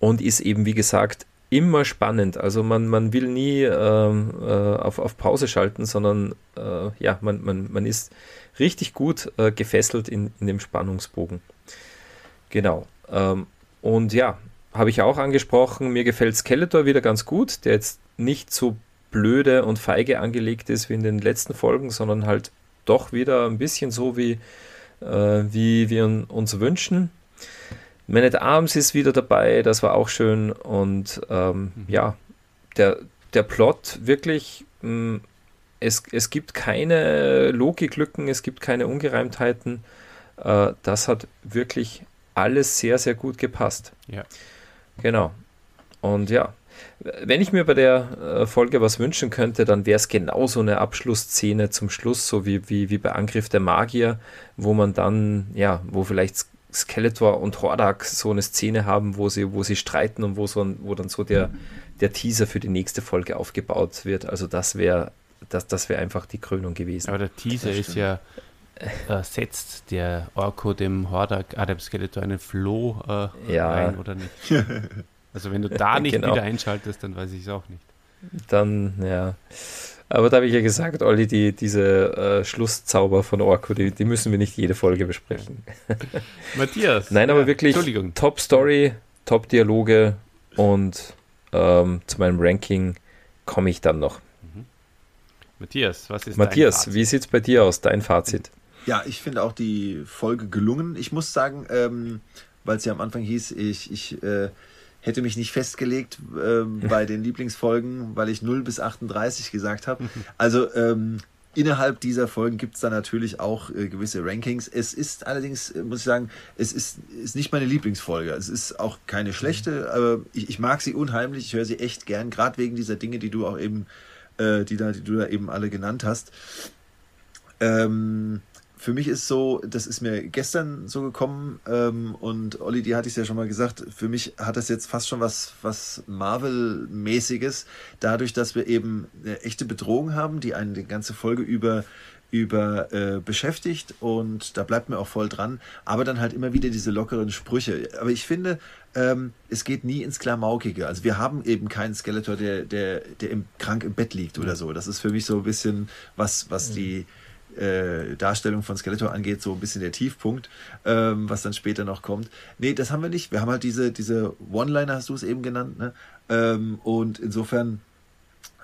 [SPEAKER 3] und ist eben, wie gesagt, immer spannend. Also man, man will nie ähm, äh, auf, auf Pause schalten, sondern äh, ja, man, man, man ist richtig gut äh, gefesselt in, in dem Spannungsbogen. Genau. Ähm, und ja, habe ich auch angesprochen, mir gefällt Skeletor wieder ganz gut, der jetzt nicht so blöde und feige angelegt ist wie in den letzten Folgen, sondern halt doch wieder ein bisschen so, wie, äh, wie wir uns wünschen. Man at Arms ist wieder dabei, das war auch schön. Und ähm, mhm. ja, der, der Plot wirklich, mh, mm, es, es gibt keine Logiklücken, es gibt keine Ungereimtheiten. Äh, das hat wirklich alles sehr, sehr gut gepasst.
[SPEAKER 2] Ja.
[SPEAKER 3] Genau. Und ja, wenn ich mir bei der äh, Folge was wünschen könnte, dann wäre es genau so eine Abschlussszene zum Schluss, so wie, wie, wie bei Angriff der Magier, wo man dann, ja, wo vielleicht Skeletor und Hordak so eine Szene haben, wo sie, wo sie streiten und wo, so ein, wo dann so der, der Teaser für die nächste Folge aufgebaut wird. Also das wäre das, das wär einfach die Krönung gewesen.
[SPEAKER 2] Aber der Teaser ist ja, äh, setzt der Orko dem Hordak, ah, dem Skeletor einen Floh äh, ja. ein oder nicht? Also wenn du da nicht genau. wieder einschaltest, dann weiß ich es auch nicht.
[SPEAKER 3] Dann, ja. Aber da habe ich ja gesagt, Olli, die, diese äh, Schlusszauber von Orko, die, die, müssen wir nicht jede Folge besprechen.
[SPEAKER 2] Matthias.
[SPEAKER 3] Nein, aber ja, wirklich Top Story, Top Dialoge und ähm, zu meinem Ranking komme ich dann noch. Mhm.
[SPEAKER 2] Matthias, was ist
[SPEAKER 3] Matthias, dein Fazit? wie sieht es bei dir aus, dein Fazit?
[SPEAKER 1] Ja, ich finde auch die Folge gelungen. Ich muss sagen, ähm, weil es ja am Anfang hieß, ich, ich äh, hätte mich nicht festgelegt äh, bei den Lieblingsfolgen, weil ich 0 bis 38 gesagt habe. Also ähm, innerhalb dieser Folgen gibt es da natürlich auch äh, gewisse Rankings. Es ist allerdings, äh, muss ich sagen, es ist, ist nicht meine Lieblingsfolge. Es ist auch keine schlechte, aber ich, ich mag sie unheimlich. Ich höre sie echt gern, gerade wegen dieser Dinge, die du auch eben, äh, die, da, die du da eben alle genannt hast. Ähm, für mich ist so, das ist mir gestern so gekommen ähm, und Olli, die hatte ich ja schon mal gesagt, für mich hat das jetzt fast schon was, was Marvel-mäßiges, dadurch, dass wir eben eine echte Bedrohung haben, die einen die ganze Folge über über äh, beschäftigt und da bleibt mir auch voll dran, aber dann halt immer wieder diese lockeren Sprüche. Aber ich finde, ähm, es geht nie ins Klamaukige. Also wir haben eben keinen Skeletor, der, der, der im, krank im Bett liegt oder so. Das ist für mich so ein bisschen was, was die äh, Darstellung von Skeletor angeht, so ein bisschen der Tiefpunkt, ähm, was dann später noch kommt. Nee, das haben wir nicht. Wir haben halt diese, diese One-Liner, hast du es eben genannt, ne? Ähm, und insofern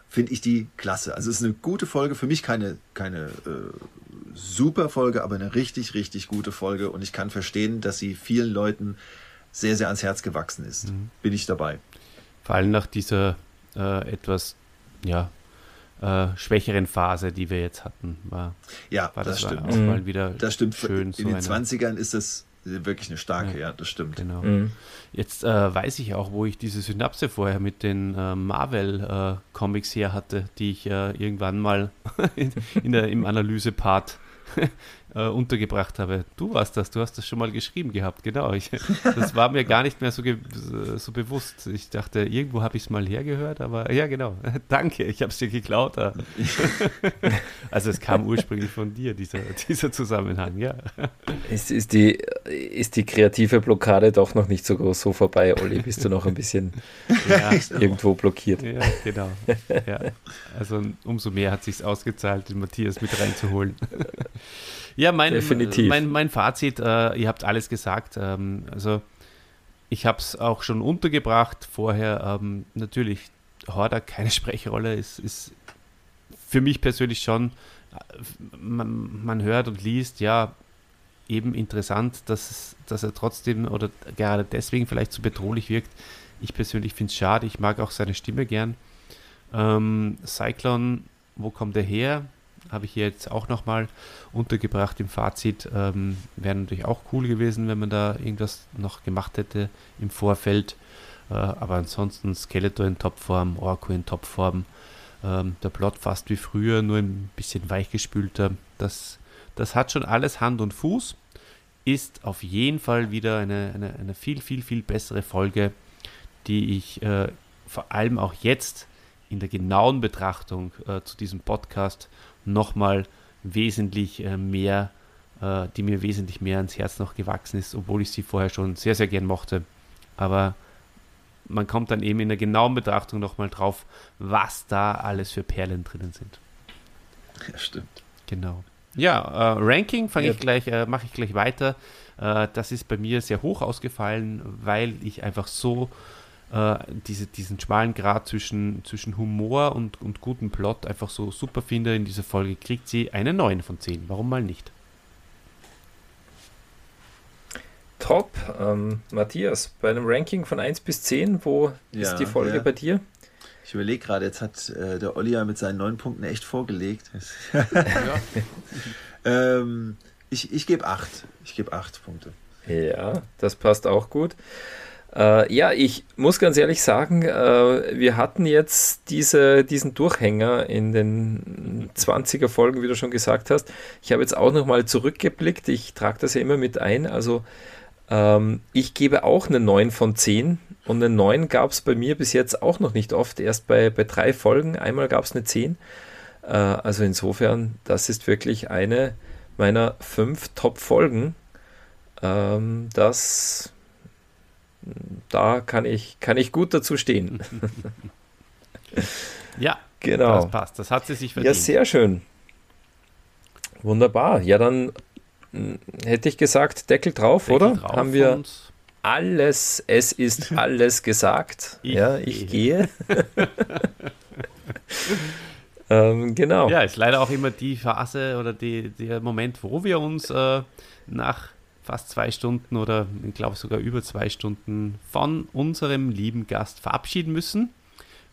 [SPEAKER 1] finde ich die klasse. Also es ist eine gute Folge, für mich keine, keine äh, super Folge, aber eine richtig, richtig gute Folge und ich kann verstehen, dass sie vielen Leuten sehr, sehr ans Herz gewachsen ist. Mhm. Bin ich dabei.
[SPEAKER 2] Vor allem nach dieser äh, etwas, ja, äh, schwächeren Phase, die wir jetzt hatten, war,
[SPEAKER 1] ja,
[SPEAKER 2] war
[SPEAKER 1] das, das stimmt.
[SPEAKER 2] auch mal wieder
[SPEAKER 1] das stimmt. schön. In den 20ern ist das wirklich eine starke, ja, ja das stimmt.
[SPEAKER 2] Genau. Mhm. Jetzt äh, weiß ich auch, wo ich diese Synapse vorher mit den äh, Marvel-Comics her hatte, die ich äh, irgendwann mal in, in der, im Analyse-Part äh, untergebracht habe. Du warst das, du hast das schon mal geschrieben gehabt, genau. Ich, das war mir gar nicht mehr so, so bewusst. Ich dachte, irgendwo habe ich es mal hergehört, aber ja, genau. Danke, ich habe es dir geklaut. also es kam ursprünglich von dir, dieser, dieser Zusammenhang, ja.
[SPEAKER 3] Ist, ist, die, ist die kreative Blockade doch noch nicht so, so vorbei, Olli? Bist du noch ein bisschen ja, irgendwo blockiert?
[SPEAKER 2] Ja, genau. Ja. Also umso mehr hat sich ausgezahlt, den Matthias mit reinzuholen. Ja, mein, Definitiv. mein, mein Fazit, äh, ihr habt alles gesagt. Ähm, also ich habe es auch schon untergebracht vorher. Ähm, natürlich, Hordak keine Sprechrolle, ist, ist für mich persönlich schon, äh, man, man hört und liest, ja, eben interessant, dass, es, dass er trotzdem oder gerade deswegen vielleicht so bedrohlich wirkt. Ich persönlich finde es schade, ich mag auch seine Stimme gern. Ähm, Cyclone, wo kommt er her? Habe ich hier jetzt auch nochmal untergebracht im Fazit. Ähm, Wäre natürlich auch cool gewesen, wenn man da irgendwas noch gemacht hätte im Vorfeld. Äh, aber ansonsten Skeletor in Topform, Orko in Topform. Ähm, der Plot fast wie früher, nur ein bisschen weichgespülter. Das, das hat schon alles Hand und Fuß. Ist auf jeden Fall wieder eine, eine, eine viel, viel, viel bessere Folge, die ich äh, vor allem auch jetzt in der genauen Betrachtung äh, zu diesem Podcast nochmal wesentlich äh, mehr, äh, die mir wesentlich mehr ans Herz noch gewachsen ist, obwohl ich sie vorher schon sehr, sehr gern mochte. Aber man kommt dann eben in der genauen Betrachtung nochmal drauf, was da alles für Perlen drinnen sind.
[SPEAKER 1] Ja, stimmt.
[SPEAKER 2] Genau. Ja, äh, Ranking fange ja. ich gleich, äh, mache ich gleich weiter. Äh, das ist bei mir sehr hoch ausgefallen, weil ich einfach so äh, diese, diesen schmalen Grad zwischen, zwischen Humor und, und gutem Plot einfach so super finde. In dieser Folge kriegt sie eine 9 von 10. Warum mal nicht?
[SPEAKER 3] Top. Ähm, Matthias, bei einem Ranking von 1 bis 10, wo ja, ist die Folge ja. bei dir?
[SPEAKER 1] Ich überlege gerade, jetzt hat äh, der Olli ja mit seinen neun Punkten echt vorgelegt. ähm, ich ich gebe acht. Ich gebe acht Punkte.
[SPEAKER 3] Ja, das passt auch gut. Äh, ja, ich muss ganz ehrlich sagen, äh, wir hatten jetzt diese, diesen Durchhänger in den 20er Folgen, wie du schon gesagt hast. Ich habe jetzt auch nochmal zurückgeblickt. Ich trage das ja immer mit ein. Also ähm, ich gebe auch eine 9 von 10 und eine 9 gab es bei mir bis jetzt auch noch nicht oft. Erst bei, bei drei Folgen. Einmal gab es eine 10. Äh, also insofern, das ist wirklich eine meiner fünf Top-Folgen. Ähm, das, da kann ich, kann ich gut dazu stehen.
[SPEAKER 2] ja,
[SPEAKER 3] genau.
[SPEAKER 2] Das passt. Das hat sie sich verdient.
[SPEAKER 3] Ja, sehr schön. Wunderbar. Ja, dann hätte ich gesagt, Deckel drauf, Deckel oder? Drauf Haben wir alles, es ist alles gesagt. Ich ja, ich gehe. ähm, genau.
[SPEAKER 2] Ja, ist leider auch immer die Phase oder die, der Moment, wo wir uns äh, nach fast zwei Stunden oder ich glaube sogar über zwei Stunden von unserem lieben Gast verabschieden müssen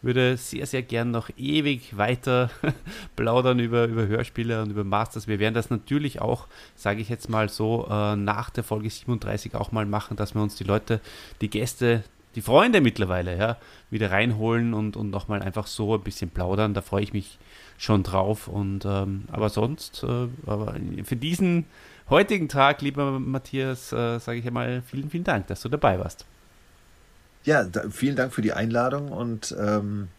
[SPEAKER 2] würde sehr, sehr gern noch ewig weiter plaudern über, über Hörspiele und über Masters. Wir werden das natürlich auch, sage ich jetzt mal so, äh, nach der Folge 37 auch mal machen, dass wir uns die Leute, die Gäste, die Freunde mittlerweile, ja, wieder reinholen und, und nochmal einfach so ein bisschen plaudern. Da freue ich mich schon drauf. Und ähm, aber sonst, äh, aber für diesen heutigen Tag, lieber Matthias, äh, sage ich einmal vielen, vielen Dank, dass du dabei warst.
[SPEAKER 1] Ja, da, vielen Dank für die Einladung und ähm,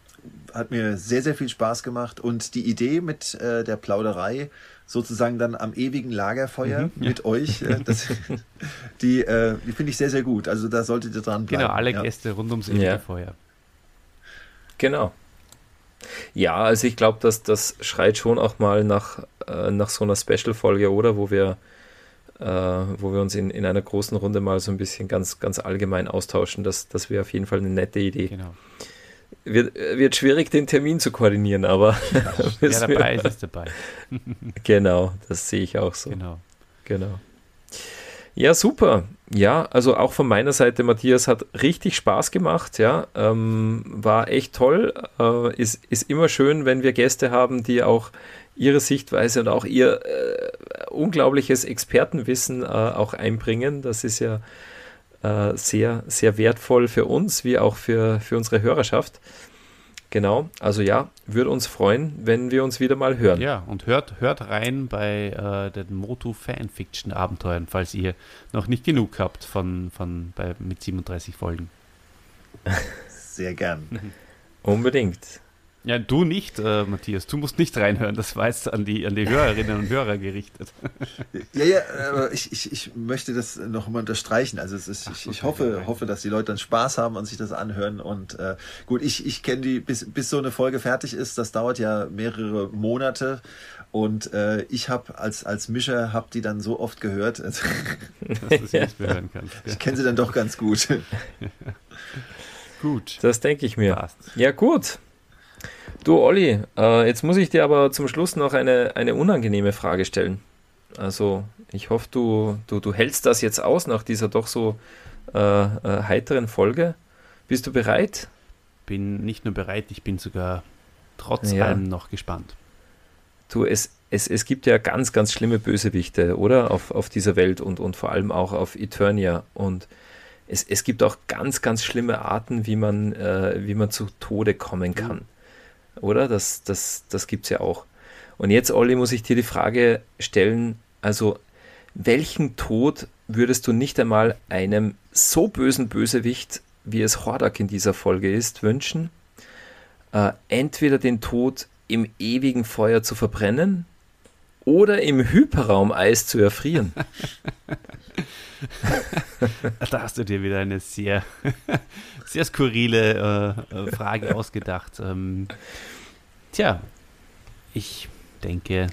[SPEAKER 1] hat mir sehr, sehr viel Spaß gemacht. Und die Idee mit äh, der Plauderei, sozusagen dann am ewigen Lagerfeuer mhm, mit ja. euch, äh, das, die, äh, die finde ich sehr, sehr gut. Also da solltet ihr dran bleiben.
[SPEAKER 2] Genau, alle ja. Gäste rund ums ewige ja. Feuer.
[SPEAKER 3] Genau. Ja, also ich glaube, dass das schreit schon auch mal nach, äh, nach so einer Special-Folge, oder? Wo wir äh, wo wir uns in, in einer großen Runde mal so ein bisschen ganz, ganz allgemein austauschen. Das, das wäre auf jeden Fall eine nette Idee. Genau. Wird, wird schwierig, den Termin zu koordinieren, aber.
[SPEAKER 2] Wer dabei ist, ist dabei.
[SPEAKER 3] genau, das sehe ich auch so. Genau. Genau. Ja, super. Ja, also auch von meiner Seite, Matthias, hat richtig Spaß gemacht. Ja, ähm, war echt toll. Äh, ist, ist immer schön, wenn wir Gäste haben, die auch ihre Sichtweise und auch ihr äh, unglaubliches Expertenwissen äh, auch einbringen. Das ist ja äh, sehr, sehr wertvoll für uns, wie auch für, für unsere Hörerschaft. Genau, also ja, würde uns freuen, wenn wir uns wieder mal hören.
[SPEAKER 2] Ja, und hört, hört rein bei äh, den Motu Fanfiction Abenteuern, falls ihr noch nicht genug habt von, von bei, mit 37 Folgen.
[SPEAKER 1] Sehr gern.
[SPEAKER 3] Unbedingt.
[SPEAKER 2] Ja, du nicht, äh, Matthias. Du musst nicht reinhören. Das war jetzt an die, an die Hörerinnen und Hörer gerichtet.
[SPEAKER 1] Ja, ja, aber ich, ich, ich möchte das noch mal unterstreichen. Also es ist, ich, ich hoffe, hoffe, dass die Leute dann Spaß haben und sich das anhören. Und äh, gut, ich, ich kenne die, bis, bis so eine Folge fertig ist, das dauert ja mehrere Monate. Und äh, ich habe als, als Mischer hab die dann so oft gehört, dass du sie nicht mehr hören kannst. Ja. Ich kenne sie dann doch ganz gut.
[SPEAKER 3] gut. Das denke ich mir. Passt. Ja, gut. Du, Olli, äh, jetzt muss ich dir aber zum Schluss noch eine, eine unangenehme Frage stellen. Also ich hoffe, du, du, du hältst das jetzt aus nach dieser doch so äh, äh, heiteren Folge. Bist du bereit?
[SPEAKER 2] Bin nicht nur bereit, ich bin sogar trotz ja. allem noch gespannt.
[SPEAKER 3] Du, es, es, es gibt ja ganz, ganz schlimme Bösewichte, oder? Auf, auf dieser Welt und, und vor allem auch auf Eternia. Und es, es gibt auch ganz, ganz schlimme Arten, wie man, äh, wie man zu Tode kommen kann. Oder? Das, das, das gibt es ja auch. Und jetzt, Olli, muss ich dir die Frage stellen, also welchen Tod würdest du nicht einmal einem so bösen Bösewicht, wie es Hordak in dieser Folge ist, wünschen? Äh, entweder den Tod im ewigen Feuer zu verbrennen oder im Hyperraumeis zu erfrieren.
[SPEAKER 2] da hast du dir wieder eine sehr, sehr skurrile äh, äh, Frage ausgedacht. Ähm, tja, ich denke,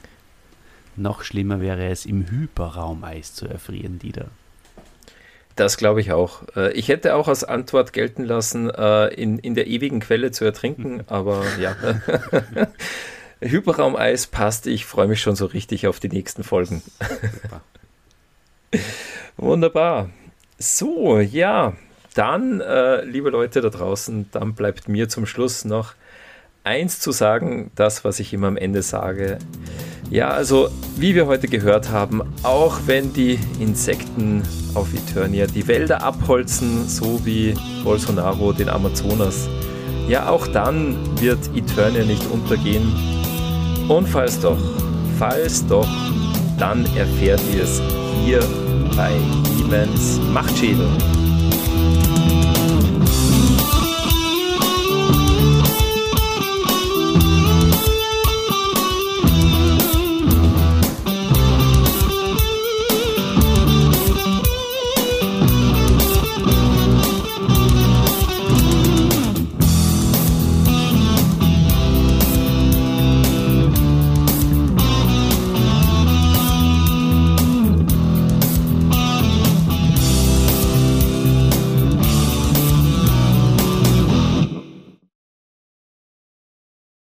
[SPEAKER 2] noch schlimmer wäre es, im Hyperraumeis zu erfrieren, Dieter.
[SPEAKER 3] Das glaube ich auch. Äh, ich hätte auch als Antwort gelten lassen, äh, in, in der ewigen Quelle zu ertrinken, aber ja. Hyperraumeis passt. Ich freue mich schon so richtig auf die nächsten Folgen. Wunderbar. So, ja, dann, äh, liebe Leute da draußen, dann bleibt mir zum Schluss noch eins zu sagen, das, was ich immer am Ende sage. Ja, also wie wir heute gehört haben, auch wenn die Insekten auf Eternia die Wälder abholzen, so wie Bolsonaro den Amazonas, ja, auch dann wird Eternia nicht untergehen. Und falls doch, falls doch, dann erfährt ihr es hier bei Demons Machtschädel.